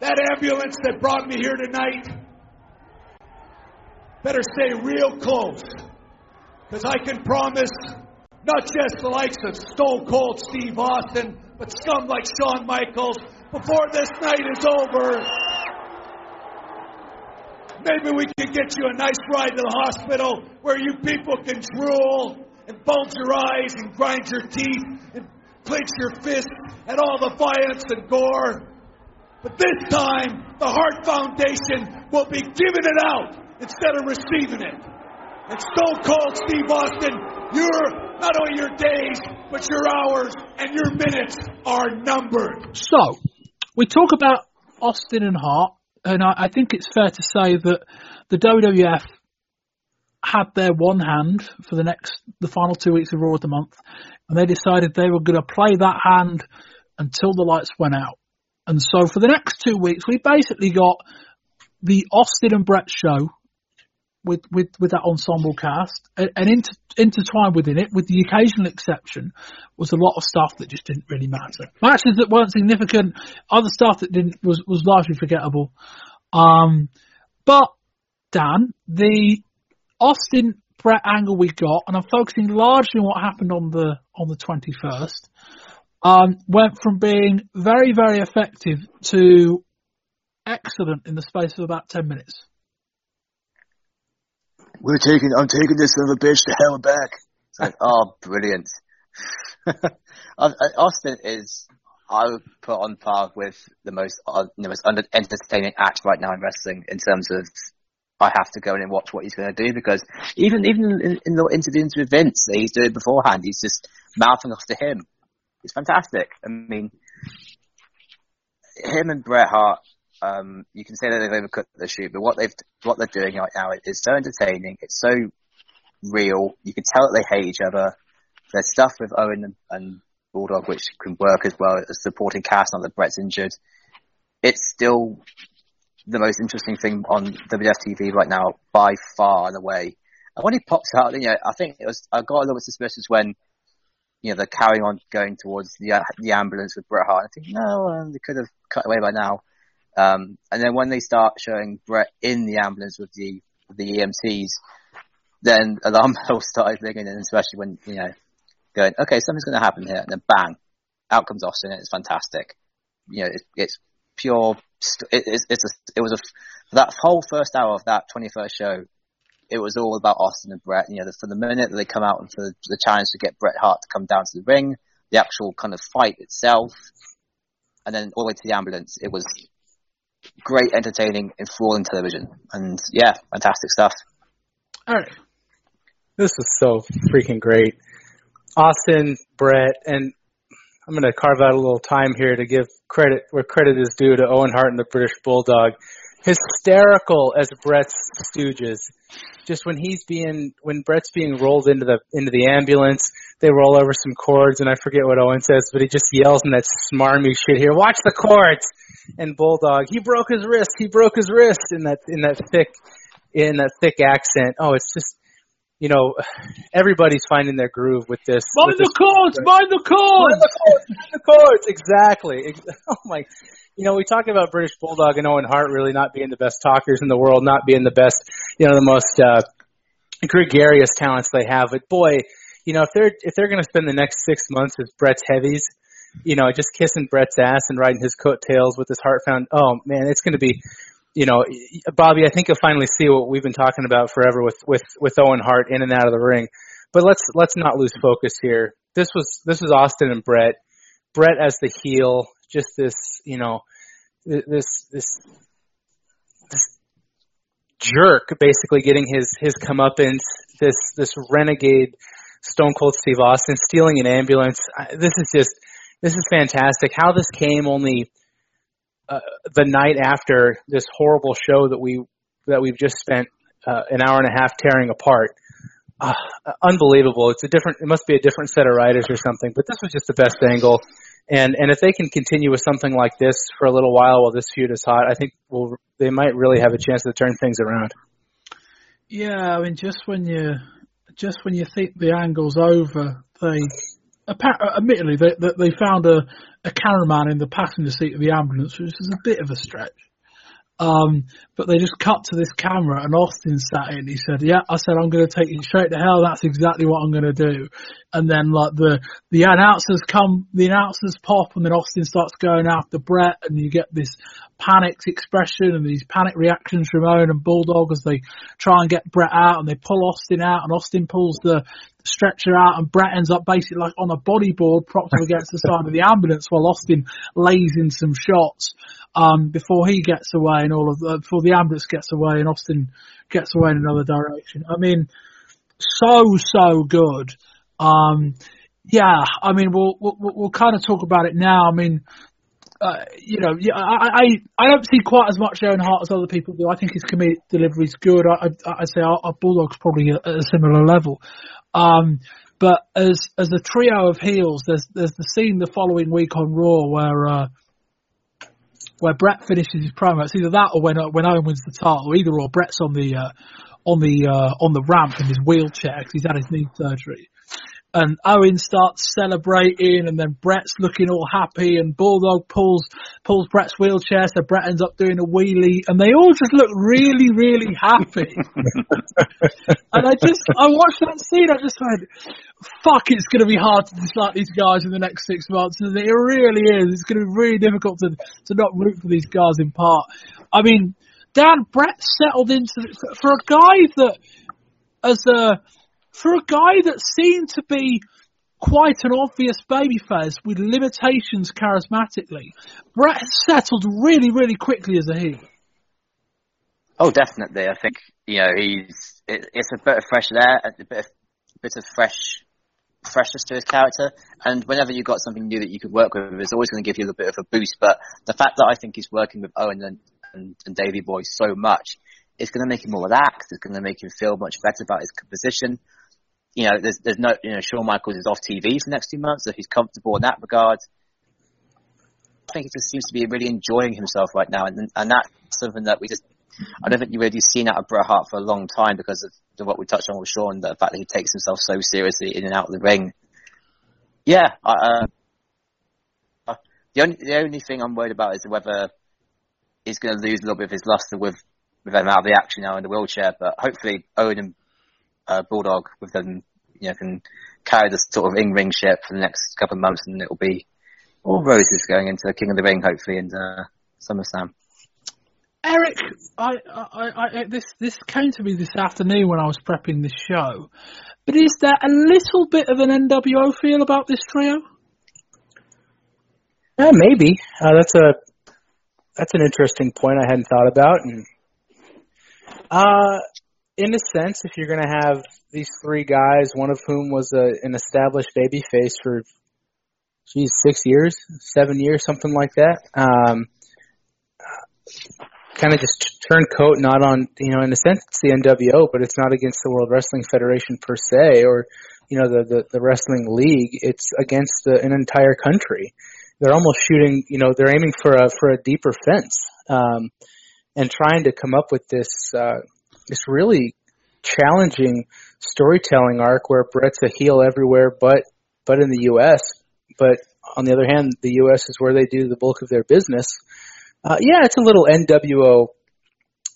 Speaker 5: that ambulance that brought me here tonight better stay real close. Because I can promise not just the likes of Stone Cold Steve Austin, but scum like Shawn Michaels before this night is over. Maybe we can get you a nice ride to the hospital where you people can drool and bulge your eyes and grind your teeth and clench your fists at all the violence and gore. But this time, the Hart Foundation will be giving it out instead of receiving it. And Stone Cold Steve Austin, your not only your days, but your hours and your minutes are numbered.
Speaker 6: So, we talk about Austin and Hart, and I, I think it's fair to say that the WWF had their one hand for the next, the final two weeks of Raw of the month, and they decided they were going to play that hand until the lights went out. And so for the next two weeks, we basically got the Austin and Bret show with, with, with that ensemble cast and, and inter, intertwined within it, with the occasional exception, was a lot of stuff that just didn't really matter. Matches that weren't significant, other stuff that didn't was, was largely forgettable. Um, but Dan, the Austin Bret angle we got, and I'm focusing largely on what happened on the on the 21st, um, went from being very very effective to excellent in the space of about 10 minutes.
Speaker 7: We're taking, I'm taking this son of a bitch to hell and back. It's like, oh, (laughs) brilliant. (laughs) Austin is, I would put on par with the most, uh, the most under, entertaining act right now in wrestling in terms of I have to go in and watch what he's going to do because even even in, in the interviews with Vince that he's doing beforehand, he's just mouthing off to him. It's fantastic. I mean, him and Bret Hart um, you can say that they've overcooked the shoot, but what they've what they're doing right now is so entertaining. It's so real. You can tell that they hate each other. There's stuff with Owen and, and Bulldog which can work as well as supporting cast now that Bret's injured. It's still the most interesting thing on WWF TV right now by far and away. And when he pops out, you know, I think it was I got a little bit suspicious when you know they're carrying on going towards the the ambulance with Bret Hart. I think no, um, they could have cut away by now. Um, and then when they start showing Bret in the ambulance with the the EMTs, then (laughs) alarm bells started ringing, and especially when you know going, okay, something's going to happen here, and then bang, out comes Austin, and it's fantastic. You know, it, it's pure. It, it's, it's a, it was a that whole first hour of that 21st show. It was all about Austin and Bret. You know, from the minute that they come out and for the, the challenge to get Bret Hart to come down to the ring, the actual kind of fight itself, and then all the way to the ambulance. It was great, entertaining, enthralling television. And yeah, fantastic stuff.
Speaker 6: All right.
Speaker 8: This is so freaking great. Austin, Bret, and I'm going to carve out a little time here to give credit where credit is due to Owen Hart and the British Bulldog. Hysterical as Bret's stooges. Just when he's being when Bret's being rolled into the into the ambulance, they roll over some cords, and I forget what Owen says, but he just yells in that smarmy shit here. Watch the cords. And Bulldog, he broke his wrist. He broke his wrist in that in that thick in that thick accent. Oh, it's just you know, everybody's finding their groove with this.
Speaker 6: Mind
Speaker 8: with
Speaker 6: the
Speaker 8: this-
Speaker 6: cords, mind the cords.
Speaker 8: Mind the cords, mind the cords. Exactly. (laughs) Oh my. You know, we talk about British Bulldog and Owen Hart really not being the best talkers in the world, not being the best, you know, the most uh, gregarious talents they have. But boy, you know, if they're if they're going to spend the next six months as Bret's heavies, you know, just kissing Bret's ass and riding his coattails with his heart found. Oh man, it's going to be, you know, Bobby. I think you'll finally see what we've been talking about forever with with with Owen Hart in and out of the ring. But let's let's not lose focus here. This was this was Austin and Bret. Bret as the heel, just this, you know, this this this jerk basically getting his his comeuppance. This this renegade Stone Cold Steve Austin stealing an ambulance. This is just this is fantastic. How this came only uh, the night after this horrible show that we that we've just spent uh, an hour and a half tearing apart. Uh, unbelievable. It's a different. It must be a different set of writers or something. But this was just the best angle. And and if they can continue with something like this for a little while while this feud is hot, I think we'll, they might really have a chance to turn things around.
Speaker 6: Yeah, I mean, just when you just when you think the angle's over, they admittedly they they, they found a a cameraman in the passenger seat of the ambulance, which is a bit of a stretch. Um, but they just cut to this camera and Austin sat in. He said, "Yeah, I said I'm going to take you straight to hell. That's exactly what I'm going to do." And then like the the announcers come, the announcers pop, and then Austin starts going after Bret, and you get this panicked expression and these panic reactions from Owen and Bulldog as they try and get Bret out, and they pull Austin out, and Austin pulls the stretcher out, and Bret ends up basically like on a bodyboard propped up against the side of the ambulance while Austin lays in some shots um, before he gets away and all of the, before the ambulance gets away and Austin gets away in another direction. I mean, so so good. Um, yeah, I mean, we'll, we'll we'll kind of talk about it now. I mean, uh, you know, yeah, I, I I don't see quite as much Owen Hart as other people do. I think his comedic delivery is good. I I, I say our, our Bulldog's probably at a similar level. Um, but as as a trio of heels, there's there's the scene the following week on Raw where uh, where Bret finishes his promo. It's either that or when uh, when Owen wins the title. Either or, Bret's on the uh, on the uh, on the ramp in his wheelchair because he's had his knee surgery. And Owen starts celebrating, and then Bret's looking all happy, and Bulldog pulls pulls Bret's wheelchair, so Bret ends up doing a wheelie, and they all just look really, really happy. (laughs) and I just, I watched that scene, I just went, fuck, it's going to be hard to dislike these guys in the next six months, and it really is. It's going to be really difficult to to not root for these guys in part. I mean, Dan Bret settled into for- for a guy that as a for a guy that seemed to be quite an obvious babyface with limitations charismatically, Bret settled really, really quickly as a heel.
Speaker 7: Oh, definitely. I think you know he's it, it's a bit of fresh air, a bit of bit of fresh freshness to his character. And whenever you've got something new that you could work with, it's always going to give you a bit of a boost. But the fact that I think he's working with Owen and and, and Davey Boy so much, it's going to make him more relaxed. It's going to make him feel much better about his position. You know, there's there's no you know Shawn Michaels is off TV for the next two months, so he's comfortable in that regard. I think he just seems to be really enjoying himself right now, and and that's something that we just I don't think you've really seen out of Bret Hart for a long time because of, what we touched on with Shawn, the fact that he takes himself so seriously in and out of the ring. Yeah, I, uh, the only the only thing I'm worried about is whether he's going to lose a little bit of his luster with with him out of the action now in the wheelchair. But hopefully Owen and uh, Bulldog with them, you know, can carry this sort of in ring ship for the next couple of months, and it'll be all roses going into King of the Ring hopefully and uh, SummerSlam.
Speaker 6: Eric, I, I, I, this this came to me this afternoon when I was prepping this show. But is there a little bit of an NWO feel about this trio?
Speaker 8: Yeah, maybe. Uh, that's a that's an interesting point I hadn't thought about. And uh, in a sense, if you're going to have these three guys, one of whom was a, an established babyface for, geez, six years, seven years, something like that. Um, kind of just turn coat not on you know in a sense it's the NWO but it's not against the World Wrestling Federation per se or you know the the, the wrestling league it's against the, an entire country they're almost shooting you know they're aiming for a for a deeper fence um, and trying to come up with this uh, this really challenging storytelling arc where Bret's a heel everywhere but but in the U.S. but on the other hand the U.S. is where they do the bulk of their business uh, yeah, it's a little NWO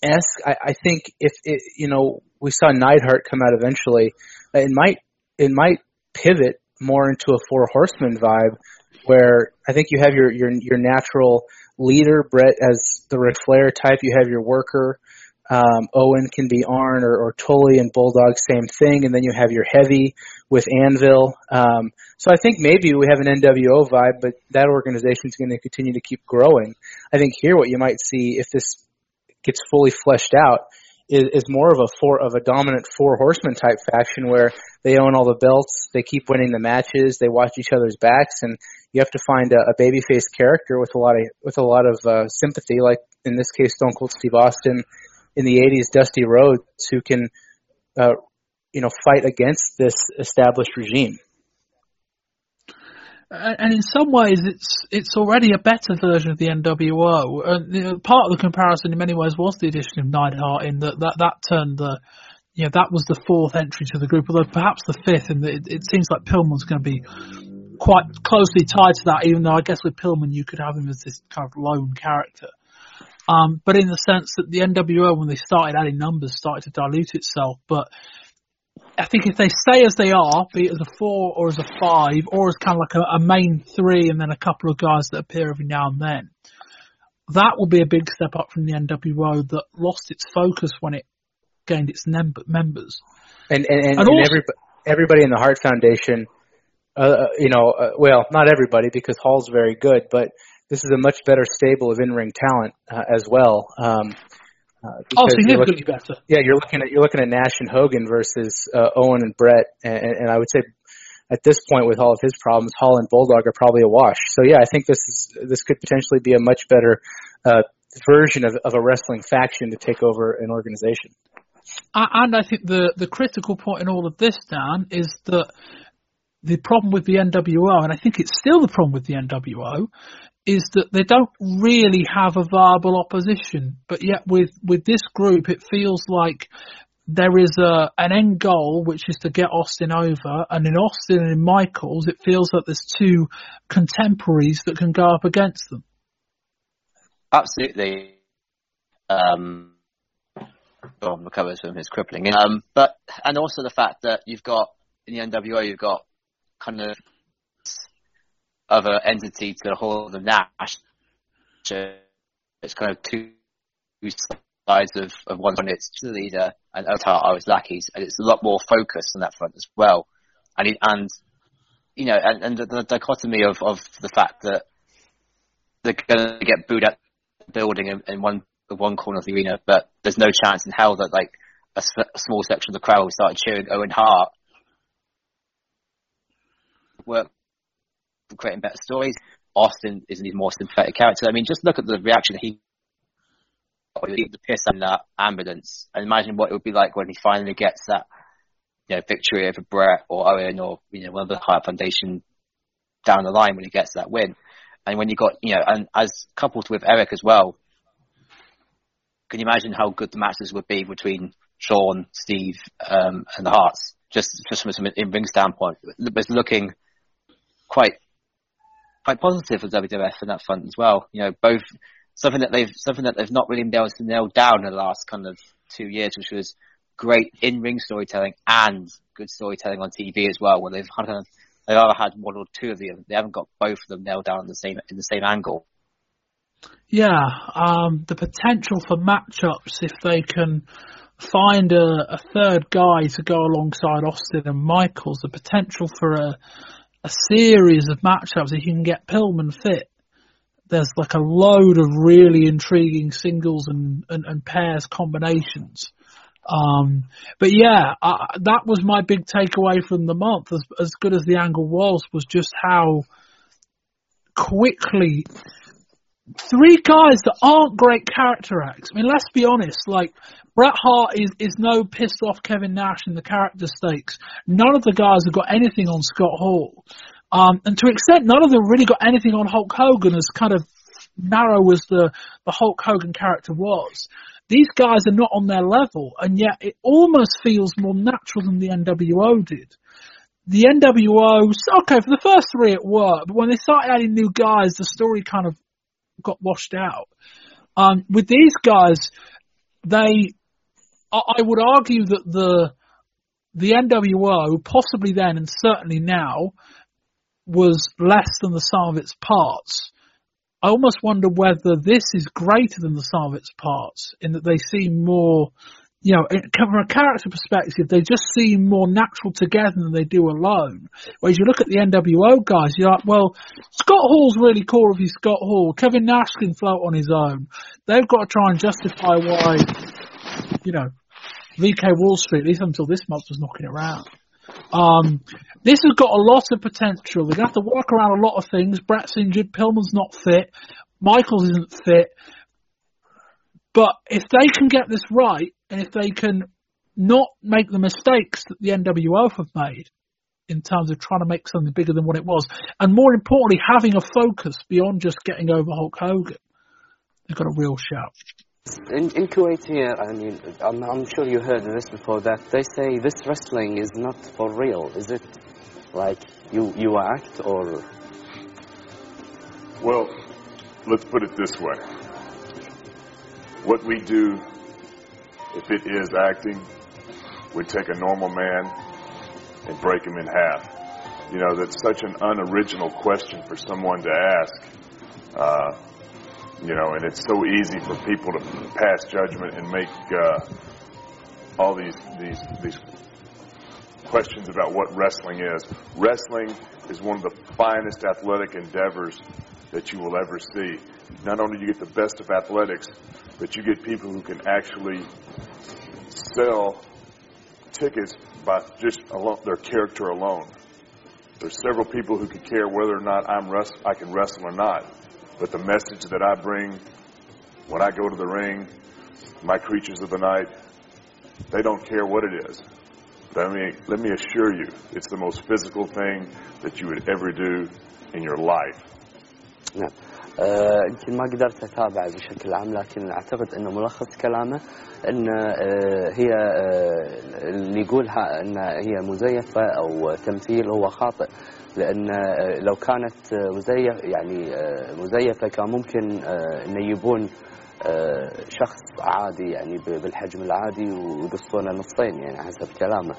Speaker 8: esque. I, I think if it, you know, we saw Neidhart come out eventually, it might it might pivot more into a Four Horsemen vibe, where I think you have your your your natural leader, Bret as the Ric Flair type. You have your worker. Um, Owen can be Arn or, or Tully and Bulldog, same thing. And then you have your heavy with Anvil. Um, so I think maybe we have an NWO vibe, but that organization is going to continue to keep growing. I think here what you might see if this gets fully fleshed out is, is more of a four of a dominant four horsemen type faction where they own all the belts, they keep winning the matches, they watch each other's backs, and you have to find a, a babyface character with a lot of with a lot of uh, sympathy, like in this case Stone Cold Steve Austin in the '80s, Dusty Rhodes, who can uh, you know fight against this established regime
Speaker 6: and in some ways it's it's already a better version of the NWO. And part of the comparison in many ways was the addition of Neidhart in that that, that turned the you know that was the fourth entry to the group, although perhaps the fifth. And it, it seems like Pillman's going to be quite closely tied to that. Even though I guess with Pillman you could have him as this kind of lone character. Um, but in the sense that the NWO, when they started adding numbers, started to dilute itself. But I think if they stay as they are, be it as a four or as a five, or as kind of like a, a main three and then a couple of guys that appear every now and then, that will be a big step up from the NWO that lost its focus when it gained its members.
Speaker 8: And and, and, and, and everybody, everybody in the Hart Foundation, uh, uh, you know, uh, well, not everybody because Hall's very good, but this is a much better stable of in-ring talent uh, as well. Um,
Speaker 6: uh, oh, significantly looking, better.
Speaker 8: Yeah, you're looking at you're looking at Nash and Hogan versus uh, Owen and Bret, and, and I would say at this point with all of his problems, Hall and Bulldog are probably a wash. So yeah, I think this is this could potentially be a much better uh, version of, of a wrestling faction to take over an organization.
Speaker 6: And I think the the critical point in all of this, Dan, is that the problem with the NWO, and I think it's still the problem with the NWO, is that they don't really have a viable opposition. But yet with, with this group, it feels like there is a, an end goal, which is to get Austin over. And in Austin and in Michaels, it feels like there's two contemporaries that can go up against them.
Speaker 7: Absolutely. Um, Shawn recovers from his crippling. Um, but, and also the fact that you've got, in the NWO, you've got kind of of an entity to the whole of the Nash. It's kind of two sides of, of one. It's the leader and Otar are his lackeys, and it's a lot more focused on that front as well. And it, and you know, and, and the, the, dichotomy of, of the fact that they're going to get booed at the building in, in one one corner of the arena, but there's no chance in hell that like a, a small section of the crowd will start cheering Owen Hart. Work creating better stories. Austin is an even more sympathetic character. I mean, just look at the reaction he the piss in that ambulance, and imagine what it would be like when he finally gets that, you know, victory over Bret or Owen or you know one of the higher Foundation down the line when he gets that win. And when you got, you know, and as coupled with Eric as well, can you imagine how good the matches would be between Shawn, Steve, um, and the Harts? Just, just from an in-ring standpoint, it was looking quite quite positive for WWF in that front as well. You know, both something that they've something that they've not really been able to nail down in the last kind of two years, which was great in-ring storytelling and good storytelling on TV as well. Where they've had they've either had one or two of them. They haven't got both of them nailed down in the same in the same angle.
Speaker 6: Yeah, um, the potential for matchups if they can find a, a third guy to go alongside Austin and Michaels, the potential for a a series of matchups if you can get Pillman fit. There's like a load of really intriguing singles and, and, and pairs combinations. Um, but yeah, uh, that was my big takeaway from the month. As, as good as the angle was, was just how quickly three guys that aren't great character acts. I mean, let's be honest. Like Bret Hart is is no pissed off Kevin Nash in the character stakes. None of the guys have got anything on Scott Hall, um, and to an extent, none of them really got anything on Hulk Hogan. As kind of narrow as the the Hulk Hogan character was. These guys are not on their level, and yet it almost feels more natural than the NWO did the NWO, okay, for the first three it worked, but when they started adding new guys, the story kind of got washed out. Um, with these guys, they, I would argue that the the NWO, possibly then and certainly now, was less than the sum of its parts. I almost wonder whether this is greater than the sum of its parts, in that they seem more you know, from a character perspective, they just seem more natural together than they do alone. Whereas you look at the NWO guys, you're like, well, Scott Hall's really cool if he's Scott Hall. Kevin Nash can float on his own. They've got to try and justify why, you know, VK Wall Street, at least until this month, was knocking around. Um, this has got a lot of potential. They're going to have to work around a lot of things. Bret's injured. Pillman's not fit. Michaels isn't fit. But if they can get this right, and if they can not make the mistakes that the NWO have made in terms of trying to make something bigger than what it was, and more importantly, having a focus beyond just getting over Hulk Hogan, they've got a real shout.
Speaker 4: In, in Kuwait here, I mean, I'm, I'm sure you heard this before, that they say this wrestling is not for real. Is it like you, you act or...
Speaker 10: Well, let's put it this way. What we do if it is acting, we take a normal man and break him in half. You know, that's such an unoriginal question for someone to ask. Uh, you know, and it's so easy for people to pass judgment and make uh, all these these these questions about what wrestling is. Wrestling is one of the finest athletic endeavors that you will ever see. Not only do you get the best of athletics, but you get people who can actually sell tickets by just their character alone. There's several people who could care whether or not I'm rest, I can wrestle or not, but the message that I bring when I go to the ring, my creatures of the night, they don't care what it is. But I mean, let me assure you, it's the most physical thing that you would ever do in your life.
Speaker 4: نعم. آه، يمكن ما قدرت أتابع بشكل عام لكن أعتقد إنه ملخص كلامه إن آه، هي آه، اللي يقولها إن هي مزيفة أو تمثيل هو خاطئ لأن لو كانت مزيف يعني مزيفة كان ممكن انه يجيبون شخص عادي يعني بالحجم العادي ويقصونه نصين يعني حسب كلامه.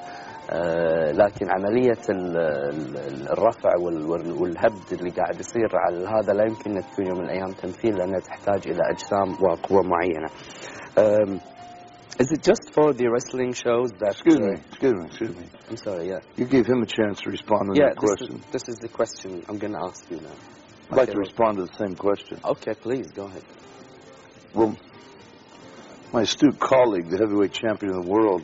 Speaker 4: لكن عملية ال- ال- الرفع وال- وال- والهبد اللي قاعد يصير على هذا لا يمكن أن تكون يوم من الأيام تمثيل لأنها تحتاج إلى أجسام وقوة معينة. Um, is it just for the wrestling shows that...
Speaker 3: Excuse
Speaker 4: uh,
Speaker 3: me, excuse me, excuse me.
Speaker 4: I'm sorry, yeah.
Speaker 3: You gave him a chance to respond to
Speaker 4: Yeah,
Speaker 3: that
Speaker 4: this
Speaker 3: question.
Speaker 4: is, this is the question I'm going to ask you now.
Speaker 3: I'd like to respond to the same question.
Speaker 4: Okay, please, go ahead.
Speaker 3: Well, my astute colleague, the heavyweight champion of the world,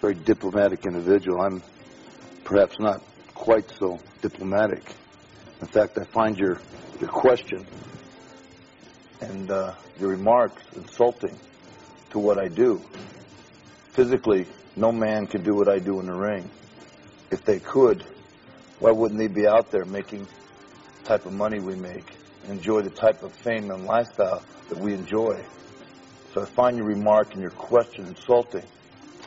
Speaker 3: very diplomatic individual. I'm perhaps not quite so diplomatic. In fact, I find your your question and uh, your remarks insulting to what I do. Physically, no man can do what I do in the ring. If they could, why wouldn't they be out there making the type of money we make, enjoy the type of fame and lifestyle that we enjoy? So I find your remark and your question insulting.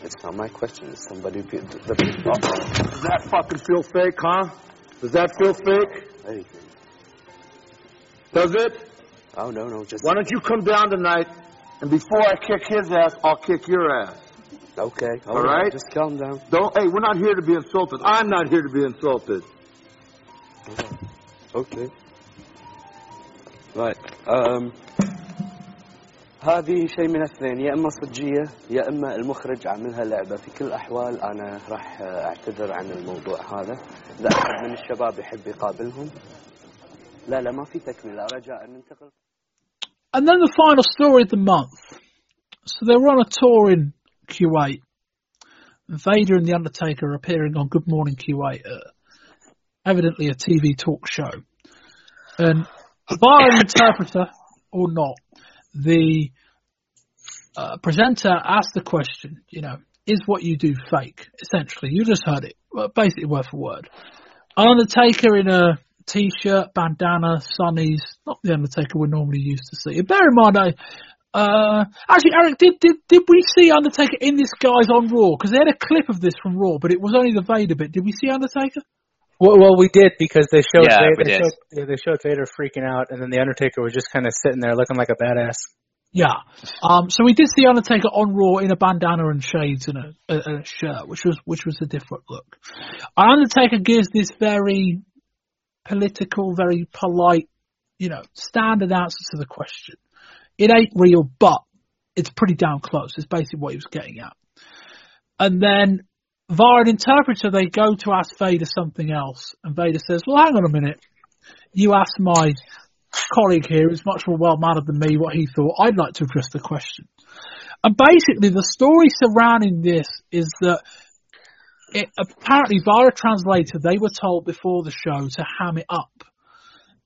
Speaker 4: It's not my question. It's somebody. The, the, oh,
Speaker 3: does that fucking feel fake, huh? Does that feel fake?
Speaker 4: Anything.
Speaker 3: Does it?
Speaker 4: Oh no, no, just.
Speaker 3: Why don't you come down tonight, and before I kick his ass, I'll kick your ass.
Speaker 4: Okay.
Speaker 3: All, all right. right.
Speaker 4: Just calm down.
Speaker 3: Don't. Hey, we're not here to be insulted. I'm not here to be insulted.
Speaker 4: Okay. okay. Right. Um. هذه شيء من اثنين يا اما صجيه يا اما المخرج عاملها لعبه في كل الاحوال أنا راح اعتذر عن الموضوع هذا اذا احد من الشباب يحب يقابلهم لا لا ما في تكمله رجاء ننتقل
Speaker 6: And then the final story of the month. So they were on a tour in Kuwait. Vader and The Undertaker appearing on Good Morning Kuwait, uh, evidently a TV talk show. And via an interpreter, or not, the uh, presenter asked the question, you know, is what you do fake? Essentially, you just heard it, basically word for word. Undertaker in a t-shirt, bandana, sunnies, not the Undertaker we're normally used to see. Bear in mind, I, uh, actually, Eric, did, did did we see Undertaker in this guy's on Raw? Because they had a clip of this from Raw, but it was only the Vader bit. Did we see Undertaker?
Speaker 8: Well, well we did because they showed
Speaker 7: Yeah,
Speaker 8: Vader, they showed, yeah, they showed Vader freaking out, and then the Undertaker was just kind of sitting there looking like a badass.
Speaker 6: Yeah. Um, so we did see Undertaker on Raw in a bandana and shades and a, a, and a shirt, which was which was a different look. And Undertaker gives this very political, very polite, you know, standard answer to the question. It ain't real, but it's pretty damn close. It's basically what he was getting at. And then via an interpreter, they go to ask Vader something else, and Vader says, "Well, hang on a minute. You asked my colleague here, who's much more well mannered than me, what he thought. I'd like to address the question." And basically, the story surrounding this is that it, apparently via a translator, they were told before the show to ham it up,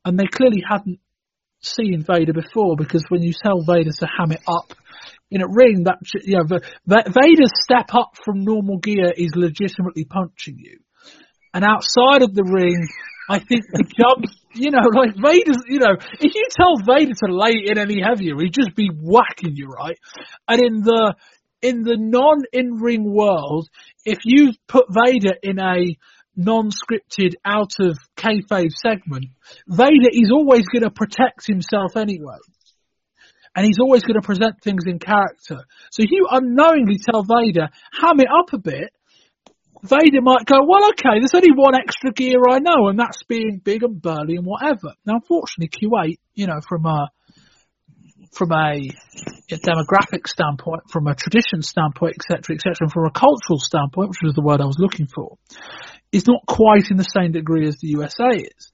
Speaker 6: and they clearly hadn't seen Vader before because when you tell Vader to ham it up in a ring, that you know, Va- Vader's step up from normal gear is legitimately punching you, and outside of the ring, I think the jump, (laughs) you know, like Vader's, you know, if you tell Vader to lay in any heavier, he'd just be whacking you, right? And in the in the non in ring world, if you put Vader in a non-scripted out of kayfabe segment, Vader is always going to protect himself anyway. And he's always going to present things in character. So you unknowingly tell Vader, ham it up a bit, Vader might go, well, okay, there's only one extra gear I know, and that's being big and burly and whatever. Now, unfortunately, Kuwait, you know, from a from a, a demographic standpoint, from a tradition standpoint, etc., etc., and from a cultural standpoint, which was the word I was looking for, is not quite in the same degree as the USA is.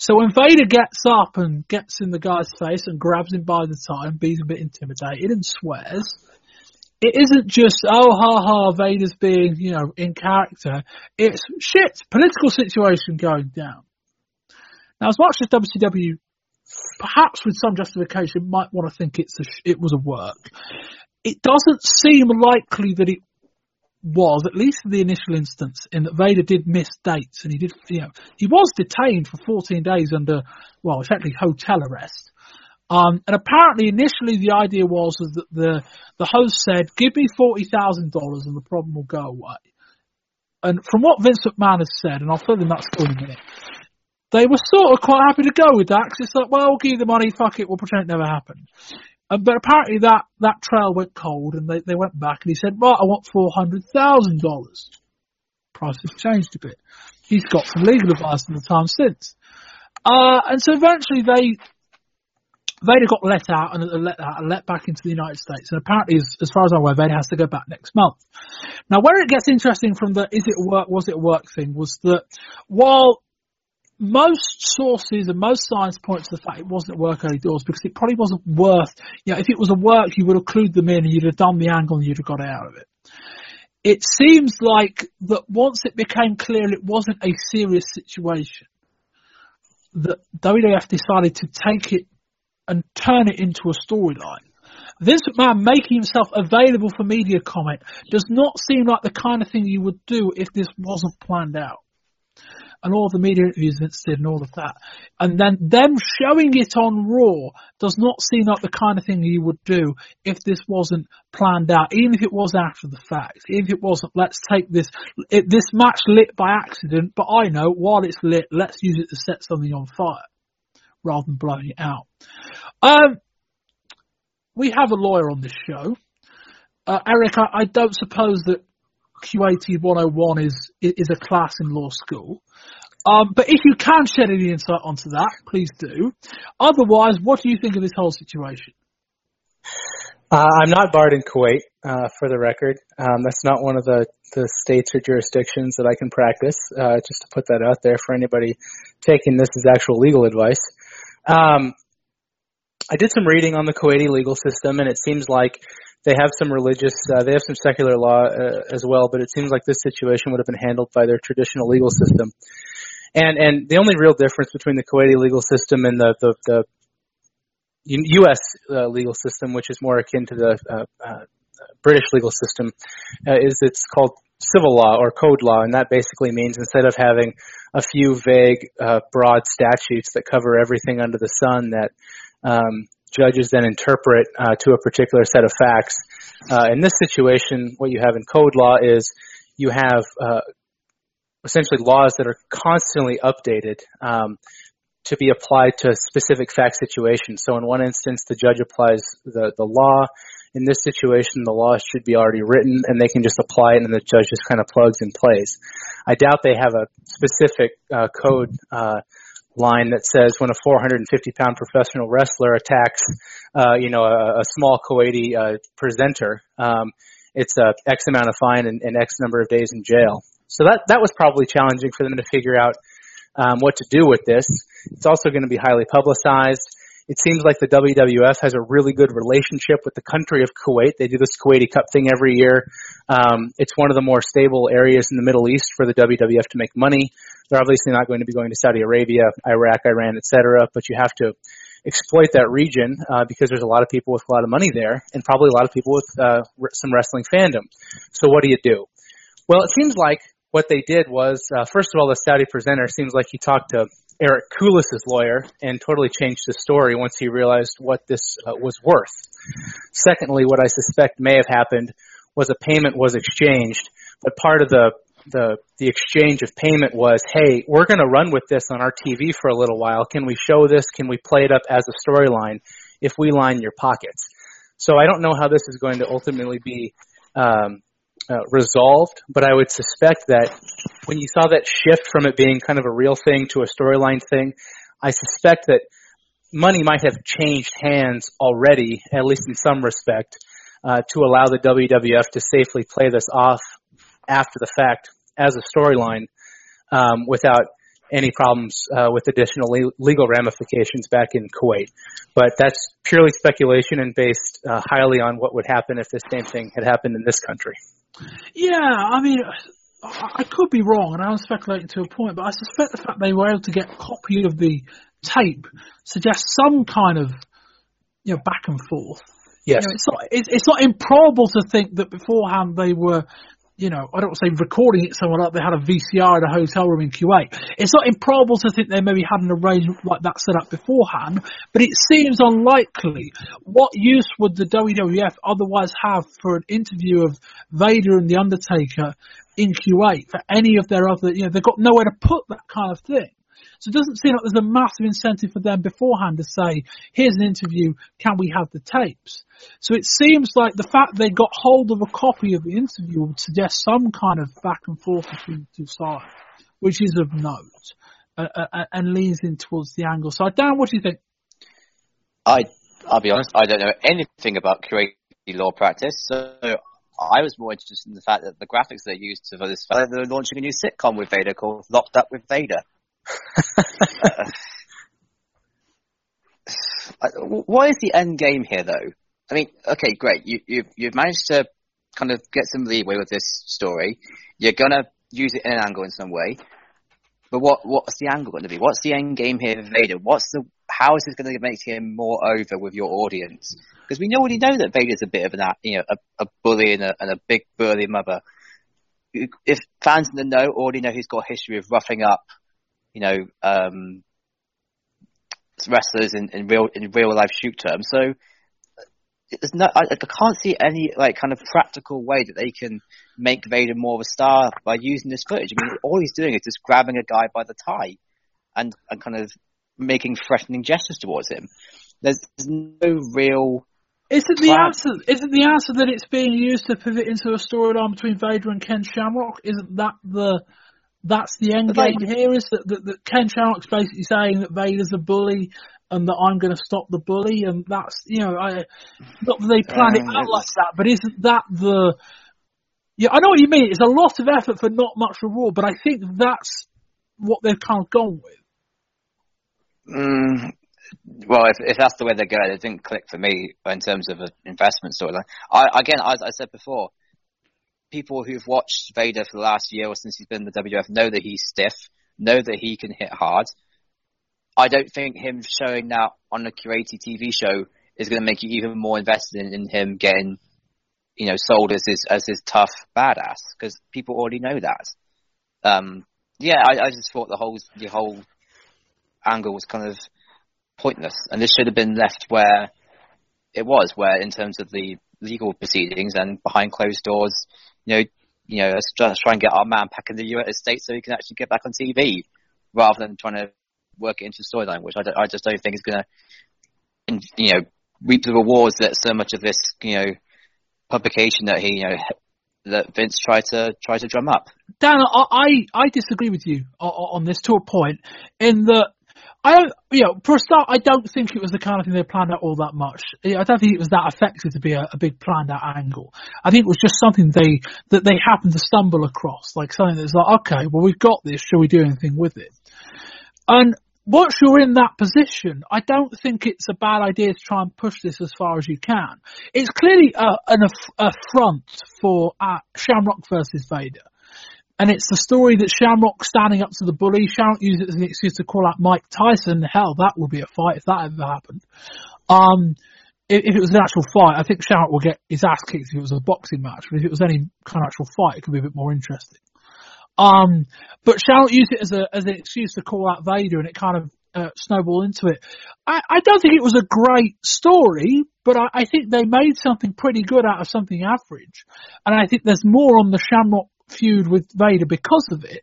Speaker 6: So when Vader gets up and gets in the guy's face and grabs him by the tie and a bit intimidated and swears, it isn't just, oh, ha ha, Vader's being, you know, in character. It's shit, political situation going down. Now, as much as WCW, perhaps with some justification, might want to think it's a, it was a work, it doesn't seem likely that it was, at least in the initial instance, in that Vader did miss dates and he did, you know, he was detained for 14 days under, well, effectively hotel arrest. Um, and apparently initially the idea was that the, the host said, give me $40,000 and the problem will go away. And from what Vince McMahon has said, and I'll fill in that story in a minute, they were sort of quite happy to go with that because it's like, well, we'll give you the money, fuck it, we'll pretend it never happened. Um, but apparently that, that trail went cold and they, they went back and he said, right, I want $400,000. Price has changed a bit. He's got some legal advice in the time since. Uh, and so eventually they, Vader got let out and let out and let back into the United States. And apparently, as, as far as I'm aware, Vader has to go back next month. Now, where it gets interesting from the is it work, was it work thing was that while most sources and most science point to the fact it wasn't work early doors because it probably wasn't worth, you know, if it was a work, you would have clued them in and you'd have done the angle and you'd have got out of it. It seems like that once it became clear it wasn't a serious situation, that WWF decided to take it and turn it into a storyline. This man making himself available for media comment does not seem like the kind of thing you would do if this wasn't planned out. And all the media interviews did and all of that. And then them showing it on Raw does not seem like the kind of thing you would do if this wasn't planned out, even if it was after the fact. Even if it wasn't, let's take this, it, this match lit by accident, but I know while it's lit, let's use it to set something on fire rather than blowing it out. Um, we have a lawyer on this show. Uh, Eric, I, I don't suppose that Kuwaiti 101 is is a class in law school. Um, but if you can shed any insight onto that, please do. Otherwise, what do you think of this whole situation?
Speaker 8: Uh, I'm not barred in Kuwait, uh, for the record. Um, that's not one of the, the states or jurisdictions that I can practice. Uh, just to put that out there for anybody taking this as actual legal advice. Um, I did some reading on the Kuwaiti legal system, and it seems like they have some religious, uh, they have some secular law uh, as well, but it seems like this situation would have been handled by their traditional legal system. And and the only real difference between the Kuwaiti legal system and the the, the U.S. Uh, legal system, which is more akin to the uh, uh, British legal system, uh, is it's called civil law or code law, and that basically means instead of having a few vague, uh, broad statutes that cover everything under the sun that um, judges then interpret uh, to a particular set of facts. Uh, in this situation, what you have in code law is you have uh, essentially laws that are constantly updated um, to be applied to specific fact situations. So in one instance, the judge applies the, the law. In this situation, the law should be already written and they can just apply it and the judge just kind of plugs and plays. I doubt they have a specific uh, code uh, line that says when a 450 pound professional wrestler attacks, uh, you know, a, a small Kuwaiti uh, presenter, um, it's a X amount of fine and, and X number of days in jail. So that that was probably challenging for them to figure out um, what to do with this. It's also going to be highly publicized. It seems like the WWF has a really good relationship with the country of Kuwait. They do this Kuwaiti Cup thing every year. Um, it's one of the more stable areas in the Middle East for the WWF to make money. They're obviously not going to be going to Saudi Arabia, Iraq, Iran, etc. But you have to exploit that region uh, because there's a lot of people with a lot of money there, and probably a lot of people with uh, some wrestling fandom. So what do you do? Well, it seems like what they did was, uh, first of all, the Saudi presenter seems like he talked to Eric Koulis's lawyer and totally changed the story once he realized what this uh, was worth. Secondly, what I suspect may have happened was a payment was exchanged, but part of the the the exchange of payment was, hey, we're going to run with this on our TV for a little while. Can we show this? Can we play it up as a storyline if we line your pockets? So I don't know how this is going to ultimately be um, uh, resolved, but I would suspect that when you saw that shift from it being kind of a real thing to a storyline thing, I suspect that money might have changed hands already, at least in some respect, uh, to allow the WWF to safely play this off after the fact as a storyline um, without any problems uh, with additional le- legal ramifications back in Kuwait. But that's purely speculation and based uh, highly on what would happen if the same thing had happened in this country.
Speaker 6: Yeah, I mean, I could be wrong, and I'm speculating to a point, but I suspect the fact they were able to get a copy of the tape suggests some kind of you know back and forth.
Speaker 8: Yes,
Speaker 6: you know, it's not it's, it's not improbable to think that beforehand they were you know, I don't say recording it somewhere like they had a VCR in a hotel room in Kuwait. It's not improbable to think they maybe had an arrangement like that set up beforehand, but it seems unlikely. What use would the WWF otherwise have for an interview of Vader and The Undertaker in Kuwait for any of their other, you know, they've got nowhere to put that kind of thing. So it doesn't seem like there's a massive incentive for them beforehand to say, here's an interview, can we have the tapes? So it seems like the fact they got hold of a copy of the interview would suggest some kind of back and forth between the two sides, which is of note uh, uh, and leans in towards the angle side. Dan, what do you think?
Speaker 7: I, I'll be honest, I don't know anything about Kuwaiti law practice, so I was more interested in the fact that the graphics they used for this, they're launching a new sitcom with Vader called Locked Up with Vader. (laughs) what is the end game here, though? I mean, okay, great. You, you've, you've managed to kind of get some leeway with this story. You're gonna use it in an angle in some way. But what what's the angle going to be? What's the end game here, for Vader? What's the how is this going to make him more over with your audience? Because we already know that Vader's a bit of an you know a, a bully and a, and a big burly mother. If fans in the know already know he's got a history of roughing up, you know, um, wrestlers in, in real in real life shoot terms, so there's no, I, I, can't see any like kind of practical way that they can make Vader more of a star by using this footage. I mean, all he's doing is just grabbing a guy by the tie and, and kind of making threatening gestures towards him. There's, there's no real.
Speaker 6: Isn't the answer? Isn't the answer that it's being used to pivot into a storyline between Vader and Ken Shamrock? Isn't that the that's the end game here? Is that, that, that Ken Shamrock's basically saying that Vader's a bully and that I'm going to stop the bully, and that's you know, I not that they plan um, it out like that, but isn't that the yeah? I know what you mean. It's a lot of effort for not much reward, but I think that's what they've kind of gone with.
Speaker 7: Mm, well, if, if that's the way they're going, it didn't click for me in terms of an investment storyline. I, again, as I said before, people who've watched Vader for the last year or since he's been in the WWF know that he's stiff, know that he can hit hard, I don't think him showing that on a curated TV show is going to make you even more invested in, in him getting, you know, sold as his as his tough badass because people already know that. Um, yeah, I, I just thought the whole the whole angle was kind of pointless, and this should have been left where it was, where in terms of the legal proceedings and behind closed doors, you know, you know, let's try, and get our man back in the United States so he can actually get back on TV, rather than trying to work it into storyline, which I, I just don't think is going to, you know, reap the rewards that so much of this, you know, publication that he, you know, that Vince tried to try to drum up.
Speaker 6: Dan, I I disagree with you on, on this to a point in that I don't, you know, for a start, I don't think it was the kind of thing they planned out all that much. I don't think it was that effective to be a, a big planned out angle. I think it was just something they that they happened to stumble across, like something that's like, okay, well, we've got this. Shall we do anything with it? And once you're in that position, I don't think it's a bad idea to try and push this as far as you can. It's clearly a, an affront for uh, Shamrock versus Vader. And it's the story that Shamrock standing up to the bully. Shamrock used it as an excuse to call out Mike Tyson. Hell, that would be a fight if that ever happened. Um, if, if, it was an actual fight, I think Shamrock will get his ass kicked if it was a boxing match. But if it was any kind of actual fight, it could be a bit more interesting. Um, but Charlotte used it as a as an excuse to call out Vader, and it kind of uh, snowballed into it. I, I, don't think it was a great story, but I, I, think they made something pretty good out of something average, and I think there's more on the Shamrock feud with Vader because of it.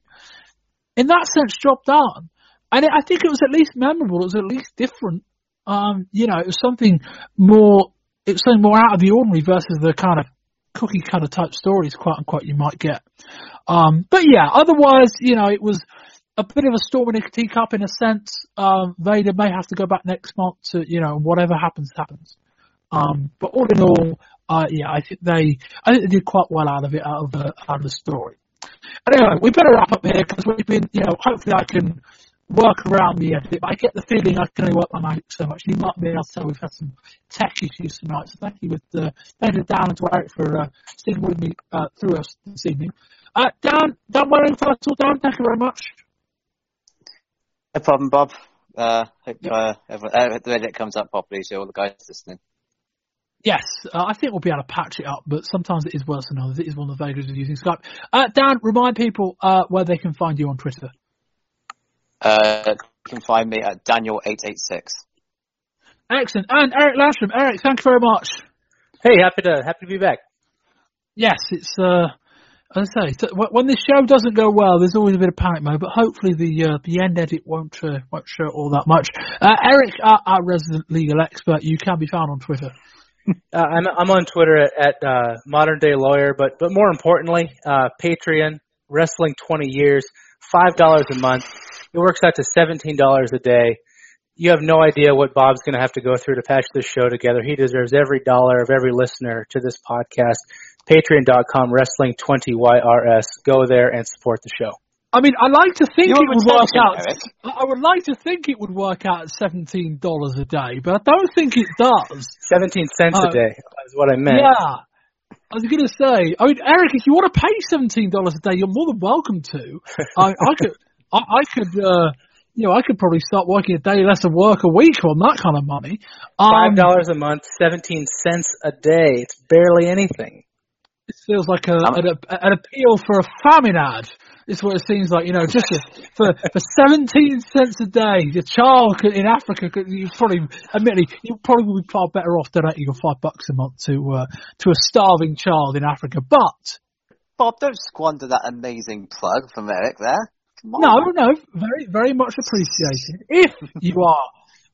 Speaker 6: In that sense, job done, and it, I think it was at least memorable. It was at least different. Um, you know, it was something more. It was something more out of the ordinary versus the kind of cookie cutter type stories, quote unquote, you might get. Um, but yeah, otherwise, you know, it was a bit of a storm in a teacup in a sense. Um, Vader may have to go back next month to, you know, whatever happens, happens. Um, but all in all, uh, yeah, I think they, I think they did quite well out of it, out of the, out of the story. Anyway, we better wrap up here because we've been, you know, hopefully I can work around the edit, but I get the feeling I can only work my magic so much. You might be able to tell we've had some tech issues tonight, so thank you with uh, Dan and to Eric for uh, sticking with me uh, through us this evening. Uh, Dan, Dan Waring, first of all, Dan, thank you very much.
Speaker 7: No problem, Bob. Uh, hope uh, uh, the edit comes up properly so all the guys listening.
Speaker 6: Yes, uh, I think we'll be able to patch it up, but sometimes it is worse than others. It is one of the vagaries of using Skype. Uh, Dan, remind people uh, where they can find you on Twitter.
Speaker 7: Uh, you can find me at Daniel886.
Speaker 6: Excellent. And Eric Lasham. Eric, thank you very much.
Speaker 8: Hey, happy to happy to be back.
Speaker 6: Yes, it's uh, as I say, when this show doesn't go well, there's always a bit of panic mode. But hopefully, the uh, the end edit won't uh, won't show all that much. Uh, Eric, our, our, resident legal expert, you can be found on Twitter.
Speaker 8: Uh, I'm I'm on Twitter at, at uh, Modern Day Lawyer, but but more importantly, uh, Patreon Wrestling 20 years, five dollars a month it works out to $17 a day. You have no idea what Bob's going to have to go through to patch this show together. He deserves every dollar of every listener to this podcast. Patreon.com, Wrestling20YRS. Go there and support the show.
Speaker 6: I mean, I like to think You're it would work out. Eric. I would like to think it would work out at seventeen dollars a day, but I don't think it does.
Speaker 8: Seventeen cents uh, a day is what I meant.
Speaker 6: Yeah, I was going to say. I mean, Eric, if you want to pay seventeen dollars a day, you're more than welcome to. I, I could. I, I could, uh, you know, I could probably start working a day less of work a week on that kind of money.
Speaker 8: Um, Five dollars a month, seventeen cents a day. It's barely anything.
Speaker 6: It feels like a, an, an appeal for a famine ad. Is what it seems like. You know, just (laughs) for for seventeen cents a day, your child could, in Africa could you probably, admittedly, you probably would be far better off donating your five bucks a month to uh, to a starving child in Africa. But
Speaker 7: Bob, don't squander that amazing plug from Eric there.
Speaker 6: No, no, very, very much appreciated. If you (laughs) are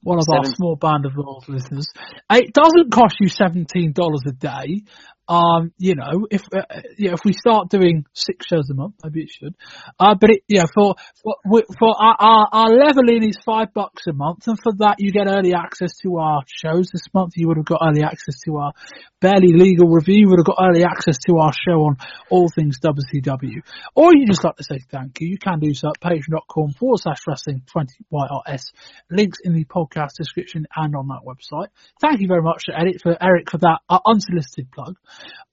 Speaker 6: one of Seven. our small band of loyal listeners, it doesn't cost you seventeen dollars a day. Um, you know, if uh, yeah, if we start doing six shows a month, maybe it should. Uh, but it, yeah, for for, for our, our, our leveling is five bucks a month, and for that you get early access to our shows this month. You would have got early access to our barely legal review. You would have got early access to our show on all things WCW. Or you just like to say thank you. You can do so at patreon.com forward slash wrestling 20 YRS. Links in the podcast description and on that website. Thank you very much to Eric for Eric for that uh, unsolicited plug.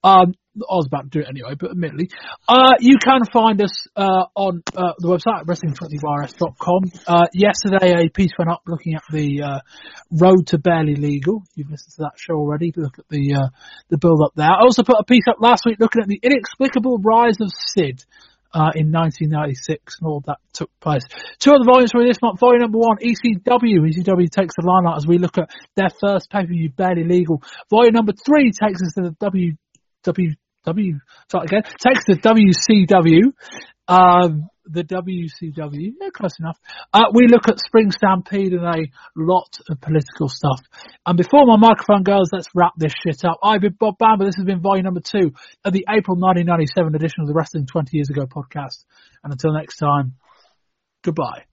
Speaker 6: Um, I was about to do it anyway, but admittedly, uh, you can find us uh, on uh, the website wrestling20rs.com. Uh, yesterday, a piece went up looking at the uh, road to barely legal. You've listened to that show already. Look at the uh, the build up there. I also put a piece up last week looking at the inexplicable rise of Sid. Uh, in 1996 and all that took place. Two other volumes from this month. Volume number one, ECW. ECW takes the limelight as we look at their first pay-per-view, Barely Legal. Volume number three takes us to the W, W, W, again, takes the WCW. Um, the WCW, yeah, close enough. Uh, we look at Spring Stampede and a lot of political stuff. And before my microphone goes, let's wrap this shit up. I've been Bob Bamber. This has been volume number two of the April 1997 edition of the Wrestling 20 Years Ago podcast. And until next time, goodbye.